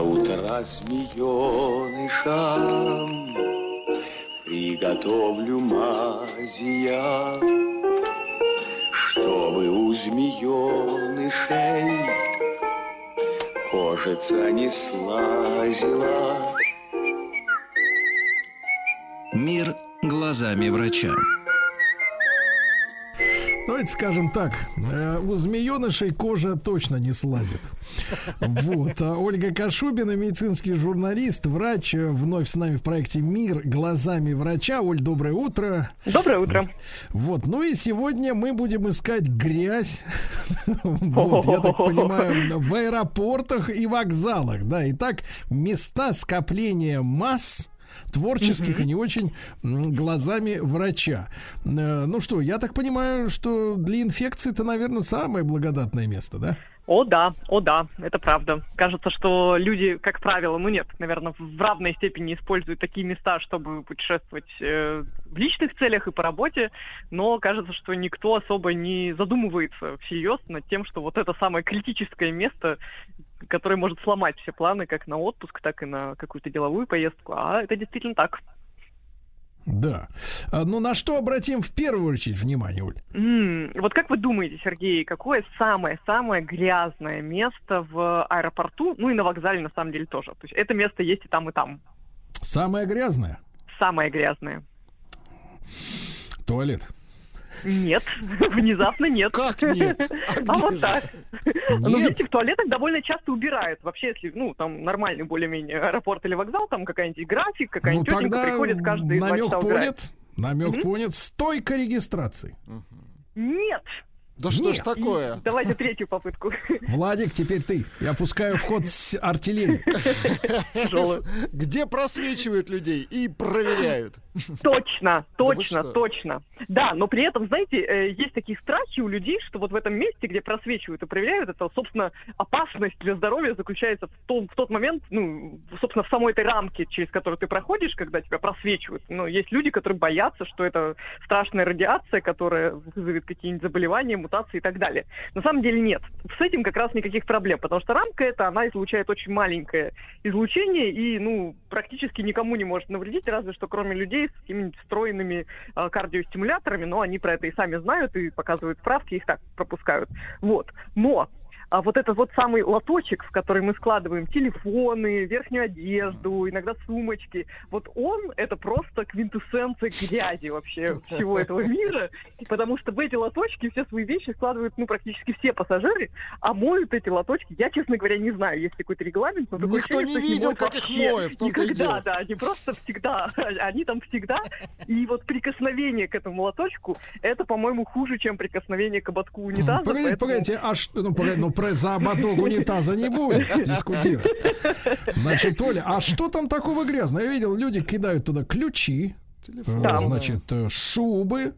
До утра змеенышам Приготовлю мазия Чтобы у змеенышей кожица не слазила. Мир глазами врача. Давайте скажем так, э, у змеенышей кожа точно не слазит. Вот. А Ольга Кашубина, медицинский журналист, врач, э, вновь с нами в проекте «Мир глазами врача». Оль, доброе утро. Доброе утро. Вот. Ну и сегодня мы будем искать грязь. Вот, я так понимаю, в аэропортах и вокзалах. Да, итак, места скопления масс творческих и не очень глазами врача. Э, Ну что, я так понимаю, что для инфекции это, наверное, самое благодатное место, да? О, да, о, да, это правда. Кажется, что люди, как правило, ну нет, наверное, в равной степени используют такие места, чтобы путешествовать э, в личных целях и по работе, но кажется, что никто особо не задумывается всерьез над тем, что вот это самое критическое место, которое может сломать все планы как на отпуск, так и на какую-то деловую поездку. А это действительно так. Да. А, Ну, на что обратим в первую очередь внимание, Оль? М, Вот как вы думаете, Сергей, какое самое-самое грязное место в аэропорту, ну и на вокзале на самом деле тоже? То есть это место есть и там, и там. Самое грязное? Самое грязное. Туалет. Нет, внезапно нет. Как нет? А вот так. Ну, Нет? видите, в туалетах довольно часто убирают. Вообще, если, ну, там нормальный более-менее аэропорт или вокзал, там какая-нибудь график, Ну, какая-нибудь тетенька тогда приходит каждые два намек часа убирает. понят. Намек понят. Стойка регистрации. Нет. Да что ж Нет. такое? Давайте третью попытку. Владик, теперь ты. Я пускаю в ход с артиллерии. Где просвечивают людей и проверяют? Точно, Да точно, что? точно. Да, но при этом, знаете, э, есть такие страхи у людей, что вот в этом месте, где просвечивают и проверяют, это, собственно, опасность для здоровья заключается в, том, в тот момент, ну, собственно, в самой этой рамке, через которую ты проходишь, когда тебя просвечивают. Но есть люди, которые боятся, что это страшная радиация, которая вызовет какие-нибудь заболевания, мутации и так далее. На самом деле нет. С этим как раз никаких проблем, потому что рамка эта, она излучает очень маленькое излучение и, ну, практически никому не может навредить, разве что кроме людей с какими-нибудь встроенными а, кардиостимуляторами, но они про это и сами знают, и показывают справки, их так пропускают. Вот. Но а вот этот вот самый лоточек, в который мы складываем телефоны, верхнюю одежду, иногда сумочки, вот он это просто квинтэссенция грязи вообще всего этого мира, потому что в эти лоточки все свои вещи складывают, ну, практически все пассажиры, а моют эти лоточки, я, честно говоря, не знаю, есть ли какой-то регламент, но такое Никто не видел, как их моют, в том-то Никогда, да, они просто всегда, они там всегда, и вот прикосновение к этому лоточку, это, по-моему, хуже, чем прикосновение к ободку унитаза. Погодите, погодите, а что, ну, погоди, ну, за ободок унитаза не будет дискутировать. Значит, Оля, а что там такого грязного? Я видел, люди кидают туда ключи, э, Да. значит, э, шубы, э,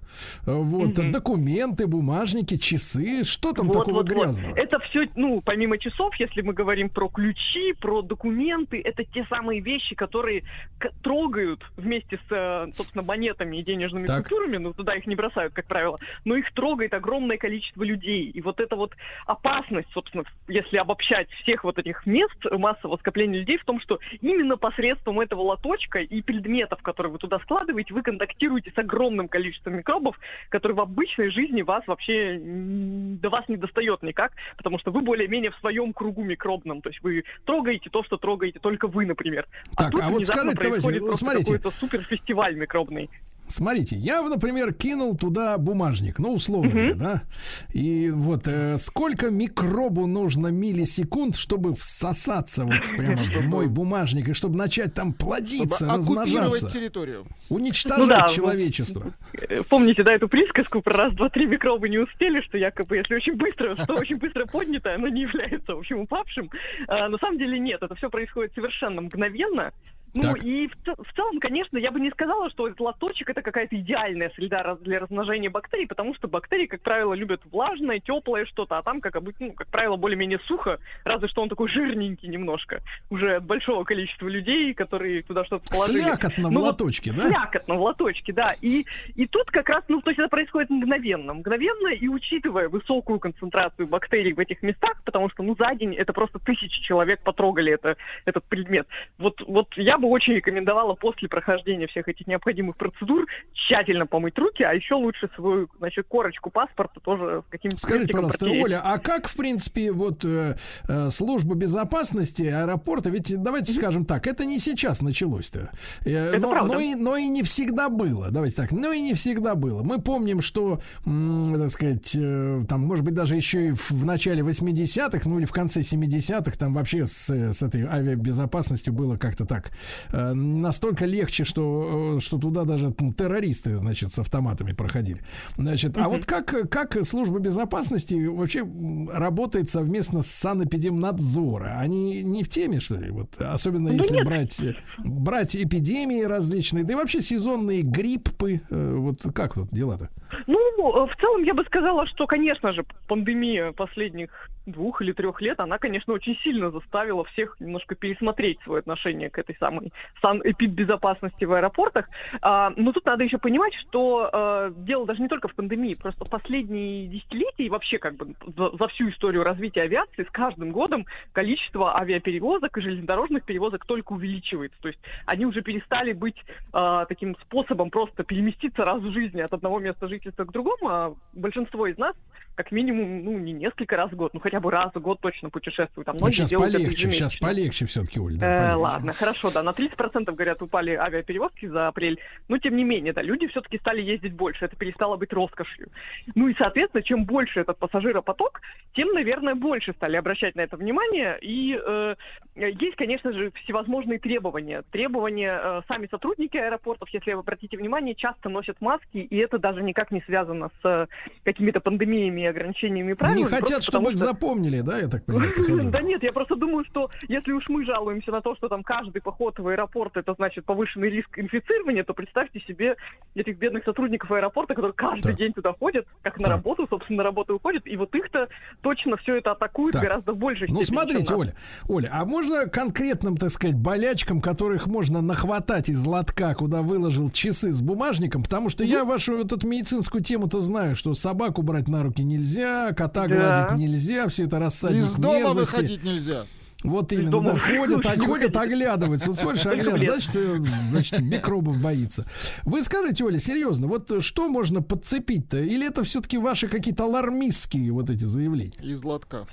вот, Мгм. документы, бумажники, часы. Что там Вот, такого вот, вот. грязного? Это все, ну, помимо часов, если мы говорим про ключи, про документы, это те самые вещи, которые к- трогают вместе с, э, собственно, монетами и денежными Так. купюрами, ну, туда их не бросают, как правило, но их трогает огромное количество людей. И вот эта вот опасность, собственно, если обобщать всех вот этих мест массового скопления людей в том, что именно посредством этого лоточка и предметов, которые вы туда складываете, вы контактируете с огромным количеством микробов, которые в обычной жизни вас вообще до вас не достает никак, потому что вы более-менее в своем кругу микробном, то есть вы трогаете то, что трогаете только вы, например. Так, тут а вот скажите, товарищи, вот смотрите. какой-то суперфестиваль микробный. Смотрите, я, например, кинул туда бумажник, ну, условно говоря, да? И вот э, сколько микробу нужно миллисекунд, чтобы всосаться вот прямо в мой бумажник, и чтобы начать там плодиться, размножаться, территорию. уничтожать Ну да, человечество. Э, Помните, да, эту присказку про раз, два, три микробы не успели, что якобы, если очень быстро, что очень быстро поднято, оно не является, в общем, упавшим. А, на самом деле нет, это все происходит совершенно мгновенно. Ну Так. и в, в целом, конечно, я бы не сказала, что этот лоточек это какая-то идеальная среда для размножения бактерий, потому что бактерии, как правило, любят влажное, теплое что-то, а там, как обычно, ну, как правило, более-менее сухо, разве что он такой жирненький немножко, уже от большого количества людей, которые туда что-то положили. Слякотно в Ну вот лоточке, да? Слякотно в лоточке, да. И, и тут как раз, ну, то есть это происходит мгновенно. Мгновенно и учитывая высокую концентрацию бактерий в этих местах, потому что, ну, за день это просто тысячи человек потрогали это, этот предмет. Вот, вот я бы очень рекомендовала после прохождения всех этих необходимых процедур тщательно помыть руки, а еще лучше свою, значит, корочку паспорта тоже каким-то Скажите, пожалуйста, протереть. Оля, а как, в принципе, вот э, э, служба безопасности аэропорта, ведь давайте скажем так, это не сейчас началось-то, Э, но, правда. но и, но и не всегда было, давайте так, но и не всегда было. Мы помним, что, м, так сказать, э, там, может быть, даже еще и в, в начале 80-х, ну или в конце 70-х, там вообще с, э, с этой авиабезопасностью было как-то так настолько легче, что, э, что туда даже террористы, значит, с автоматами проходили. Значит, а вот как, как служба безопасности вообще работает совместно с санэпидемнадзора? Они не в теме, что ли? Вот, особенно Ну, если нет. брать, э, брать эпидемии различные, да и вообще сезонные гриппы. э, Вот как тут дела-то? Ну, э, в целом я бы сказала, что, конечно же, пандемия последних двух или трех лет, она, конечно, очень сильно заставила всех немножко пересмотреть свое отношение к этой самой санэпидбезопасности в аэропортах. А, но тут надо еще понимать, что э, дело даже не только в пандемии, просто последние десятилетия и вообще как бы за, за всю историю развития авиации с каждым годом количество авиаперевозок и железнодорожных перевозок только увеличивается. То есть они уже перестали быть э, таким способом просто переместиться раз в жизни от одного места жительства к другому, а большинство из нас как минимум, ну, не несколько раз в год, ну, хотя бы раз в год точно путешествуют. А Ну, сейчас полегче, сейчас полегче все-таки, Оль. да, Э, полегче. ладно, хорошо, да, на 30% говорят, упали авиаперевозки за апрель. Но тем не менее, да, люди все-таки стали ездить больше, это перестало быть роскошью. Ну и, соответственно, чем больше этот пассажиропоток, тем, наверное, больше стали обращать на это внимание. И э, есть, конечно же, всевозможные требования. Требования э, сами сотрудники аэропортов, если вы обратите внимание, часто носят маски, и это даже никак не связано с э, какими-то пандемиями и ограничениями и правилами. Не хотят, чтобы их что- запомнили, да, я так понимаю, да нет, я просто думаю, что если уж мы жалуемся на то, что там каждый поход в аэропорт это значит повышенный риск инфицирования, то представьте себе этих бедных сотрудников аэропорта, которые каждый день туда ходят, как на работу, собственно, на работу уходят, и вот их-то точно все это атакует Так. гораздо больше. Ну, смотрите, Оля, Оля, а можно конкретным, так сказать, болячкам, которых можно нахватать из лотка, куда выложил часы с бумажником, потому что я вашу вот эту медицинскую тему-то знаю, что собаку брать на руки нельзя, кота Да. гладить нельзя, все это рассадник Из дома мерзости. выходить нельзя. Вот именно, да, ходят, а, ходят, оглядываются. Вот смотришь, Только в оглядывают, лес. значит, э, значит, микробов боится. Вы скажите, Оля, серьезно, вот что можно подцепить-то? Или это все-таки ваши какие-то алармистские вот эти заявления? Из лотка.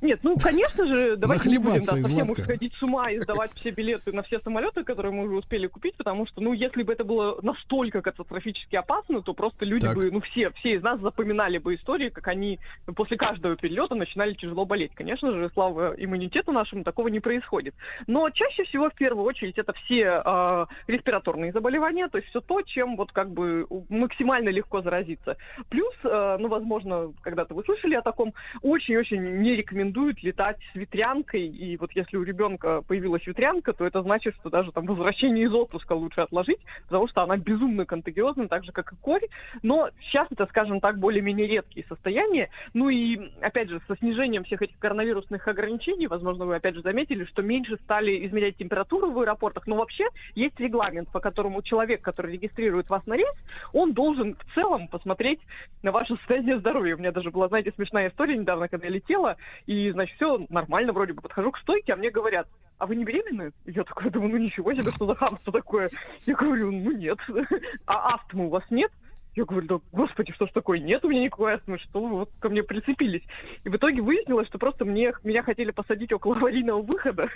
Нет, ну, конечно же, давайте не будем да, совсем уж лотка. сходить с ума и сдавать все билеты на все самолеты, которые мы уже успели купить, потому что, ну, если бы это было настолько катастрофически опасно, то просто люди Так. бы, ну, все, все из нас запоминали бы истории, как они после каждого перелета начинали тяжело болеть. Конечно же, слава иммунитету нашему, такого не происходит. Но чаще всего, в первую очередь, это все э, респираторные заболевания, то есть все то, чем вот как бы максимально легко заразиться. Плюс, э, ну, возможно, когда-то вы слышали о таком, очень-очень не рекомендуют летать с ветрянкой, и вот если у ребенка появилась ветрянка, то это значит, что даже там возвращение из отпуска лучше отложить, потому что она безумно контагиозна, так же, как и корь, но сейчас это, скажем так, более-менее редкие состояния, ну и, опять же, со снижением всех этих коронавирусных ограничений, возможно, вы опять же заметили, что меньше стали измерять температуру в аэропортах, но вообще есть регламент, по которому человек, который регистрирует вас на рейс, он должен в целом посмотреть на ваше состояние здоровья. У меня даже была, знаете, смешная история недавно, когда я летела, и, значит, все нормально вроде бы, подхожу к стойке, а мне говорят, а вы не беременны? И Я такая думаю, ну ничего себе, что за хамство такое? Я говорю, ну нет. А астмы у вас нет? Я говорю, да господи, что ж такое? Нет у меня никакой астмы, что вы вот ко мне прицепились. И в итоге выяснилось, что просто мне, меня хотели посадить около аварийного выхода.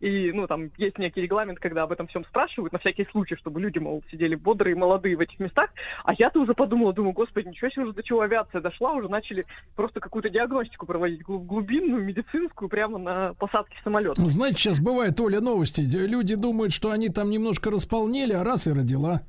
И, ну, там есть некий регламент, когда об этом всем спрашивают, на всякий случай, чтобы люди, мол, сидели бодрые, молодые в этих местах. А я-то уже подумала, думаю, господи, ничего себе, уже до чего авиация дошла, уже начали просто какую-то диагностику проводить, глуб- глубинную, медицинскую, прямо на посадке самолета. Ну, знаете, сейчас бывает, Оля, новости. Люди думают, что они там немножко располнели, а раз и родила.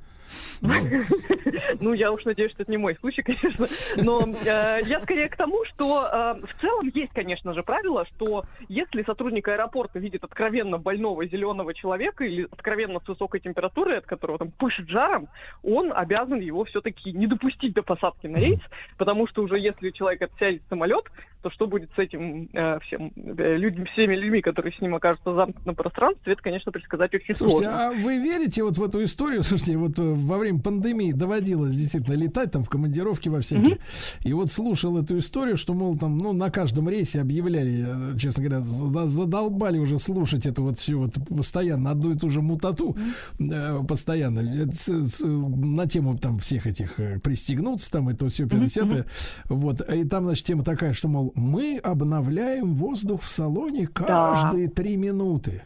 Ну, я уж надеюсь, что это не мой случай, конечно. Но э, я скорее к тому, что э, в целом есть, конечно же, правило, что если сотрудник аэропорта видит откровенно больного зеленого человека или откровенно с высокой температурой, от которого там пышет жаром, он обязан его все-таки не допустить до посадки на рейс, потому что уже если человек отсядет в самолет, то что будет с этим э, всем э, людьми, всеми людьми, которые с ним окажутся в замкнутом пространстве, это, конечно, предсказать очень Слушайте, сложно. а вы верите вот в эту историю? Слушайте, вот э, во время пандемии доводилось действительно летать там в командировке во всякие. И вот слушал эту историю, что, мол, там, ну, на каждом рейсе объявляли, э, честно говоря, задолбали уже слушать эту вот всю вот постоянно одну и ту же мутату э, постоянно э, на тему там всех этих пристегнуться там это все 50 Вот. И там, значит, тема такая, что, мол, мы обновляем воздух в салоне каждые три минуты.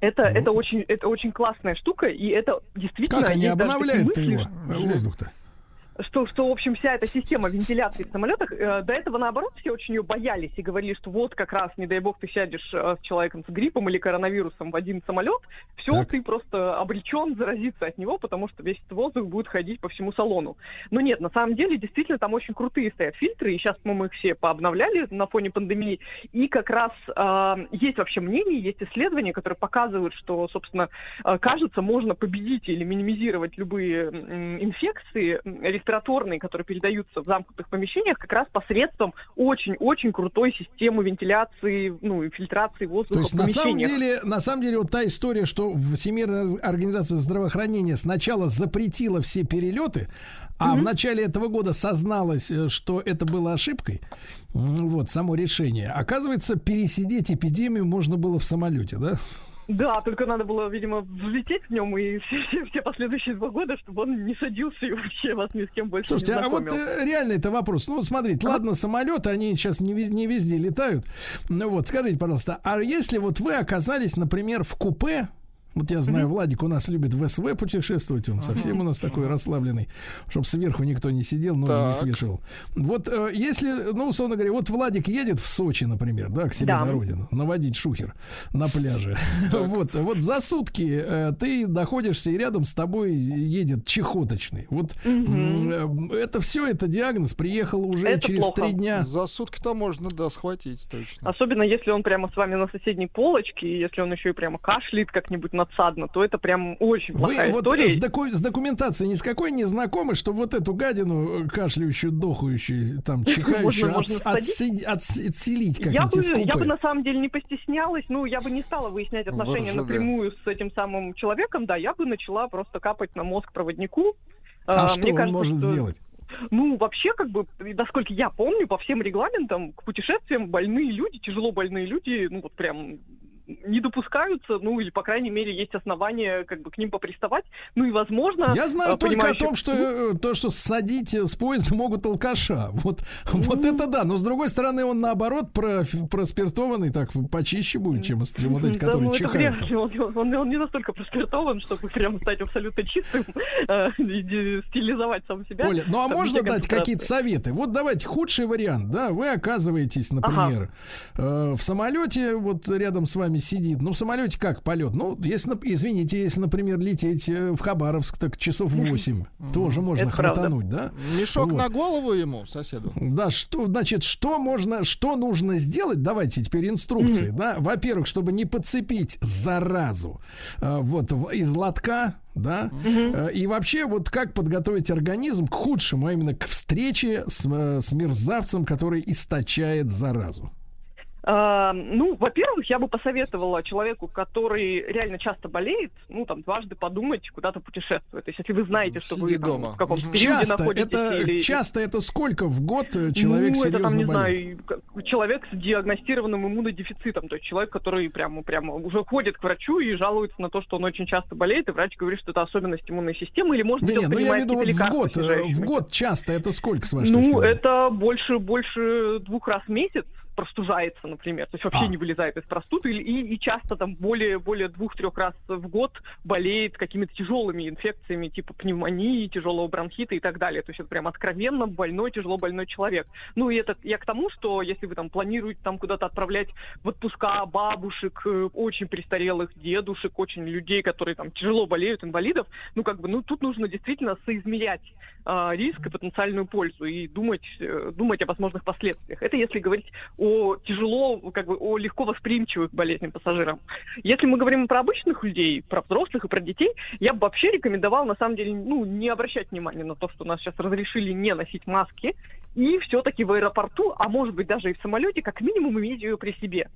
Это, это, очень, это очень классная штука, и это действительно... Как они обновляют-то мысли, его, воздух-то? Что, что, в общем, вся эта система вентиляции в самолетах, э, до этого, наоборот, все очень ее боялись и говорили, что вот как раз, не дай бог, ты сядешь э, с человеком с гриппом или коронавирусом в один самолет, все, Так. ты просто обречен заразиться от него, потому что весь этот воздух будет ходить по всему салону. Но нет, на самом деле, действительно, там очень крутые стоят фильтры, и сейчас, по-моему, их все пообновляли на фоне пандемии, и как раз э, есть вообще мнение, есть исследования, которые показывают, что, собственно, э, кажется, можно победить или минимизировать любые м, инфекции м, респираторные, которые передаются в замкнутых помещениях, как раз посредством очень-очень крутой системы вентиляции, ну, и фильтрации воздуха То есть на самом деле, на самом деле вот та история, что Всемирная организация здравоохранения сначала запретила все перелеты, а в начале этого года созналась, э, что это было ошибкой. Вот само решение. Оказывается, пересидеть эпидемию можно было в самолете, да? Да, только надо было, видимо, взлететь в нем и все, все- все последующие два года, чтобы он не садился и вообще вас ни с кем больше Слушайте, не а вот знакомил. э, реально это вопрос. Ну, смотрите, ладно, самолеты, они сейчас не, не везде летают. Ну вот, скажите, пожалуйста, а если вот вы оказались, например, в купе, вот я знаю, Владик у нас любит в СВ путешествовать, он совсем у нас такой расслабленный, чтобы сверху никто не сидел, ноги не Так. свешивал. Вот э, если, ну, условно говоря, вот Владик едет в Сочи, например, да, к себе Да. на родину, наводить шухер на пляже. Вот, вот за сутки э, ты находишься, и рядом с тобой едет чехоточный. Вот э, это все, это диагноз, приехал уже Это через три дня. За сутки-то можно, да, схватить точно. Особенно если он прямо с вами на соседней полочке, и если он еще и прямо кашляет как-нибудь надсадно, то это прям очень Вы плохая вот история. с, доку- с документацией ни с какой не знакомы, чтобы вот эту гадину э, кашляющую, дохающую, там, чихающую, Можно- отс- отселить Я бы, я бы на самом деле не постеснялась, ну, я бы не стала выяснять отношения напрямую с этим самым человеком, да, я бы начала просто капать на мозг проводнику. А А, что мне он кажется, может что- сделать? Ну, вообще, как бы, насколько я помню, по всем регламентам к путешествиям больные люди, тяжело больные люди, ну, вот прям не допускаются, ну, или, по крайней мере, есть основания как бы к ним поприставать. Ну, и, возможно... Я знаю э, только о том, что э, то, что садить с поезда могут алкаша. Вот, Ну. вот это да. Но с другой стороны, он наоборот про, проспиртованный, так почище будет, чем, чем вот эти, Да, которые ну, это чихают. Он, он- он не настолько проспиртован, чтобы прям стать абсолютно чистым э, и стилизовать сам себя. Оля, ну а можно дать какие-то советы? Вот давайте худший вариант, да, вы оказываетесь, например, э, в самолете, вот рядом с вами сидит, ну в самолете как полет? Ну, если, извините, если, например, лететь э, в Хабаровск, так часов 8, тоже можно Это правда. хватануть, да? Мешок Вот. на голову ему, соседу. Да, что, значит, что можно, что нужно сделать? Давайте теперь инструкции, да. Во-первых, чтобы не подцепить заразу, э, вот из лотка, да. Э, И вообще, вот как подготовить организм к худшему, а именно к встрече с, с мерзавцем, который источает заразу. Ну, во-первых, я бы посоветовала человеку, который реально часто болеет, ну, там, дважды подумать, куда-то путешествовать. То есть, если вы знаете, что вы Сидит там, дома. в каком-то Мгм. периоде Часто находитесь... это, или- часто это сколько в год э, человек ну, серьезно это там, не болеет? знаю, человек с диагностированным иммунодефицитом, то есть человек, который прямо, прямо уже ходит к врачу и жалуется на то, что он очень часто болеет, и врач говорит, что это особенность иммунной системы, или может быть, Не-не, он ну я принимает имею в виду вот в год, э, в год часто это сколько, с вашей Ну, это больше, больше двух раз в месяц простужается, например, то есть вообще А. не вылезает из простуды, и, и часто там более, более двух-трех раз в год болеет какими-то тяжелыми инфекциями, типа пневмонии, тяжелого бронхита и так далее. То есть это прям откровенно больной, тяжело больной человек. Ну и это я к тому, что если вы там планируете там куда-то отправлять в отпуска бабушек, э, очень престарелых дедушек, очень людей, которые там тяжело болеют, инвалидов, ну как бы, ну тут нужно действительно соизмерять а, риск и потенциальную пользу и думать, э, думать о возможных последствиях. Это если говорить о тяжело, как бы о легко восприимчивых к болезням пассажирам. Если мы говорим про обычных людей, про взрослых и про детей, я бы вообще рекомендовала, на самом деле, ну, не обращать внимания на то, что нас сейчас разрешили не носить маски, и все-таки в аэропорту, а может быть даже и в самолете, как минимум иметь ее при себе.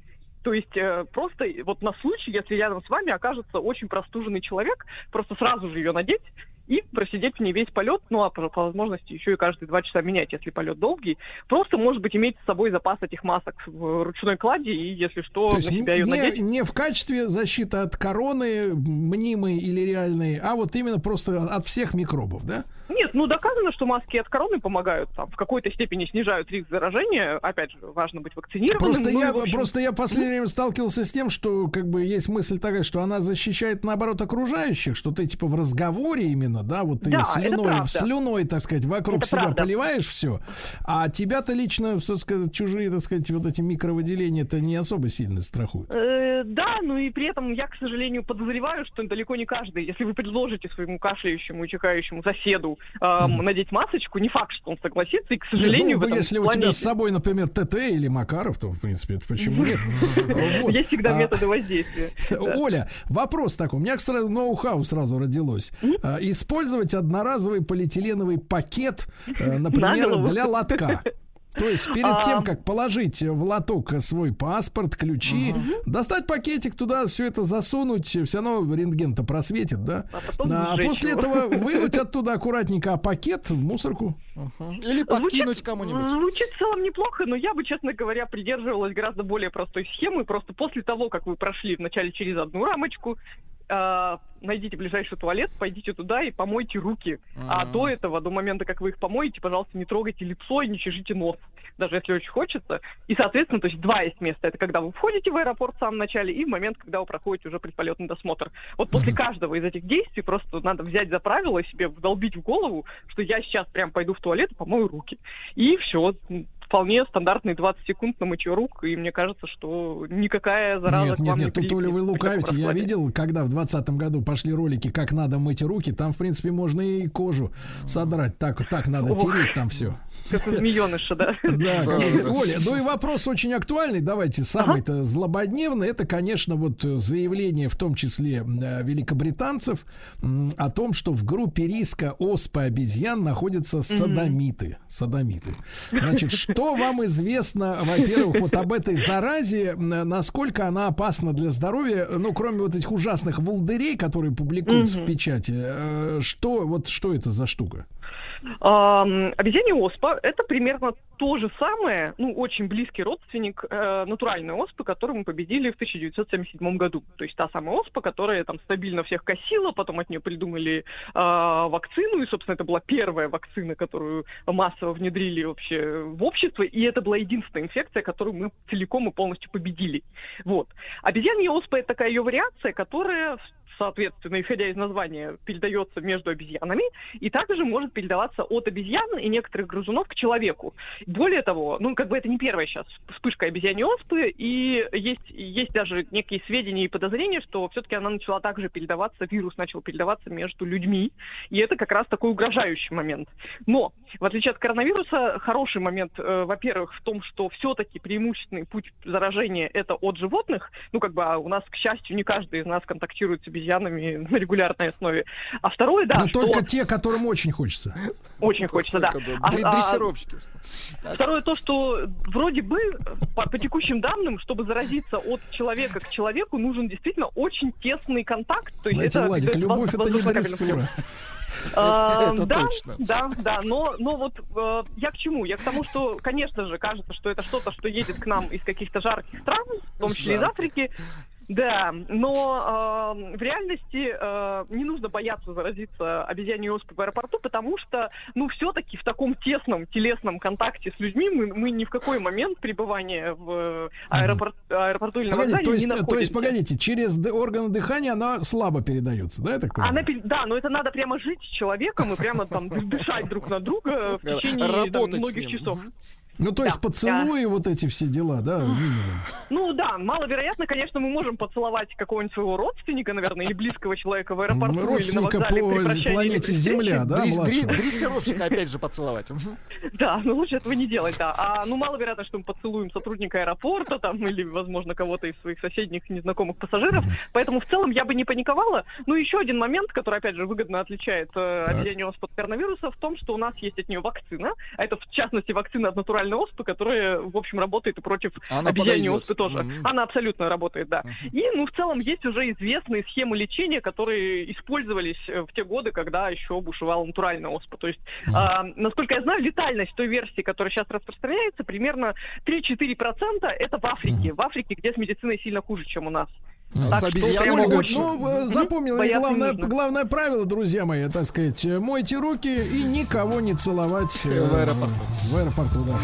То есть э, просто вот на случай, если рядом с вами окажется очень простуженный человек, просто сразу же ее надеть и просидеть в ней весь полет, ну а по, по возможности еще и каждые два часа менять, если полет долгий. Просто, может быть, иметь с собой запас этих масок в ручной кладе и, если что, То на есть себя ее не, надеть. не в качестве защиты от короны, мнимой или реальной, а вот именно просто от всех микробов, да? Нет, ну доказано, что маски от короны помогают, там, в какой-то степени снижают риск заражения. Опять же, важно быть вакцинированным. Просто ну я, общем, просто я в последнее время сталкивался с тем, что как бы есть мысль такая, что она защищает наоборот окружающих, что ты типа в разговоре именно, да, вот ты Да, слюной, слюной, так сказать, вокруг Это себя правда. поливаешь все, а тебя-то лично, так сказать, чужие, так сказать, вот эти микровыделения-то не особо сильно страхуют. Э, да, ну и при этом я, к сожалению, подозреваю, что далеко не каждый, если вы предложите своему кашляющему и чихающему соседу эм, надеть масочку, не факт, что он согласится, и, к сожалению, Ну, в этом если у плане тебя с собой, например, ТТ или Макаров, то, в принципе, это почему нет? Вот. есть всегда А, методы воздействия. Оля, вопрос такой. У меня, кстати, ноу-хау сразу родилось. А, Использовать одноразовый полиэтиленовый пакет, э, например, для лотка. То есть перед А. тем, как положить в лоток свой паспорт, ключи, достать пакетик туда, все это засунуть, все равно рентген-то просветит, да? А потом А после его. этого вынуть оттуда аккуратненько а пакет в мусорку. Или подкинуть Звучит- кому-нибудь. Звучит в целом неплохо, но я бы, честно говоря, придерживалась гораздо более простой схемы. Просто после того, как вы прошли вначале через одну рамочку, э, найдите ближайший туалет, пойдите туда и помойте руки. А Мгм. до этого, до момента, как вы их помоете, пожалуйста, не трогайте лицо и не чешите нос, даже если очень хочется. И, соответственно, то есть два есть места. Это когда вы входите в аэропорт в самом начале и в момент, когда вы проходите уже предполетный досмотр. Вот после каждого из этих действий просто надо взять за правило и себе вдолбить в голову, что я сейчас прям пойду в туалет и помою руки. И все. Вполне стандартные 20 секунд на мытье рук, и мне кажется, что никакая зараза Нет, к нет, вам не нет, тут Оля, вы лукавите. Я видел, когда в двадцатом году пошли ролики, как надо мыть руки, там, в принципе, можно и кожу содрать. Так, так надо Ох. тереть там все. Как у змееныша, да? Да. Оля, ну и вопрос очень актуальный. Давайте, самый-то злободневный. Это, конечно, вот заявление, в том числе э, великобританцев, о том, что в группе риска оспы обезьян находятся садомиты. Садомиты. Значит, что вам известно, во-первых, вот об этой заразе, насколько она опасна для здоровья, ну, кроме вот этих ужасных волдырей, которые публикуются в печати, э, что, вот что это за штука? Обезьянья оспа – это примерно то же самое, ну, очень близкий родственник э, натуральной оспы, которую мы победили в 1977 году. То есть та самая оспа, которая там стабильно всех косила, потом от нее придумали э, вакцину, и, собственно, это была первая вакцина, которую массово внедрили вообще в общество, и это была единственная инфекция, которую мы целиком и полностью победили. Вот. Обезьянья оспа – это такая ее вариация, которая соответственно, исходя из названия, передается между обезьянами, и также может передаваться от обезьян и некоторых грызунов к человеку. Более того, ну, как бы это не первая сейчас вспышка обезьяньей оспы, и есть, есть даже некие сведения и подозрения, что все-таки она начала также передаваться, вирус начал передаваться между людьми, и это как раз такой угрожающий момент. Но, в отличие от коронавируса, хороший момент, э, во-первых, в том, что все-таки преимущественный путь заражения это от животных, ну, как бы а у нас, к счастью, не каждый из нас контактирует с обезьянами на регулярной основе. А второе, да, Ну, что только те, которым очень хочется. очень хочется, да. А- а- Дрессировщики. Второе то, что вроде бы по, по текущим данным, чтобы заразиться от человека к человеку, нужен действительно очень тесный контакт. То есть Знаете, это Владик, любовь это не дрессура. А, Это да, точно. Да, да, но, но вот э, я к чему? Я к тому, что, конечно же, кажется, что это что-то, что едет к нам из каких-то жарких стран, в том числе из Жарких. Африки. Да, но э, в реальности э, не нужно бояться заразиться обезьяньей оспой в аэропорту, потому что, ну, все-таки в таком тесном телесном контакте с людьми мы, мы ни в какой момент пребывания в аэропорт, аэропорту или на вокзале то есть, не то есть, находимся. погодите, через органы дыхания она слабо передается, да, я так понимаю? Она, да, но это надо прямо жить с человеком и прямо там дышать друг на друга в Э, течение там, многих часов. Ну, то есть Да. поцелуи, вот эти все дела, да, минимум. Ну да, маловероятно, конечно, мы можем поцеловать какого-нибудь своего родственника, наверное, или близкого человека в аэропорту или на Родственника вокзале по планете. Земля, да? Дрессировщика опять же поцеловать. Да, но лучше этого не делать, да. А, ну, маловероятно, что мы поцелуем сотрудника аэропорта там или, возможно, кого-то из своих соседних незнакомых пассажиров. Поэтому в целом я бы не паниковала. Ну, еще один момент, который, опять же, выгодно отличает э, оспы от коронавируса, в том, что у нас есть от нее вакцина. А это, в частности, вакцина от натуральной оспы, которая, в общем, работает и против Она обезьяньей оспы тоже. Мгм. Она абсолютно работает, да. Мгм. И, ну, в целом, есть уже известные схемы лечения, которые использовались э, в те годы, когда еще бушевала натуральная оспа. То есть, а, насколько я знаю, летальность той версии, которая сейчас распространяется, примерно 3-4% это в Африке. В Африке, где с медициной сильно хуже, чем у нас. Ну, Так с лучше. очень- Ну, не главное, главное правило, друзья мои, так сказать, мойте руки и никого не целовать э, В аэропорту. В аэропорту, да.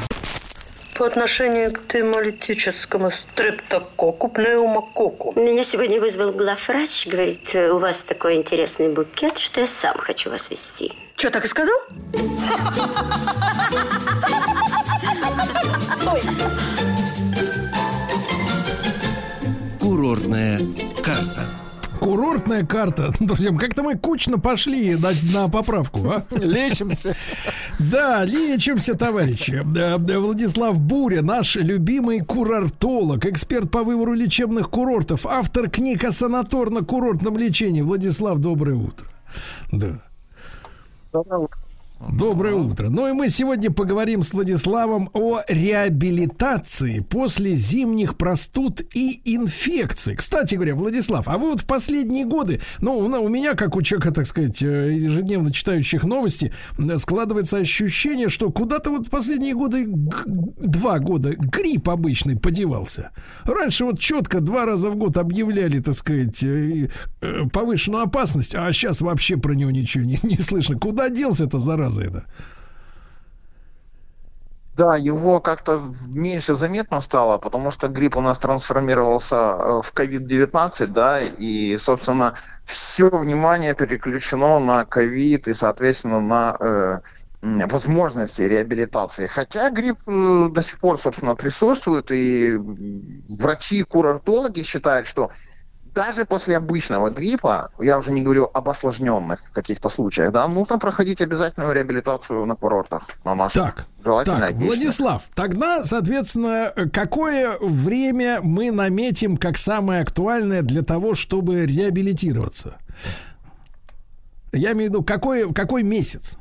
По отношению к темолитическому стрептококу, пневмококу. Меня сегодня вызвал главврач, говорит, у вас такой интересный букет, что я сам хочу вас вести. Что, так и сказал? Курортная карта. Курортная карта. Друзья, как-то мы кучно пошли на, на поправку, а? Лечимся. Да, лечимся, товарищи. Владислав Буря, наш любимый курортолог, эксперт по выбору лечебных курортов, автор книг о санаторно-курортном лечении. Владислав, доброе утро. Да. Доброе утро. Ну и мы сегодня поговорим с Владиславом о реабилитации после зимних простуд и инфекций. Кстати говоря, Владислав, а вы вот в последние годы, ну, у меня, как у человека, так сказать, э, ежедневно читающих новости, м, складывается ощущение, что куда-то вот в последние годы, два года, грипп обычный подевался. Раньше вот четко два раза в год объявляли, так сказать, э, э, повышенную опасность, а сейчас вообще про него ничего не, не слышно. Куда делся эта зараза это? Да, его как-то меньше заметно стало, потому что грипп у нас трансформировался э, в COVID-19, да, и, собственно, все внимание переключено на ковид и, соответственно, на э, возможности реабилитации. Хотя грипп э, до сих пор, собственно, присутствует, и врачи, курортологи считают, что даже после обычного гриппа, я уже не говорю об осложненных каких-то случаях, да, нужно проходить обязательную реабилитацию на курортах, на наших. Так, Желательно так. Владислав, тогда, соответственно, какое время мы наметим как самое актуальное для того, чтобы реабилитироваться? Я имею в виду, какой, какой месяц?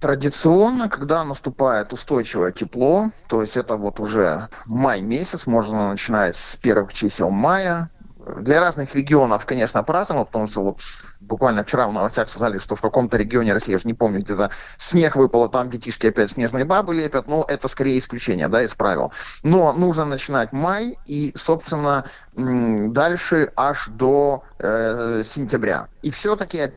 Традиционно, когда наступает устойчивое тепло, то есть это вот уже май месяц, можно начинать с первых чисел мая. Для разных регионов, конечно, по-разному, потому что вот буквально вчера в новостях сказали, что в каком-то регионе России, я уже не помню, где-то снег выпало, там детишки опять снежные бабы лепят, но это скорее исключение, да, из правил. Но нужно начинать май и, собственно, дальше аж до э, сентября. И все-таки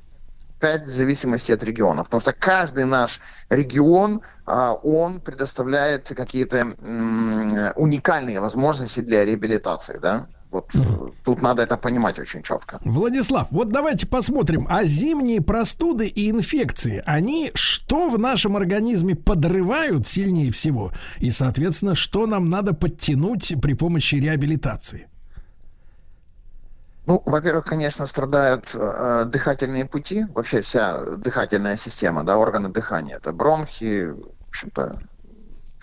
опять в зависимости от региона, потому что каждый наш регион, а, он предоставляет какие-то уникальные возможности для реабилитации, да. Вот тут надо это понимать очень четко. Владислав, вот давайте посмотрим, а зимние простуды и инфекции, они что в нашем организме подрывают сильнее всего? И, соответственно, что нам надо подтянуть при помощи реабилитации? Ну, во-первых, конечно, страдают э, дыхательные пути, вообще вся дыхательная система, да, органы дыхания. Это бронхи, в общем-то,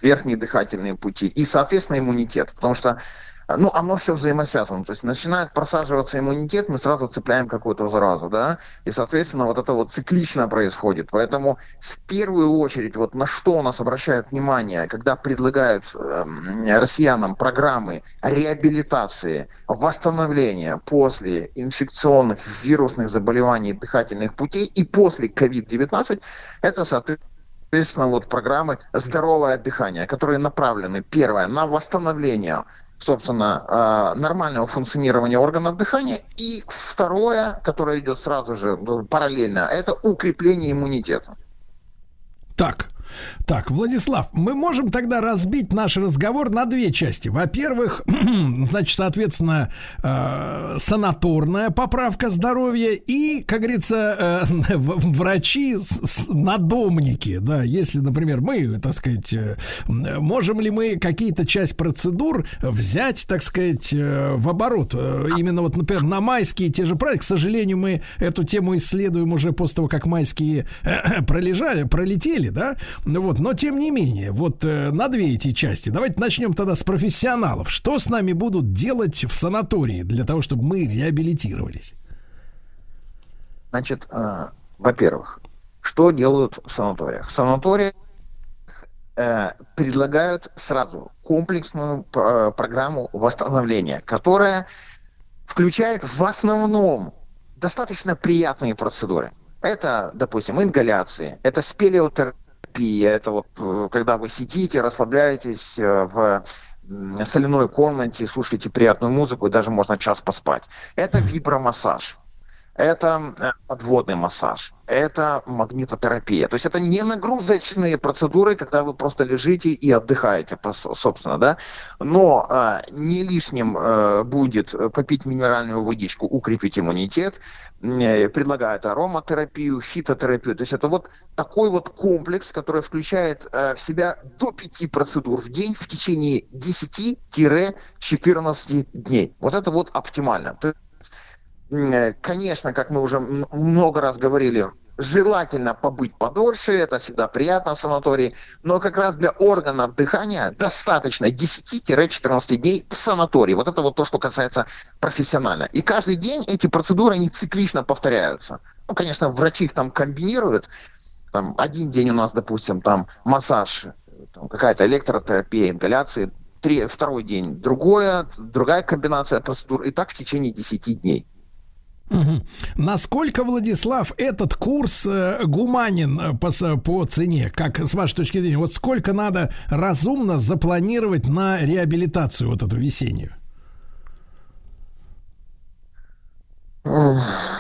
верхние дыхательные пути и, соответственно, иммунитет. Потому что ну, оно все взаимосвязано. То есть начинает просаживаться иммунитет, мы сразу цепляем какую-то заразу, да, и, соответственно, вот это вот циклично происходит. Поэтому в первую очередь, вот на что у нас обращают внимание, когда предлагают эм, россиянам программы реабилитации, восстановления после инфекционных вирусных заболеваний дыхательных путей и после COVID-19, это, соответственно, Соответственно, вот программы «Здоровое дыхание», которые направлены, первое, на восстановление собственно, э, нормального функционирования органов дыхания. И второе, которое идет сразу же ну, параллельно, это укрепление иммунитета. Так, Так, Владислав, мы можем тогда разбить наш разговор на две части. Во-первых, значит, соответственно, э, санаторная поправка здоровья и, как говорится, э, врачи надомники, да, если, например, мы, так сказать, э, можем ли мы какие-то часть процедур взять, так сказать, в оборот? Именно вот, например, на майские те же праздники, к сожалению, мы эту тему исследуем уже после того, как майские пролежали, пролетели, да, вот, но тем не менее, вот э, на две эти части. Давайте начнем тогда с профессионалов. Что с нами будут делать в санатории для того, чтобы мы реабилитировались? Значит, э, во-первых, что делают в санаториях? В санаториях э, предлагают сразу комплексную э, программу восстановления, которая включает в основном достаточно приятные процедуры. Это, допустим, ингаляции, это спелеотерапия, терапия. Это вот э, когда вы сидите, расслабляетесь э, в соляной комнате, слушаете приятную музыку, и даже можно час поспать. Это вибромассаж. Это э, подводный массаж, это магнитотерапия. То есть это не нагрузочные процедуры, когда вы просто лежите и отдыхаете, собственно, да. Но э, не лишним э, будет попить минеральную водичку, укрепить иммунитет. Э, предлагают ароматерапию, фитотерапию. То есть это вот такой вот комплекс, который включает э, в себя до пяти процедур в день в течение 10-14 дней. Вот это вот оптимально. Э, конечно, как мы уже много раз говорили, желательно побыть подольше, это всегда приятно в санатории, но как раз для органов дыхания достаточно 10-14 дней в санатории. Вот это вот то, что касается профессионально. И каждый день эти процедуры, они циклично повторяются. Ну, конечно, врачи их там комбинируют. Там, один день у нас, допустим, там массаж, там, какая-то электротерапия, ингаляции, три, второй день другое, другая комбинация процедур, и так в течение 10 дней. Угу. Насколько, Владислав, этот курс э, гуманен э, по, по цене? Как с вашей точки зрения? Вот сколько надо разумно запланировать на реабилитацию вот эту весеннюю?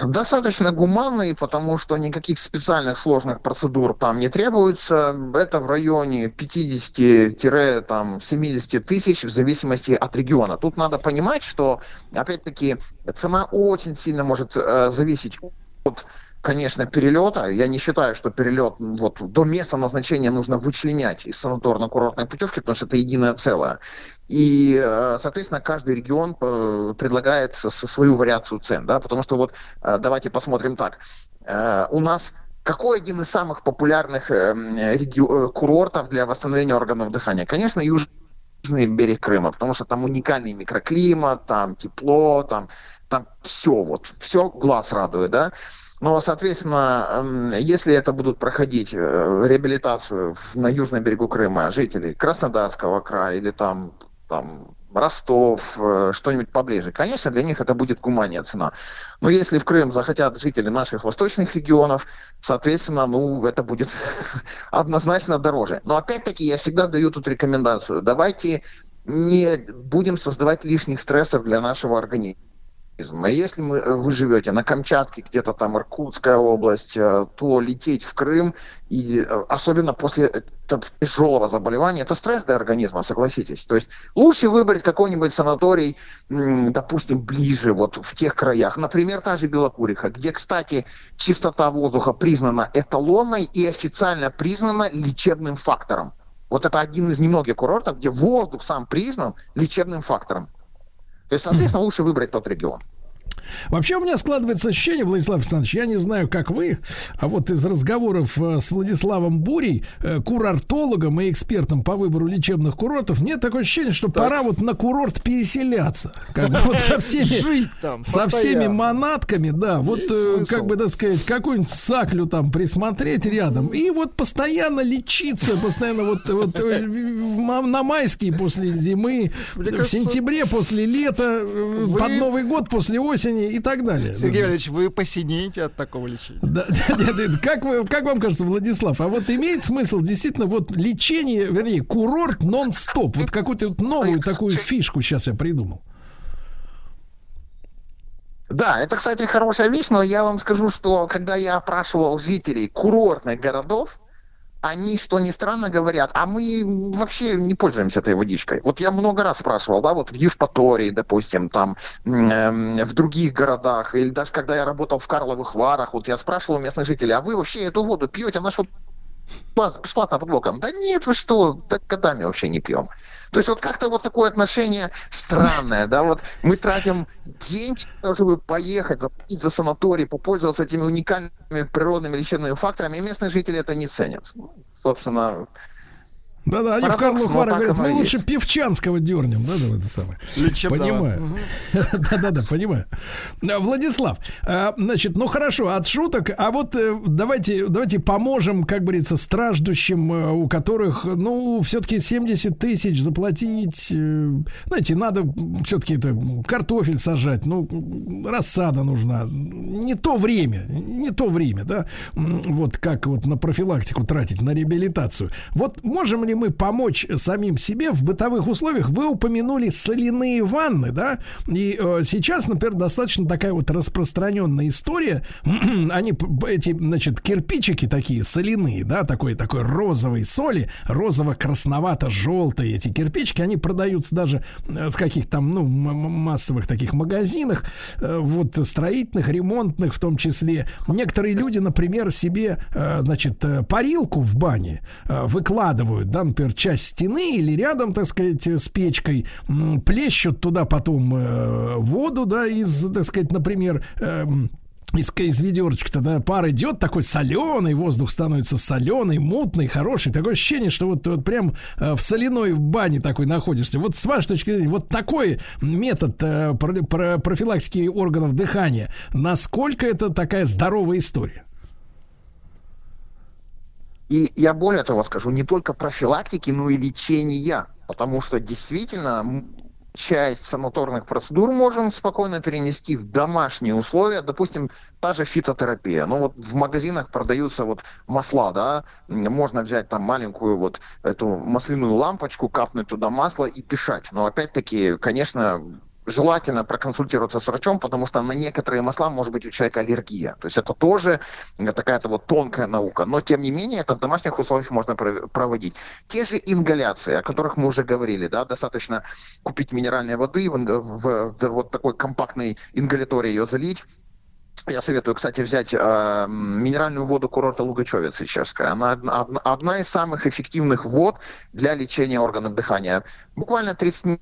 Достаточно гуманный, потому что никаких специальных сложных процедур там не требуется. Это в районе 50-70 тысяч в зависимости от региона. Тут надо понимать, что, опять-таки, цена очень сильно может э, зависеть от конечно, перелета. Я не считаю, что перелет вот, до места назначения нужно вычленять из санаторно-курортной путевки, потому что это единое целое. И, э, соответственно, каждый регион э, предлагает свою вариацию цен, да, потому что вот э, давайте посмотрим так. У нас какой один из самых популярных реги- курортов для восстановления органов дыхания? Конечно, южный берег Крыма, потому что там уникальный микроклимат, там тепло, там, там все, вот, все глаз радует, да. Но, соответственно, если это будут проходить реабилитацию на южном берегу Крыма жители Краснодарского края или там, там Ростов, э, что-нибудь поближе. Конечно, для них это будет гуманная цена. Но если в Крым захотят жители наших восточных регионов, соответственно, ну, это будет однозначно дороже. Но опять-таки я всегда даю тут рекомендацию. Давайте не будем создавать лишних стрессов для нашего организма туризм. А если мы, э, вы живете на Камчатке, где-то там Иркутская область, э, то лететь в Крым, и э, особенно после тяжелого заболевания, это стресс для организма, согласитесь. То есть лучше выбрать какой-нибудь санаторий, допустим, ближе, вот в тех краях. Например, та же Белокуриха, где, кстати, чистота воздуха признана эталонной и официально признана лечебным фактором. Вот это один из немногих курортов, где воздух сам признан лечебным фактором. То есть, соответственно, лучше выбрать тот регион. Вообще у меня складывается ощущение, Владислав Александрович, я не знаю, как вы, а вот из разговоров э, с Владиславом Бурей, э, курортологом и экспертом по выбору лечебных курортов, мне такое ощущение, что так. пора вот на курорт переселяться. Как бы вот со всеми, Жить там со всеми манатками, да, вот э, как бы, так сказать, какую-нибудь саклю там присмотреть рядом и вот постоянно лечиться, постоянно вот, вот на майские после зимы, в сентябре после лета, под Новый год после осени болезни и так далее. Сергей Валерьевич, вы посинеете от такого лечения. Да, да, да, как, вы, как вам кажется, Владислав, а вот имеет смысл действительно вот лечение, вернее, курорт нон-стоп, вот какую-то вот новую такую фишку сейчас я придумал. Да, это, кстати, хорошая вещь, но я вам скажу, что когда я опрашивал жителей курортных городов, они, что ни странно, говорят, а мы вообще не пользуемся этой водичкой. Вот я много раз спрашивал, да, вот в Евпатории, допустим, там, э, в других городах, или даже когда я работал в Карловых Варах, вот я спрашивал у местных жителей, а вы вообще эту воду пьете, она что, бесплатно под боком? Да нет, вы что, так годами вообще не пьем. То есть вот как-то вот такое отношение странное, да, вот мы тратим деньги, чтобы поехать, заплатить за санаторий, попользоваться этими уникальными природными лечебными факторами, и местные жители это не ценят. Собственно, да-да, они Парадокс, в Варах так говорят, мы лучше есть. Певчанского дернем, да, да, это самое. Лечебного. Понимаю. Да-да-да, понимаю. А, Владислав, а, значит, ну хорошо, от шуток, а вот э, давайте, давайте поможем, как говорится, страждущим, э, у которых, ну, все-таки 70 тысяч заплатить, э, знаете, надо все-таки это картофель сажать, ну, рассада нужна, не то время, не то время, да, вот как вот на профилактику тратить, на реабилитацию. Вот можем ли мы помочь самим себе в бытовых условиях? Вы упомянули соляные ванны, да, и э, сейчас, например, достаточно такая вот распространенная история. Они, эти, значит, кирпичики такие соляные, да, такой, такой розовой соли, розово-красновато-желтые эти кирпичики, они продаются даже э, в каких-то там, ну, массовых таких магазинах, э, вот, строительных, ремонтных в том числе. Некоторые люди, например, себе, э, значит, э, парилку в бане э, выкладывают, да, например, часть стены или рядом, так сказать, с печкой, плещут туда потом э, воду, да, из, так сказать, например, эм, из, из ведерочка-то, да, пар идет такой соленый, воздух становится соленый, мутный, хороший. Такое ощущение, что вот, вот прям э, в соляной бане такой находишься. Вот с вашей точки зрения, вот такой метод э, про- про- профилактики органов дыхания, насколько это такая здоровая история? И я более того скажу, не только профилактики, но и лечения. Потому что действительно часть санаторных процедур можем спокойно перенести в домашние условия. Допустим, та же фитотерапия. Ну вот в магазинах продаются вот масла, да, можно взять там маленькую вот эту масляную лампочку, капнуть туда масло и дышать. Но опять-таки, конечно, желательно проконсультироваться с врачом, потому что на некоторые масла может быть у человека аллергия. То есть это тоже э, такая-то вот тонкая наука. Но тем не менее это в домашних условиях можно пров- проводить. Те же ингаляции, о которых мы уже говорили, да, достаточно купить минеральной воды, в, в- в вот такой компактной ингалятории ее залить, я советую, кстати, взять э, минеральную воду курорта Лугачевец Ильчевская. Она одна, одна- из самых эффективных вод для лечения органов дыхания. Буквально 30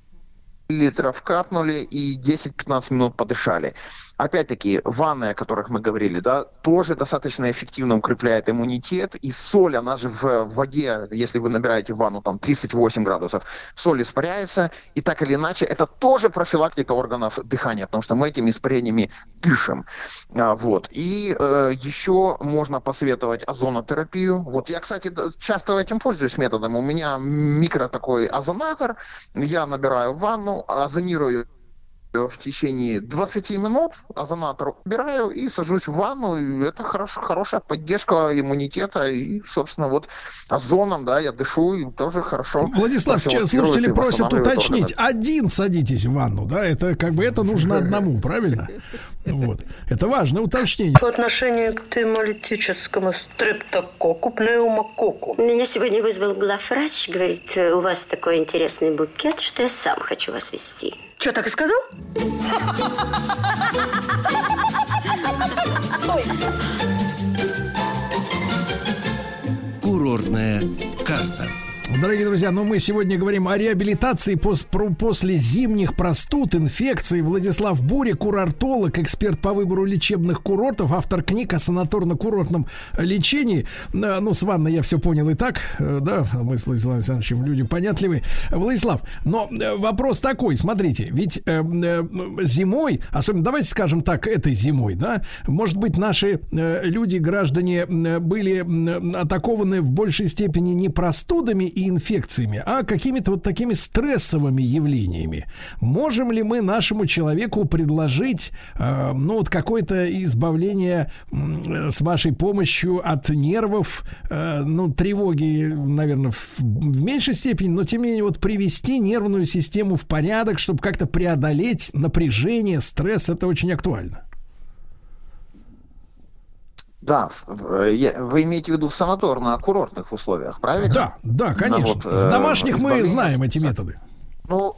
литров капнули и 10-15 минут подышали. Опять-таки, ванны, о которых мы говорили, да, тоже достаточно эффективно укрепляет иммунитет. И соль, она же в воде, если вы набираете ванну там 38 градусов, соль испаряется. И так или иначе, это тоже профилактика органов дыхания, потому что мы этими испарениями дышим. А, вот. И э, еще можно посоветовать озонотерапию. Вот я, кстати, часто этим пользуюсь методом. У меня микро такой озонатор. Я набираю ванну, озонирую в течение 20 минут озонатор убираю и сажусь в ванну. И это хорошо, хорошая поддержка иммунитета. И, собственно, вот озоном, да, я дышу и тоже хорошо. Владислав, слушатели просят уточнить. органы. Один садитесь в ванну, да? Это как бы это нужно одному, правильно? Вот. Это важное уточнение. По отношению к темолитическому стрептококку, пневмококку. Меня сегодня вызвал главврач, говорит, у вас такой интересный букет, что я сам хочу вас вести. Что, так и сказал? Курортная карта. Дорогие друзья, ну мы сегодня говорим о реабилитации пос- про- после зимних простуд, инфекций. Владислав Буря, курортолог, эксперт по выбору лечебных курортов, автор книг о санаторно-курортном лечении. Э, Ну, с ванной я все понял и так, э, да, мы с Владиславом Александровичем люди понятливые. Владислав, но э, вопрос такой, смотрите, ведь э, э, зимой, особенно, давайте скажем так, этой зимой, да, может быть, наши э, люди, граждане, э, были атакованы в большей степени не простудами и инфекциями, а какими-то вот такими стрессовыми явлениями. Можем ли мы нашему человеку предложить, э, ну, вот какое-то избавление э, с вашей помощью от нервов, э, ну, тревоги, наверное, в, в меньшей степени, но тем не менее вот привести нервную систему в порядок, чтобы как-то преодолеть напряжение, стресс, это очень актуально. Да, я- вы имеете в виду в санаторно-курортных условиях, правильно? Да, да, конечно. Ну, вот, в э, домашних мы избавление знаем эти методы. Ну,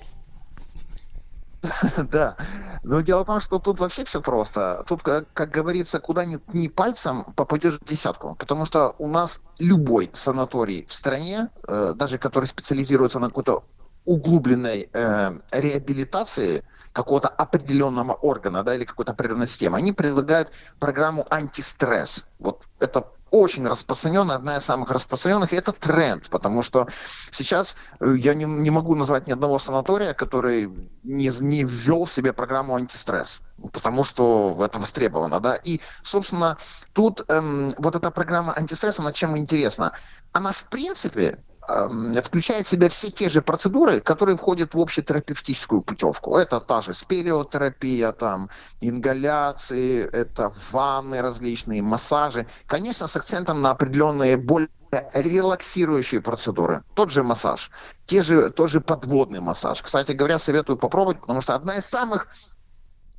да. Но дело в том, что тут вообще все просто. Тут, как, как говорится, куда ни, ни пальцем попадешь в десятку. Потому что у нас любой санаторий в стране, э, даже который специализируется на какой-то углубленной э, реабилитации какого-то определенного органа, да, или какой-то определенной системы, они предлагают программу антистресс. Вот это очень распространенная, одна из самых распространенных, и это тренд, потому что сейчас э, я не, не могу назвать ни одного санатория, который не, не ввел в себе программу антистресс, потому что это востребовано, да, и, собственно, тут эм, вот эта программа антистресс, она чем интересна? Она, в принципе, включает в себя все те же процедуры, которые входят в общетерапевтическую путевку. Это та же спелеотерапия, там, ингаляции, это ванны различные, массажи. Конечно, с акцентом на определенные более релаксирующие процедуры. Тот же массаж, те же, тот же подводный массаж. Кстати говоря, советую попробовать, потому что одна из самых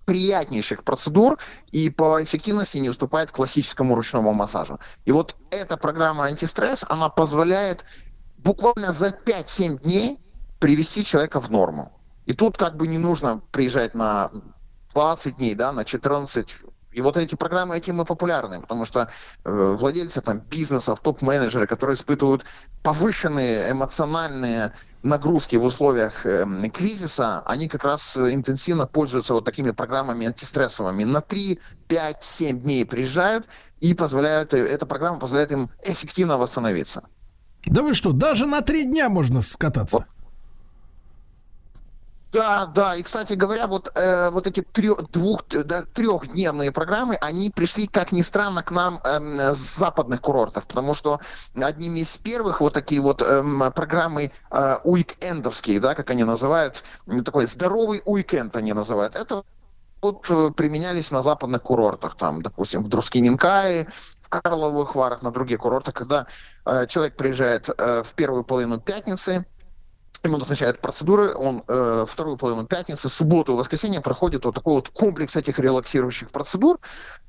приятнейших процедур и по эффективности не уступает классическому ручному массажу. И вот эта программа антистресс, она позволяет буквально за 5-7 дней привести человека в норму. И тут как бы не нужно приезжать на 20 дней, да, на 14. И вот эти программы этим и популярны, потому что э, владельцы там бизнесов, топ-менеджеры, которые испытывают повышенные эмоциональные нагрузки в условиях э, кризиса, они как раз интенсивно пользуются вот такими программами антистрессовыми. На 3, 5, 7 дней приезжают и позволяют, э, эта программа позволяет им эффективно восстановиться. Да вы что, даже на три дня можно скататься. Да, да, и, кстати говоря, вот, э, вот эти трех, двух, да, трехдневные программы, они пришли, как ни странно, к нам эм, с западных курортов, потому что одними из первых вот такие вот эм, программы э, уикендовские, да, как они называют, такой здоровый уикенд они называют, это вот э, применялись на западных курортах, там, допустим, в Друскиненкае, в Карловых Варах, на других курортах, когда э, человек приезжает э, в первую половину пятницы, ему назначают процедуры, он э, вторую половину пятницы, субботу воскресенье проходит вот такой вот комплекс этих релаксирующих процедур,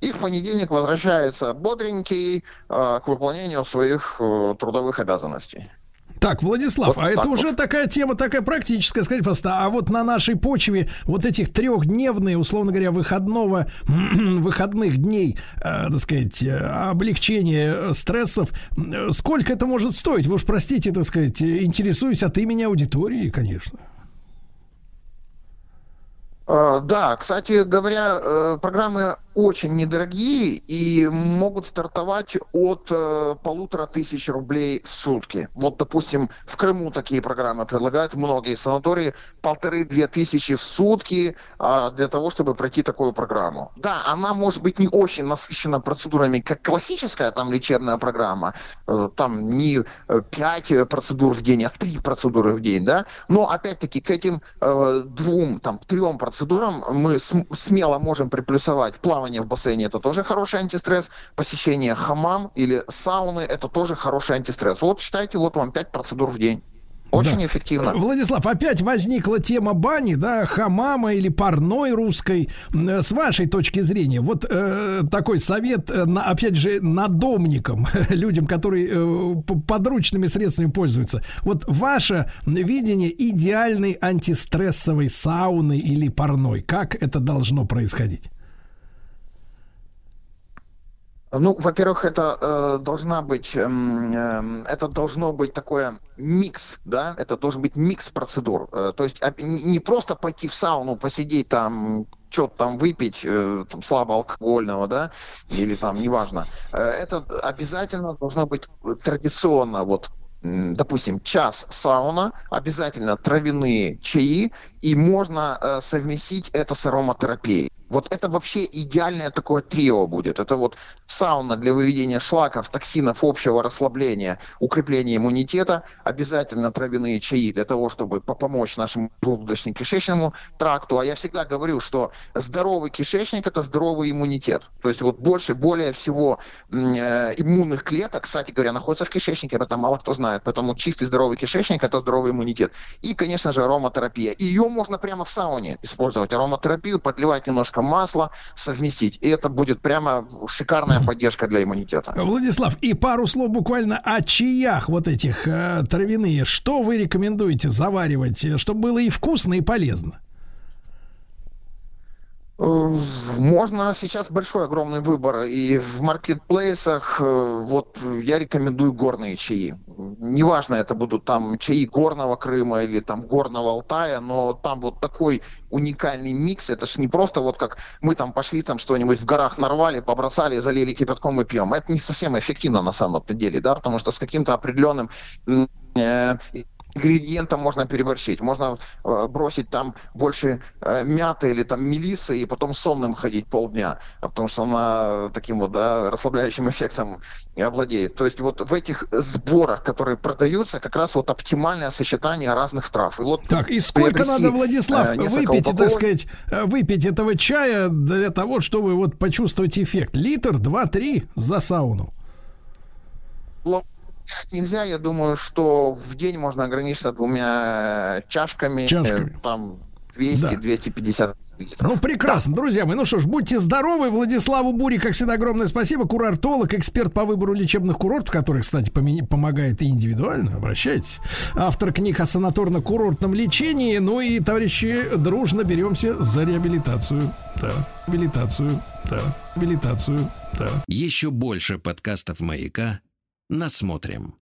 и в понедельник возвращается бодренький э, к выполнению своих э, трудовых обязанностей. Так, Владислав, Вот а это так уже вот. такая тема, такая практическая. Скажите, просто, а вот на нашей почве вот этих трехдневные, условно говоря, выходного, выходных дней, э, так сказать, э, облегчения э, стрессов, э, сколько это может стоить? Вы уж простите, так сказать, интересуюсь от имени аудитории, конечно. Э, Да, кстати говоря, программы очень недорогие и могут стартовать от э, полутора тысяч рублей в сутки. Вот, допустим, в Крыму такие программы предлагают многие санатории полторы-две тысячи в сутки а, для того, чтобы пройти такую программу. Да, она может быть не очень насыщена процедурами, как классическая там лечебная программа, э, там не э, пять э, процедур в день, а три процедуры в день, да, но опять-таки к этим э, двум, там, трем процедурам мы см- смело можем приплюсовать плавание в бассейне, это тоже хороший антистресс, посещение хамам или сауны, это тоже хороший антистресс. Вот считайте, вот вам пять процедур в день. Очень эффективно. Владислав, опять возникла тема бани, да, хамама или парной русской. Э, С вашей точки зрения, вот э, такой совет, э, на, опять же, надомникам, людям, которые э, подручными средствами пользуются. Вот ваше видение идеальной антистрессовой сауны или парной, как это должно происходить? Ну, во-первых, это э, должна быть, эм, это должно быть такое микс, да, это должен быть микс процедур. Э, то есть не просто пойти в сауну, посидеть там, что-то там выпить, э, там, слабо алкогольного, да, или там, неважно. Э, это обязательно должно быть традиционно, вот, допустим, час сауна, обязательно травяные чаи, и можно э, совместить это с ароматерапией. Вот это вообще идеальное такое трио будет. Это вот сауна для выведения шлаков, токсинов, общего расслабления, укрепления иммунитета, обязательно травяные чаи для того, чтобы по- помочь нашему желудочно-кишечному тракту. А я всегда говорю, что здоровый кишечник – это здоровый иммунитет. То есть вот больше, более всего э, иммунных клеток, кстати говоря, находится в кишечнике, об этом мало кто знает. Поэтому чистый здоровый кишечник – это здоровый иммунитет. И, конечно же, ароматерапия. Ее можно прямо в сауне использовать. Ароматерапию подливать немножко масла совместить. И это будет прямо шикарная поддержка для иммунитета. Владислав, и пару слов буквально о чаях вот этих э, травяные. Что вы рекомендуете заваривать, э, чтобы было и вкусно, и полезно? Э, Можно сейчас большой огромный выбор и в маркетплейсах. э, Вот я рекомендую горные чаи. Неважно, это будут там чаи горного Крыма или там горного Алтая, но там вот такой уникальный микс. Это ж не просто вот как мы там пошли там что-нибудь в горах нарвали, побросали, залили кипятком и пьем. Это не совсем эффективно на самом деле, да, потому что с каким-то определенным э, ингредиентом можно переборщить. Можно э, бросить там больше э, мяты или там мелисы и потом сонным ходить полдня, потому что она таким вот да, расслабляющим эффектом и овладеет. То есть вот в этих сборах, которые продаются, как раз вот оптимальное сочетание разных трав. И вот Так, и сколько надо, Владислав, э, несколько выпить, так упаковок. сказать, э, выпить этого чая для того, чтобы вот почувствовать эффект? Литр, два, три за сауну. Нельзя, я думаю, что в день можно ограничиться двумя чашками, Чашками. там 200-250 Ну, прекрасно, друзья мои. Ну что ж, будьте здоровы. Владиславу Бури, как всегда, огромное спасибо. Курортолог, эксперт по выбору лечебных курортов, который, кстати, помогает и индивидуально. Обращайтесь. Автор книг о санаторно-курортном лечении. Ну и, товарищи, дружно беремся за реабилитацию. Да, реабилитацию. Да, реабилитацию. Да. Еще больше подкастов «Маяка» насмотрим.